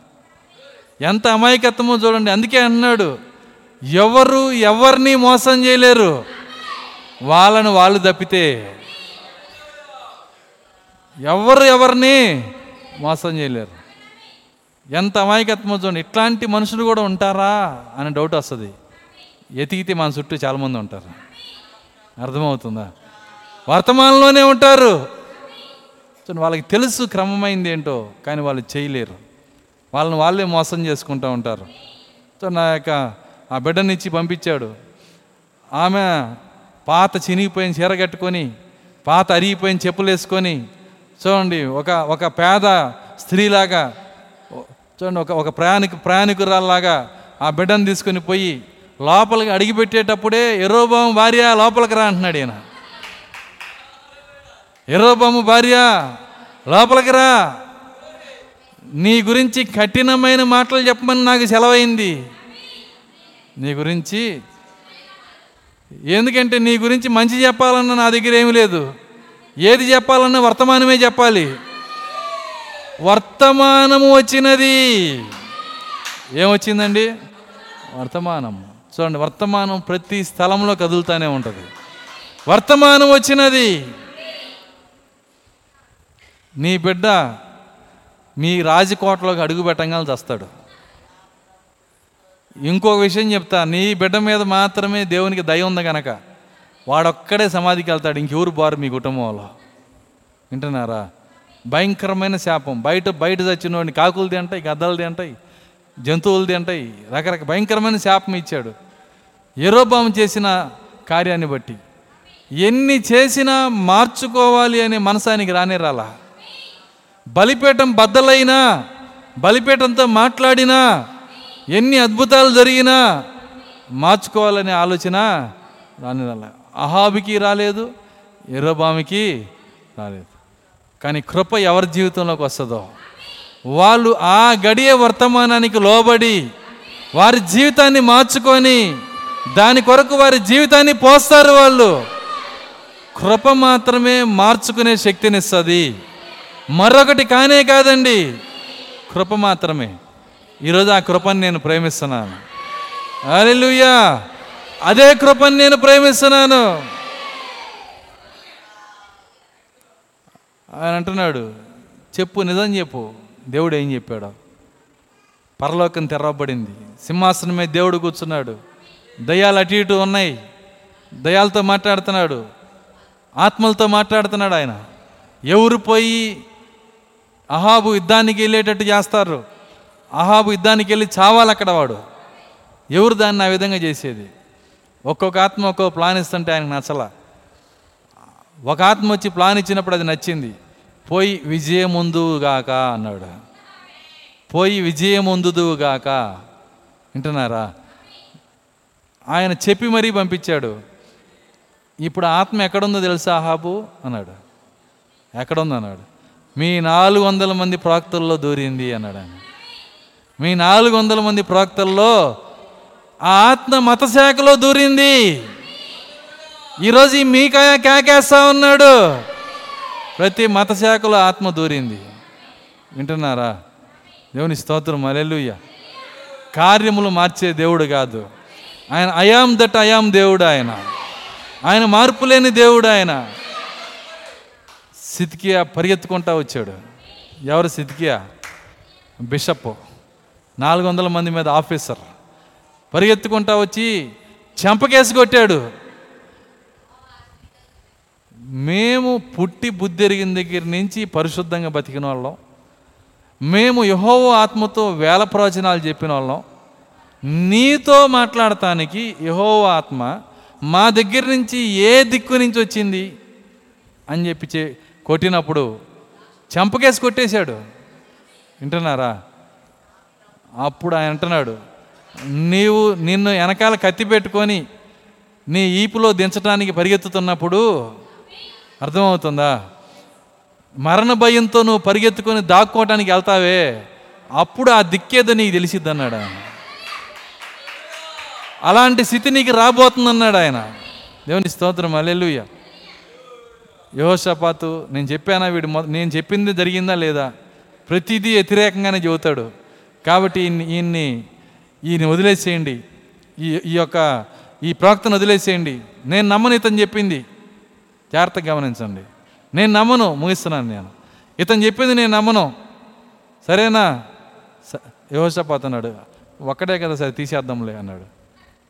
ఎంత అమాయకత్వమో చూడండి. అందుకే అన్నాడు ఎవరు ఎవరిని మోసం చేయలేరు. వాళ్ళను వాళ్ళు తప్పితే ఎవరు ఎవరిని మోసం చేయలేరు. ఎంత అమాయకత్వమో చూడండి ఇట్లాంటి మనుషులు కూడా ఉంటారా అని డౌట్ వస్తుంది. ఎతికితే మన చుట్టూ చాలామంది ఉంటారు. అర్థమవుతుందా? వర్తమానంలోనే ఉంటారు. చూడండి వాళ్ళకి తెలుసు క్రమమైంది ఏంటో కానీ వాళ్ళు చేయలేరు. వాళ్ళని వాళ్ళే మోసం చేసుకుంటూ ఉంటారు. సో నా యొక్క ఆ బిడ్డనిచ్చి పంపించాడు. ఆమె పాత చినిగిపోయిన చీర కట్టుకొని పాత అరిగిపోయిన చెప్పులు వేసుకొని చూడండి ఒక ఒక పేద స్త్రీలాగా చూడండి ఒక ఒక ప్రయాణికు ప్రయాణికురాల్లాగా ఆ బిడ్డను తీసుకొని పోయి లోపలికి అడిగిపెట్టేటప్పుడే ఎరోబాము భార్య లోపలికి రా అంటున్నాడు ఈయన. ఎరోబాము భార్య లోపలికి రా. నీ గురించి కఠినమైన మాటలు చెప్పమని నాకు సెలవైంది. నీ గురించి ఎందుకంటే నీ గురించి మంచి చెప్పాలన్న నా దగ్గర ఏమీ లేదు. ఏది చెప్పాలన్నా వర్తమానమే చెప్పాలి. వర్తమానము వచ్చినది. ఏమొచ్చిందండి? వర్తమానం. చూడండి వర్తమానం ప్రతి స్థలంలో కదులుతానే ఉంటుంది. వర్తమానం వచ్చినది. నీ బిడ్డ మీ రాజకోటలోకి అడుగు పెట్టంగానే చస్తాడు. ఇంకొక విషయం చెప్తా నీ బిడ్డ మీద మాత్రమే దేవునికి దయ ఉంది కనుక వాడొక్కడే సమాధికి వెళ్తాడు ఇంకెవరు బారు మీ కుటుంబంలో? వింటున్నారా? భయంకరమైన శాపం. బయట బయట చచ్చిన వాడిని కాకులు తింటాయి గద్దలు తింటాయి జంతువులు తింటాయి రకరకాల భయంకరమైన శాపం ఇచ్చాడు. ఎరోబాము చేసిన కార్యాన్ని బట్టి. ఎన్ని చేసినా మార్చుకోవాలి అనే మనసానికి రానే రాలా. బలిపీఠం బద్దలైనా బలిపీఠంతో మాట్లాడినా ఎన్ని అద్భుతాలు జరిగినా మార్చుకోవాలనే ఆలోచన రాని రాలే. అహాబికి రాలేదు ఎర్రబామికి రాలేదు. కానీ కృప ఎవరి జీవితంలోకి వస్తుందో. వాళ్ళు ఆ గడియ వర్తమానానికి లోబడి వారి జీవితాన్ని మార్చుకొని దాని కొరకు వారి జీవితాన్ని పోస్తారు వాళ్ళు. కృప మాత్రమే మార్చుకునే శక్తినిస్తుంది. మరొకటి కానే కాదండి కృప మాత్రమే. ఈరోజు ఆ కృపను నేను ప్రేమిస్తున్నాను. అలెలుయ్యా అదే కృపను నేను ప్రేమిస్తున్నాను. ఆయన అంటున్నాడు చెప్పు నిజం చెప్పు. దేవుడు ఏం చెప్పాడు. పరలోకం తెరవబడింది. సింహాసనం మీద దేవుడు కూర్చున్నాడు. దయ్యాలు అటు ఇటు ఉన్నాయి. దయాలతో మాట్లాడుతున్నాడు. ఆత్మలతో మాట్లాడుతున్నాడు ఆయన. ఎవరు పోయి అహాబు యుద్ధానికి వెళ్ళేటట్టు చేస్తారు? అహాబు యుద్ధానికి వెళ్ళి చావాలి అక్కడ వాడు. ఎవరు దాన్ని ఆ విధంగా చేసేది? ఒక్కొక్క ఆత్మ ఒక్కొక్క ప్లాన్ ఇస్తుంటే ఆయనకు నచ్చల. ఒక ఆత్మ వచ్చి ప్లాన్ ఇచ్చినప్పుడు అది నచ్చింది. పోయి విజయముందుగాక అన్నాడు. పోయి విజయముందుదుగాక. వింటున్నారా? ఆయన చెప్పి మరీ పంపించాడు. ఇప్పుడు ఆత్మ ఎక్కడుందో తెలుసా హాబు అన్నాడు. ఎక్కడుందో అన్నాడు మీ నాలుగు వందల మంది ప్రాక్తుల్లో దూరింది అన్నాడు ఆయన. మీ నాలుగు వందల మంది ప్రవక్తల్లో ఆ ఆత్మ మతశాఖలో దూరింది. ఈరోజు ఈ మీకాయ కేకేస్తా ఉన్నాడు. ప్రతి మతశాఖలో ఆత్మ దూరింది. వింటున్నారా? దేవుని స్తోత్రం అలెలుయ్య కార్యములు మార్చే దేవుడు కాదు. ఆయన అయాం దట్ అయాం దేవుడు ఆయన. ఆయన మార్పు లేని దేవుడు ఆయన. సితికియా పరిగెత్తుకుంటా వచ్చాడు. ఎవరు సితికియా బిషప్. నాలుగు వందల మంది మీద ఆఫీసర్ పరిగెత్తుకుంటా వచ్చి చెంపకేసి కొట్టాడు. మేము పుట్టి బుద్ధిరిగిన దగ్గర నుంచి పరిశుద్ధంగా బతికిన వాళ్ళం. మేము యహోవ ఆత్మతో వేల ప్రవచనాలు చెప్పిన వాళ్ళం. నీతో మాట్లాడటానికి యహోవ ఆత్మ మా దగ్గర నుంచి ఏ దిక్కు నుంచి వచ్చింది అని చెప్పి చే కొట్టినప్పుడు చెంపకేసి కొట్టేశాడు. వింటున్నారా? అప్పుడు ఆయన అంటున్నాడు నీవు నిన్ను వెనకాల కత్తి పెట్టుకొని నీ ఈపులో దించడానికి పరిగెత్తుతున్నప్పుడు అర్థమవుతుందా? మరణ భయంతో నువ్వు పరిగెత్తుకొని దాక్కోవటానికి వెళ్తావే అప్పుడు ఆ దిక్కేదో నీకు తెలిసిద్ది అన్నాడు ఆయన. అలాంటి స్థితి నీకు రాబోతుందన్నాడు ఆయన. దేవుని స్తోత్రం అల్లెలుయ్య యోషపాతు నేను చెప్పానా వీడు మొ నేను చెప్పింది జరిగిందా లేదా? ప్రతిదీ వ్యతిరేకంగానే చెబుతాడు. కాబట్టి ఈయన్ని ఈయన్ని ఈయన వదిలేసేయండి. ఈ ఈ యొక్క ఈ ప్రవక్తను వదిలేసేయండి. నేను నమ్మను ఇతను చెప్పింది. జాగ్రత్తగా గమనించండి. నేను నమ్మను ముగిస్తున్నాను నేను. ఇతను చెప్పింది నేను నమ్మను. సరేనా? యోషపాత్ అన్నాడు. ఒక్కడే కదా సరే తీసేద్దాంలే అన్నాడు.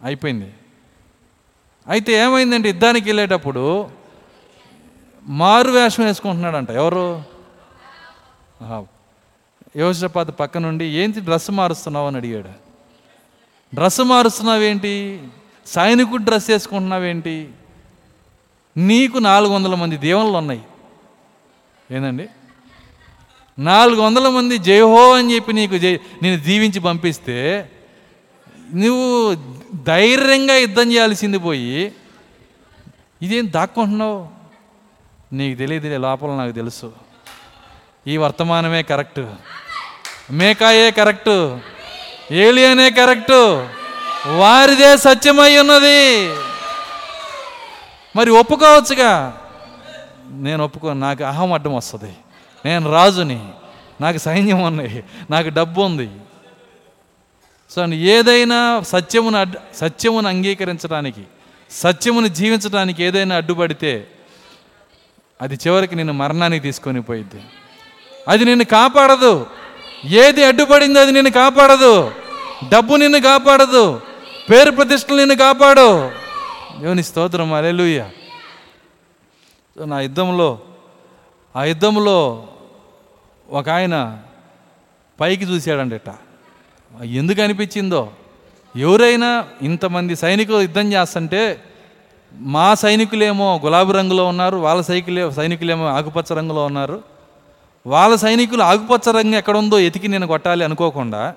అయిపోయింది. అయితే ఏమైందంటే యుద్ధానికి వెళ్ళేటప్పుడు మారు వేషం వేసుకుంటున్నాడంట. ఎవరు? యోషపాత పక్క నుండి ఏంటి డ్రెస్ మారుస్తున్నావు? అని అడిగాడు. డ్రెస్ మారుస్తున్నావేంటి? సైనికుడు డ్రెస్ వేసుకుంటున్నావేంటి? నీకు నాలుగు వందల మంది దేవుళ్ళు ఉన్నాయి. ఏందండి? నాలుగు వందల మంది జయహో అని చెప్పి నీకు జై నేను దీవించి పంపిస్తే నువ్వు ధైర్యంగా యుద్ధం చేయాల్సింది పోయి ఇదేం దాక్కుంటున్నావు? నీకు తెలియదు లోపల నాకు తెలుసు. ఈ వర్తమానమే కరెక్ట్. మేకాయే కరెక్టు. ఏలియనే కరెక్టు. వారిదే సత్యమై ఉన్నది. మరి ఒప్పుకోవచ్చుగా? నేను ఒప్పుకో నాకు అహం అడ్డం వస్తుంది. నేను రాజుని. నాకు సైన్యం ఉన్నాయి నాకు డబ్బు ఉంది. సో ఏదైనా సత్యమును అడ్ సత్యమును అంగీకరించడానికి సత్యమును జీవించడానికి ఏదైనా అడ్డుపడితే అది చివరికి నేను మరణానికి తీసుకొని పోయిద్ది. అది నిన్ను కాపాడదు. ఏది అడ్డుపడిందో అది నిన్ను కాపాడదు. డబ్బు నిన్ను కాపాడదు. పేరు ప్రతిష్టలు నిన్ను కాపాడు. దేవుని స్తోత్రం అలెలుయ్య నా యుద్ధంలో ఆ యుద్ధంలో ఒక ఆయన పైకి చూశాడంట. ఎందుకు అనిపించిందో ఎవరైనా ఇంతమంది సైనికులు యుద్ధం చేస్తుంటే మా సైనికులేమో గులాబీ రంగులో ఉన్నారు వాళ్ళ సైకిలే సైనికులేమో ఆకుపచ్చ రంగులో ఉన్నారు. వాళ్ళ సైనికులు ఆకుపచ్చ రంగు ఎక్కడ ఉందో ఎతికి నేను కొట్టాలి అనుకోకుండా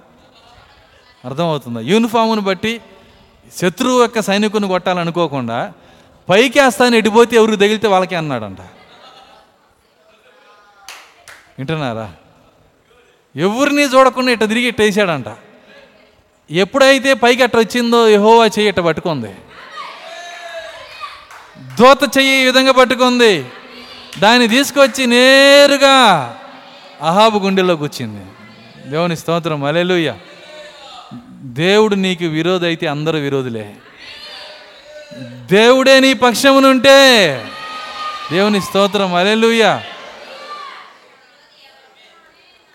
అర్థమవుతుందా? యూనిఫామ్ను బట్టి శత్రువు యొక్క సైనికుని కొట్టాలనుకోకుండా పైకి వేస్తాను ఎడిపోతే ఎవరికి తగిలితే వాళ్ళకే అన్నాడంట. వింటున్నారా? ఎవరిని చూడకుండా ఇట్ట తిరిగి ఇట్ట వేసాడంట. ఎప్పుడైతే పైకి అట్ట వచ్చిందో యహోవా చెయ్యి ఇట్ట పట్టుకుంది. దూత చెయ్యి ఈ విధంగా పట్టుకుంది. దాన్ని తీసుకొచ్చి నేరుగా అహాబు గుండెలోకి వచ్చింది దేవుని స్తోత్రం. అలెలుయ్య దేవుడు నీకు విరోధి అయితే అందరూ విరోధులే. దేవుడే నీ పక్షమునుంటే. దేవుని స్తోత్రం. అలెలుయ్య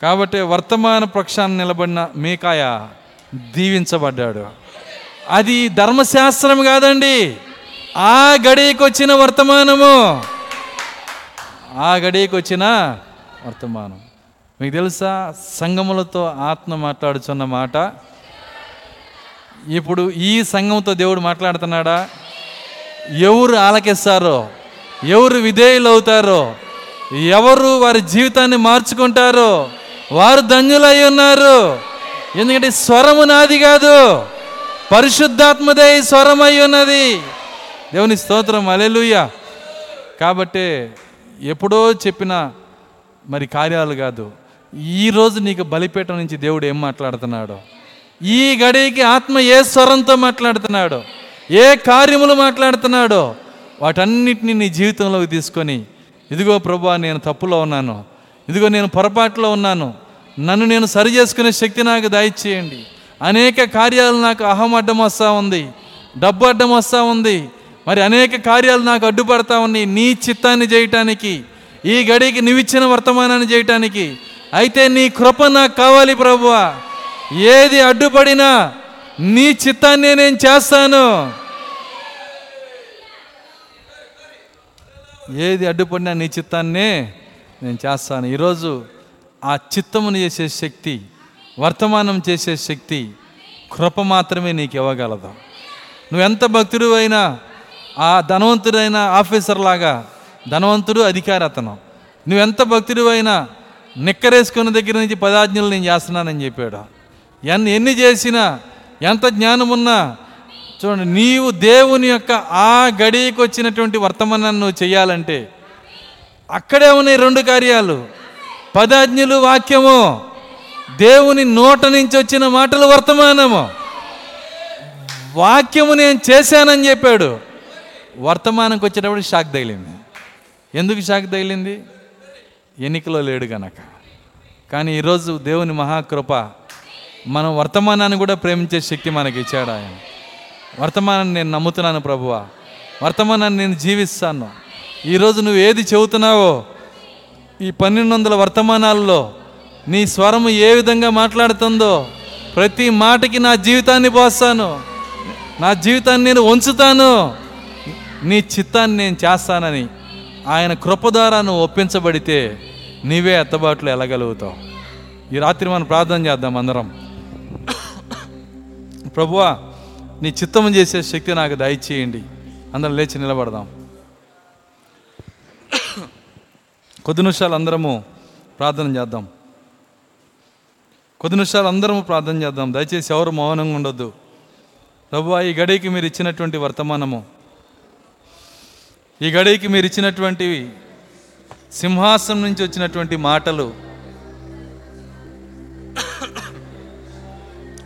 కాబట్టి వర్తమాన పక్షాన్ని నిలబడిన మీకాయ దీవించబడ్డాడు. అది ధర్మశాస్త్రం కాదండి. ఆ గడికొచ్చిన వర్తమానము. ఆ గడికి వచ్చిన వర్తమానం. మీకు తెలుసా? సంగములతో ఆత్మ మాట్లాడుచున్న మాట? ఇప్పుడు ఈ సంఘంతో దేవుడు మాట్లాడుతున్నాడా? ఎవరు ఆలకిస్తారో? ఎవరు విధేయులు అవుతారో? ఎవరు వారి జీవితాన్ని మార్చుకుంటారో? వారు ధన్యులై ఉన్నారు. ఎందుకంటే స్వరము నాది కాదు. పరిశుద్ధాత్మదే స్వరం అయి ఉన్నది. దేవుని స్తోత్రం. అలెలుయ్య కాబట్టి ఎప్పుడో చెప్పిన మరి కార్యాలు కాదు. ఈరోజు నీకు బలిపేట నుంచి దేవుడు ఏం మాట్లాడుతున్నాడో? ఈ గడికి ఆత్మ ఏ స్వరంతో మాట్లాడుతున్నాడో? ఏ కార్యములు మాట్లాడుతున్నాడో? వాటన్నిటిని నీ జీవితంలోకి తీసుకొని ఇదిగో ప్రభా నేను తప్పులో ఉన్నాను. ఇదిగో నేను పొరపాటులో ఉన్నాను. నన్ను నేను సరి చేసుకునే శక్తి నాకు దయచేయండి అనేక కార్యాలు నాకు అహం అడ్డం వస్తూ ఉంది. డబ్బు అడ్డం వస్తూ ఉంది. మరి అనేక కార్యాలు నాకు అడ్డుపడతా ఉన్నాయి. నీ చిత్తాన్ని చేయటానికి ఈ గడికి నువ్విచ్చిన వర్తమానాన్ని చేయటానికి అయితే నీ కృప నాకు కావాలి ప్రభువా. ఏది అడ్డుపడినా నీ చిత్తాన్ని నేను చేస్తాను. ఏది అడ్డుపడినా నీ చిత్తాన్నే నేను చేస్తాను. ఈరోజు ఆ చిత్తమును చేసే శక్తి వర్తమానం చేసే శక్తి కృప మాత్రమే నీకు ఇవ్వగలదు. నువ్వెంత భక్తుడు అయినా ఆ ధనవంతుడైన ఆఫీసర్ లాగా ధనవంతుడు అధికారి అతను. నువ్వెంత భక్తుడివైనా నిక్కరేసుకున్న దగ్గర నుంచి పదాజ్ఞలు నేను చేస్తున్నానని చెప్పాడు. ఎన్ని ఎన్ని చేసినా ఎంత జ్ఞానం ఉన్నా చూడండి నీవు దేవుని యొక్క ఆ గడికి వచ్చినటువంటి వర్తమానాన్ని నువ్వు చేయాలంటే అక్కడే ఉన్నాయి రెండు కార్యాలు. పదాజ్ఞలు వాక్యము దేవుని నోట నుంచి వచ్చిన మాటలు వర్తమానము. వాక్యము నేను చేశానని చెప్పాడు. వర్తమానంకి వచ్చేటప్పుడు షాక్ తగిలింది. ఎందుకు షాక్ తగిలింది? ఎన్నికలో లేడు గనక. కానీ ఈరోజు దేవుని మహాకృప మనం వర్తమానాన్ని కూడా ప్రేమించే శక్తి మనకి ఇచ్చాడు ఆయన. వర్తమానాన్ని నేను నమ్ముతున్నాను ప్రభువా. వర్తమానాన్ని నేను జీవిస్తాను. ఈరోజు నువ్వు ఏది చెబుతున్నావో ఈ పన్నెండు వందల వర్తమానాల్లో నీ స్వరము ఏ విధంగా మాట్లాడుతుందో ప్రతి మాటకి నా జీవితాన్ని పోస్తాను. నా జీవితాన్ని నేను ఉంచుతాను. నీ చిత్తాన్ని నేను చేస్తానని ఆయన కృప నువ్వు ఒప్పించబడితే నీవే ఎత్తబాట్లు వెళ్ళగలుగుతావు ఈ రాత్రి మనం ప్రార్థన చేద్దాం అందరం. ప్రభువా నీ చిత్తము చేసే శక్తి నాకు దయచేయండి. అందరం లేచి నిలబడదాం. కొద్ది నిమిషాలు అందరము ప్రార్థన చేద్దాం. కొద్ది నిమిషాలు అందరము ప్రార్థన చేద్దాం. దయచేసి ఎవరు మౌనంగా ఉండొద్దు. ప్రభు ఈ గడికి మీరు ఇచ్చినటువంటి వర్తమానము ఈ గడికి మీరు ఇచ్చినటువంటి సింహాసనం నుంచి వచ్చినటువంటి మాటలు.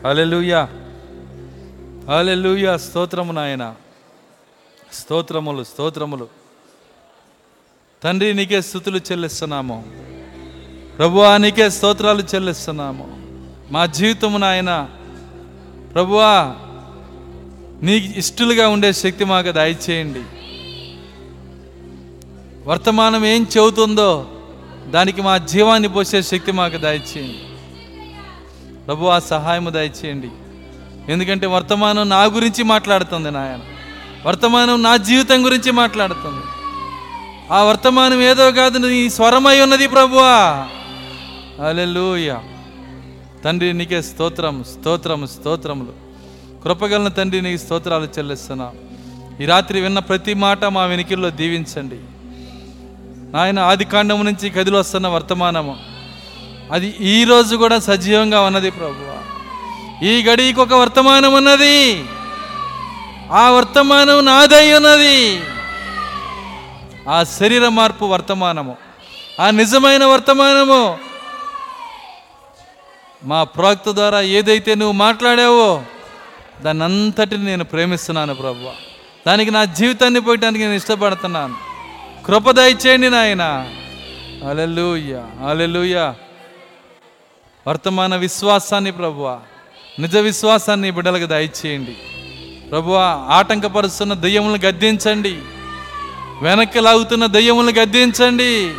అలెలుయా అలెలుయా స్తోత్రము నాయన. స్తోత్రములు స్తోత్రములు. తండ్రి నీకే స్థుతులు చెల్లిస్తున్నాము. ప్రభువా నీకే స్తోత్రాలు చెల్లిస్తున్నాము. మా జీవితము నాయన ప్రభువా నీకు ఇష్టలుగా ఉండే శక్తి మాకు దయచేయండి. వర్తమానం ఏం చెబుతుందో దానికి మా జీవాన్ని పోసే శక్తి మాకు దయచేయండి. ప్రభు ఆ సహాయము దయచేయండి. ఎందుకంటే వర్తమానం నా గురించి మాట్లాడుతుంది నాయన. వర్తమానం నా జీవితం గురించి మాట్లాడుతుంది. ఆ వర్తమానం ఏదో కాదు నీ స్వరమై ఉన్నది ప్రభువా అలెలుయ తండ్రి నీకే స్తోత్రం స్తోత్రం స్తోత్రములు. కృపగలన తండ్రి నీకు స్తోత్రాలు చెల్లిస్తున్నా. ఈ రాత్రి విన్న ప్రతి మాట మా వెనికిల్లో దీవించండి. నాయన ఆది కాండం నుంచి కదిలి వస్తున్న వర్తమానము. అది ఈరోజు కూడా సజీవంగా ఉన్నది ప్రభు ఈ గడికి ఒక వర్తమానం ఉన్నది. ఆ వర్తమానం నాదై ఉన్నది. ఆ శరీర మార్పు వర్తమానము. ఆ నిజమైన వర్తమానము. మా ప్రవక్త ద్వారా ఏదైతే నువ్వు మాట్లాడావో దాన్ని అంతటిని నేను ప్రేమిస్తున్నాను ప్రభు దానికి నా జీవితాన్ని పోయటానికి నేను ఇష్టపడుతున్నాను. కృప దయచేయండి నాయన. అలెలుయ అలెలుయ వర్తమాన విశ్వాసాన్ని ప్రభువ నిజ విశ్వాసాన్ని బిడ్డలకు దయచేయండి. ప్రభువ ఆటంకపరుస్తున్న దెయ్యములను గద్దించండి. వెనక్కి లాగుతున్న దెయ్యములను గద్దించండి.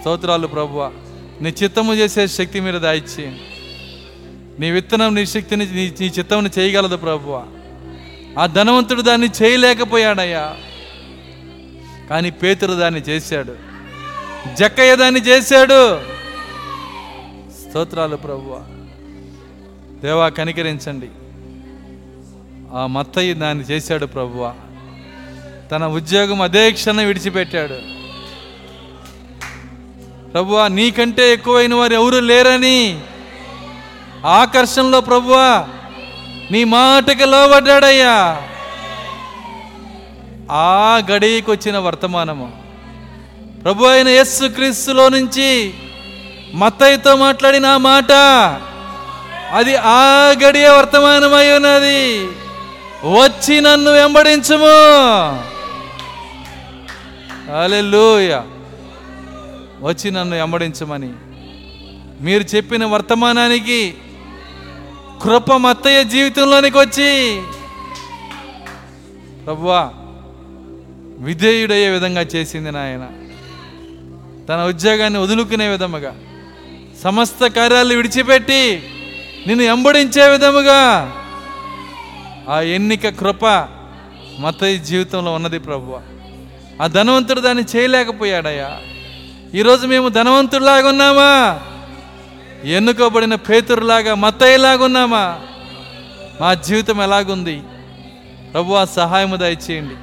స్తోత్రాలు ప్రభువ నీ చిత్తము చేసే శక్తి మీరు దాయిచ్చేయండి నీ విత్తనం నీ శక్తిని నీ నీ చిత్తముని చేయగలదు ప్రభువ. ఆ ధనవంతుడు దాన్ని చేయలేకపోయాడయ్యా. కానీ పేతురు దాన్ని చేశాడు. జక్కయ్య దాన్ని చేశాడు. స్తోత్రాలు ప్రభువ. దేవా కనికరించండి. ఆ మత్తయ్య దాన్ని చేశాడు ప్రభువ. తన ఉద్యోగం అదే క్షణం విడిచిపెట్టాడు. ప్రభువా నీకంటే ఎక్కువైన వారు ఎవరు లేరని ఆకర్షణలో ప్రభువా నీ మాటకి లోబడ్డాడయ్యా. ఆ గడికి వచ్చిన వర్తమానము. ప్రభు అయిన యస్సు క్రీస్తులో నుంచి మత్తయ్యతో మాట్లాడిన ఆ మాట అది ఆ గడియ వర్తమానమై ఉన్నది. వచ్చి నన్ను వెంబడించము. అలెలుయ వచ్చి నన్ను వెంబడించమని. మీరు చెప్పిన వర్తమానానికి కృప మత్తయ్య జీవితంలోనికి వచ్చి ప్రభువా విధేయుడయ్యే విధంగా చేసింది నాయన. తన ఉద్యోగాన్ని వదులుకునే విధముగా సమస్త కార్యాలు విడిచిపెట్టి నిన్ను ఎంబడించే విధముగా ఆ ఎన్నిక కృప మతయ్య జీవితంలో ఉన్నది ప్రభువ. ఆ ధనవంతుడు దాన్ని చేయలేకపోయాడయ్యా. ఈరోజు మేము ధనవంతుడిలాగా ఉన్నామా? ఎన్నుకోబడిన పేతురులాగా మత్తయ్యలాగా ఉన్నామా? మా జీవితం ఎలాగుంది? ప్రభు ఆ సహాయము దయచేయండి.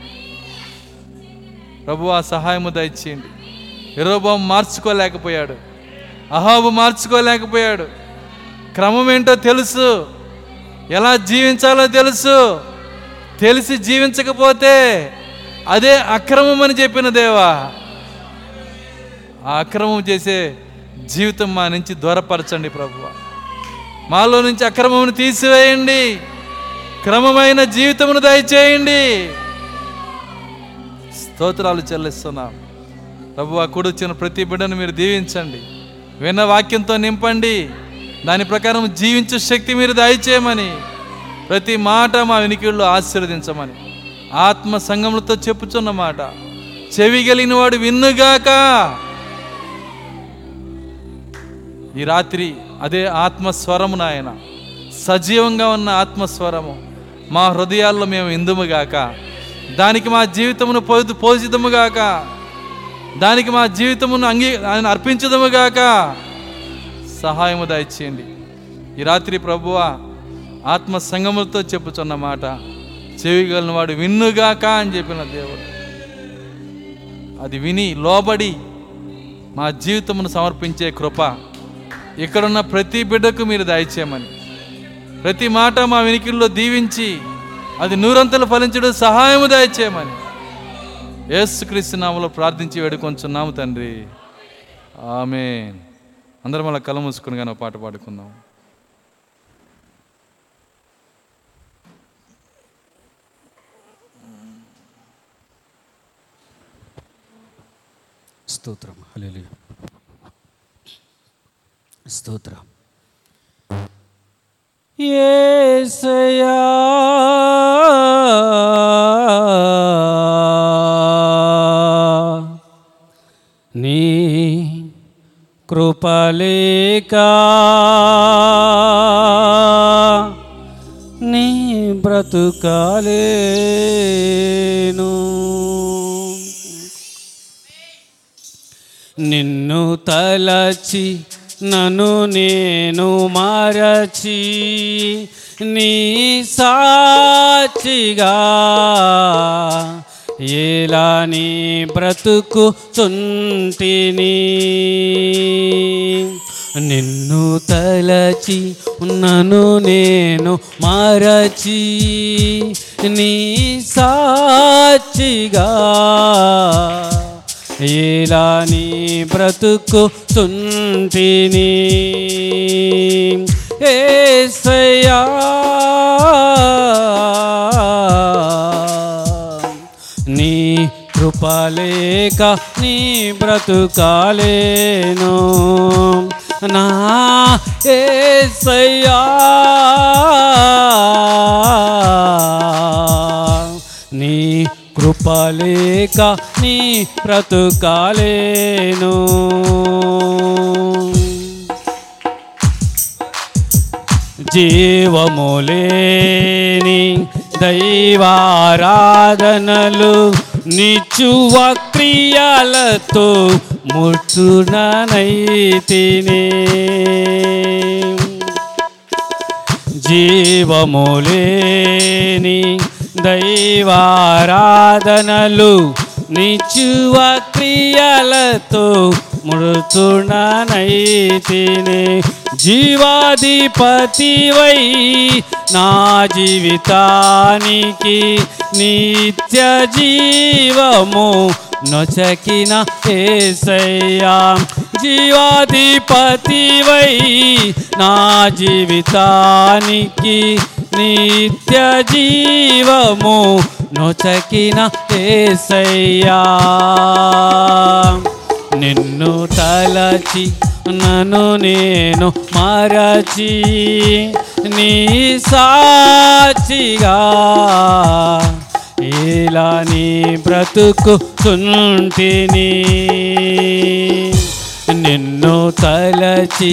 ప్రభు ఆ సహాయము దయచేయండి. ఎరోబాం మార్చుకోలేకపోయాడు. అహాబు మార్చుకోలేకపోయాడు. క్రమం ఏంటో తెలుసు. ఎలా జీవించాలో తెలుసు. తెలిసి జీవించకపోతే అదే అక్రమం అని చెప్పిన దేవా. ఆ అక్రమం చేసే జీవితం మా నుంచి దూరపరచండి ప్రభువ. మాలో నుంచి అక్రమమును తీసివేయండి. క్రమమైన జీవితమును దయచేయండి. స్తోత్రాలు చెల్లిస్తున్నాం. ప్రభు ఆ కూడొచ్చిన ప్రతి బిడ్డను మీరు దీవించండి. విన్న వాక్యంతో నింపండి. దాని ప్రకారం జీవించే శక్తి మీరు దయచేయమని ప్రతి మాట మా వినికిళ్ళు ఆశీర్వదించమని ఆత్మ సంఘములతో చెప్పుచున్న మాట. చెవి కలిగిన వాడు విన్నుగాక. ఈ రాత్రి అదే ఆత్మస్వరము నాయన. సజీవంగా ఉన్న ఆత్మస్వరము. మా హృదయాల్లో మేము ఇందుముగాక. దానికి మా జీవితమును పోదు గాక దానికి మా జీవితమును అంగీ ఆయన అర్పించదముగాక. సహాయము దయచేయండి. ఈ రాత్రి ప్రభువ ఆత్మ సంగములతో చెప్పుచున్న మాట చెవిగలను వాడు విన్నుగాక అని చెప్పిన దేవుడు. అది విని లోబడి మా జీవితమును సమర్పించే కృప ఇక్కడున్న ప్రతి బిడ్డకు మీరు దయచేయమని. ప్రతి మాట మా వెనికిల్లో దీవించి అది నూరంతలు ఫలించడం సహాయము దయచేయమని. యేసుక్రీస్తు నామలో ప్రార్థించి వేడుకొంచున్నాము తండ్రి. ఆమె అందరం అలా కళ్ళ మూసుకుని కానీ పాట పాడుకుందాం. స్తోత్రం. హల్లెలూయా. స్తోత్రం. యేసయ్యా నీ కృపలేక నీ బ్రతుకాలేను నిన్ను తలచి నను నేను మరచి నీ సాచిగా ఎలా నీ బ్రతుకు చుంటిని నిన్ను తలచి నన్ను నేను మరచి నీ సాచిగా ఇలా నీ బ్రతుకు తుంటిని. ఏసయ్యా నీ కృపలేక నీ బ్రతుకాలేను. నా ఏసయ్యా నీ కృపలేక నీ బ్రతుకాలేను. జీవములేని దైవారాధనలు నిచువ క్రియలతో ముట్టుననైతిని జీవములేని దైవారాధనలు నిచువ క్రియలతో జీవాధిపతి జీవాధిపతివై నా జీవితానికి నిత్య జీవము నొచకిన ఏసయ్యా. జీవాధిపతివై నా జీవితానికి నిత్య జీవము నొచకిన ఏసయ్యా. నిన్ను తలచి నన్ను నేను మరచి నీ సాచిగా ఇలా నీ బ్రతుకు చుంటిని నిన్ను తలచి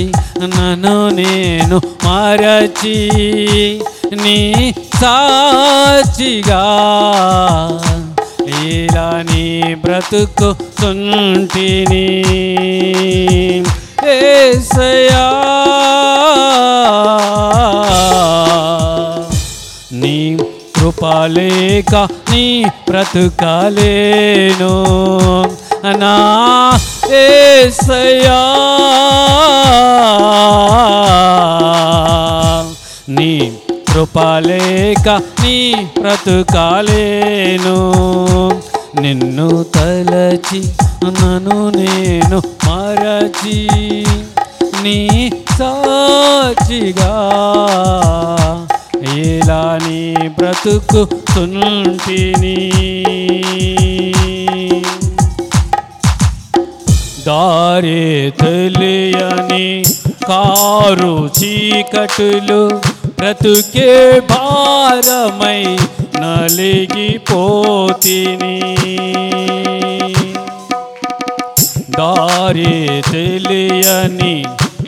నన్ను నేను మరచి నీ సాచిగా ఇలా నీ బ్రతుకు సుంటిని ఏసయా నీ కృపాలేక నీ బ్రతుకాలేను నా ఏసయ్యా నీ కృపలేక నీ బ్రతుకాలేను. నిన్ను తలచి నన్ను నేను మరచి నీ సాచిగా ఇలా నీ బ్రతుకు తుంటిని దారి తెలియని కారు చీకటులు బ్రతుకే భారమై నలిగిపోతిని. దారి తెలియని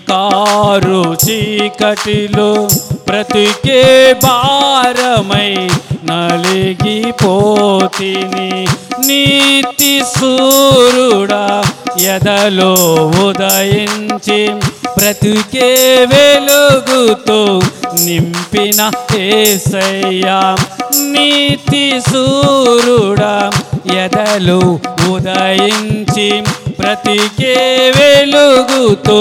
కారు చీకటిలో బ్రతికే భారమై నలిగిపోతిని. నీతి సూరుడా ఎదలో ఉదయించి బ్రతుకే వెలుగుతో నింపిన ఏసయ్యా నీతి సూరుడా ఎదలు ఉదయించి బ్రతికే వెలుగుతో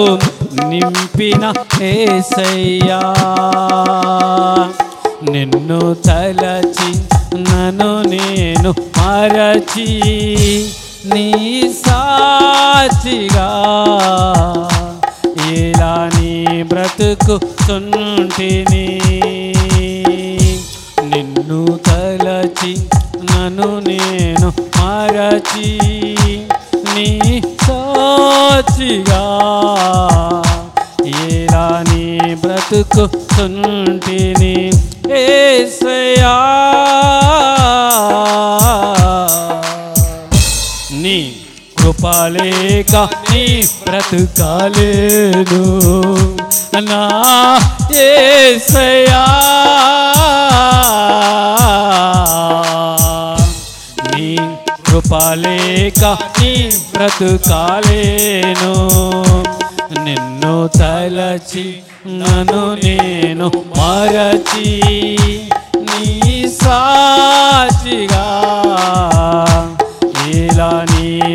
నింపిన ఏసయ్యా. నిన్ను తలచి నన్ను నేను మరచి నీ సాచిగా ఇలా నీ బ్రతుకు తుంటిని నిన్ను తలచి నన్ను నేను మరచి నీ సాచిగా ఇలా నీ బ్రతుకు తుంటిని ఏసయా కృపలేక నీ బ్రతుకాలేదు నా ఏసయా నీ కృపలేక నీ బ్రతుకాలేను. నిన్ను తలచి నన్ను నేను మరచి నీ సాచిగా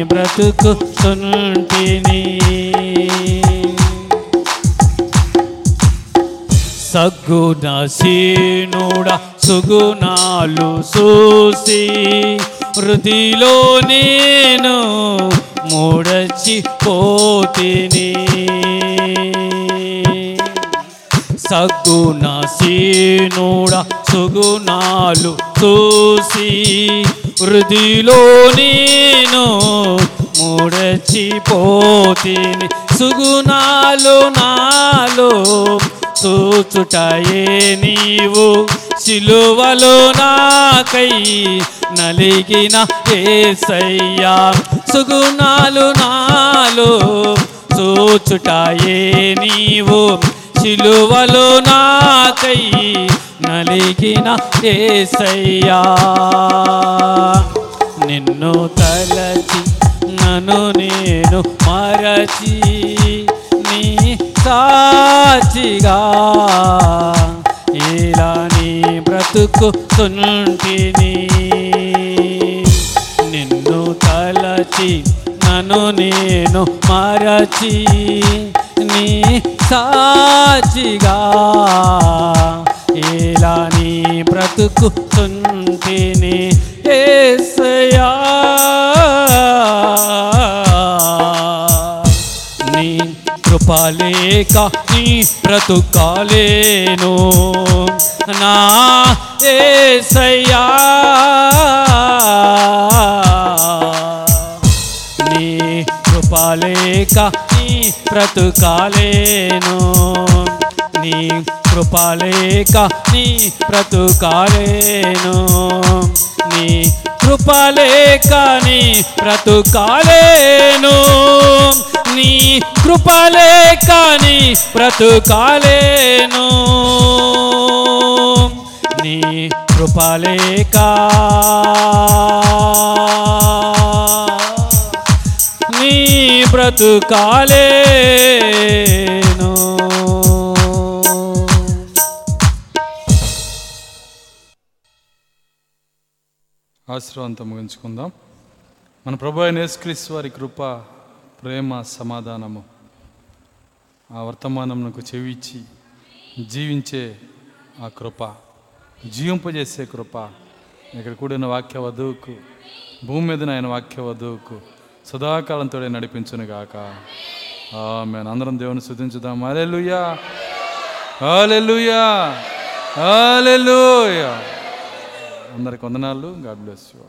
బ్రతుకుతుంటిని బ్రతుకు సగ్గున సీనుడ సుగుణాలు చూసి హృదిలో నేను మూడచి పోతిని. సగ్గున సీనుడ సుగుణాలు చూసి హృదిలో నేను మూడచిపోతిని సుగుణాలు నాలో చూచుటయే నీవు. సిలువలో నాకై నలిగిన ఏసయ్యా సుగుణాలు నాలో చూచుటయే నీవు. సిలువలో నాకై నలిగిన ఏసయ్యా. నిన్ను తలచి నన్ను నేను మరచి నీ సాచిగా ఇలా నీ బ్రతుకు తుంటిని నిన్ను తలచి నన్ను నేను మరచి నీ సాచిగా నీ బ్రతుకు ఏసయా నీ కృపలేక నీ బ్రతుకాలేను. నా ఏసయా నీ కృపలేక నీ బ్రతుకాలేను. నీ కృపలేక నీ బ్రతుకాలేను. నీ కృపలేక నీ బ్రతుకాలేను. నీ కృపలేక నీ బ్రతుకాలేను. నీ కృపలేక నీ బ్రతుకాలే ఆశీర్వాదంతో ముగించుకుందాం. మన ప్రభు అయిన యేసుక్రీస్తు వారి కృప ప్రేమ సమాధానము ఆ వర్తమానంకు చెవిచ్చి జీవించే ఆ కృప జీవింపజేసే కృప. ఇక్కడ కూడిన వాక్య వధువుకు భూమి మీద ఆయన వాక్య వధువుకు సదాకాలంతో నడిపించును గాక. మేము అందరం దేవుని శుద్ధించుదాం అలెలుయా అలెలుయా అలెలుయా అందరికి వందనాలు. God bless you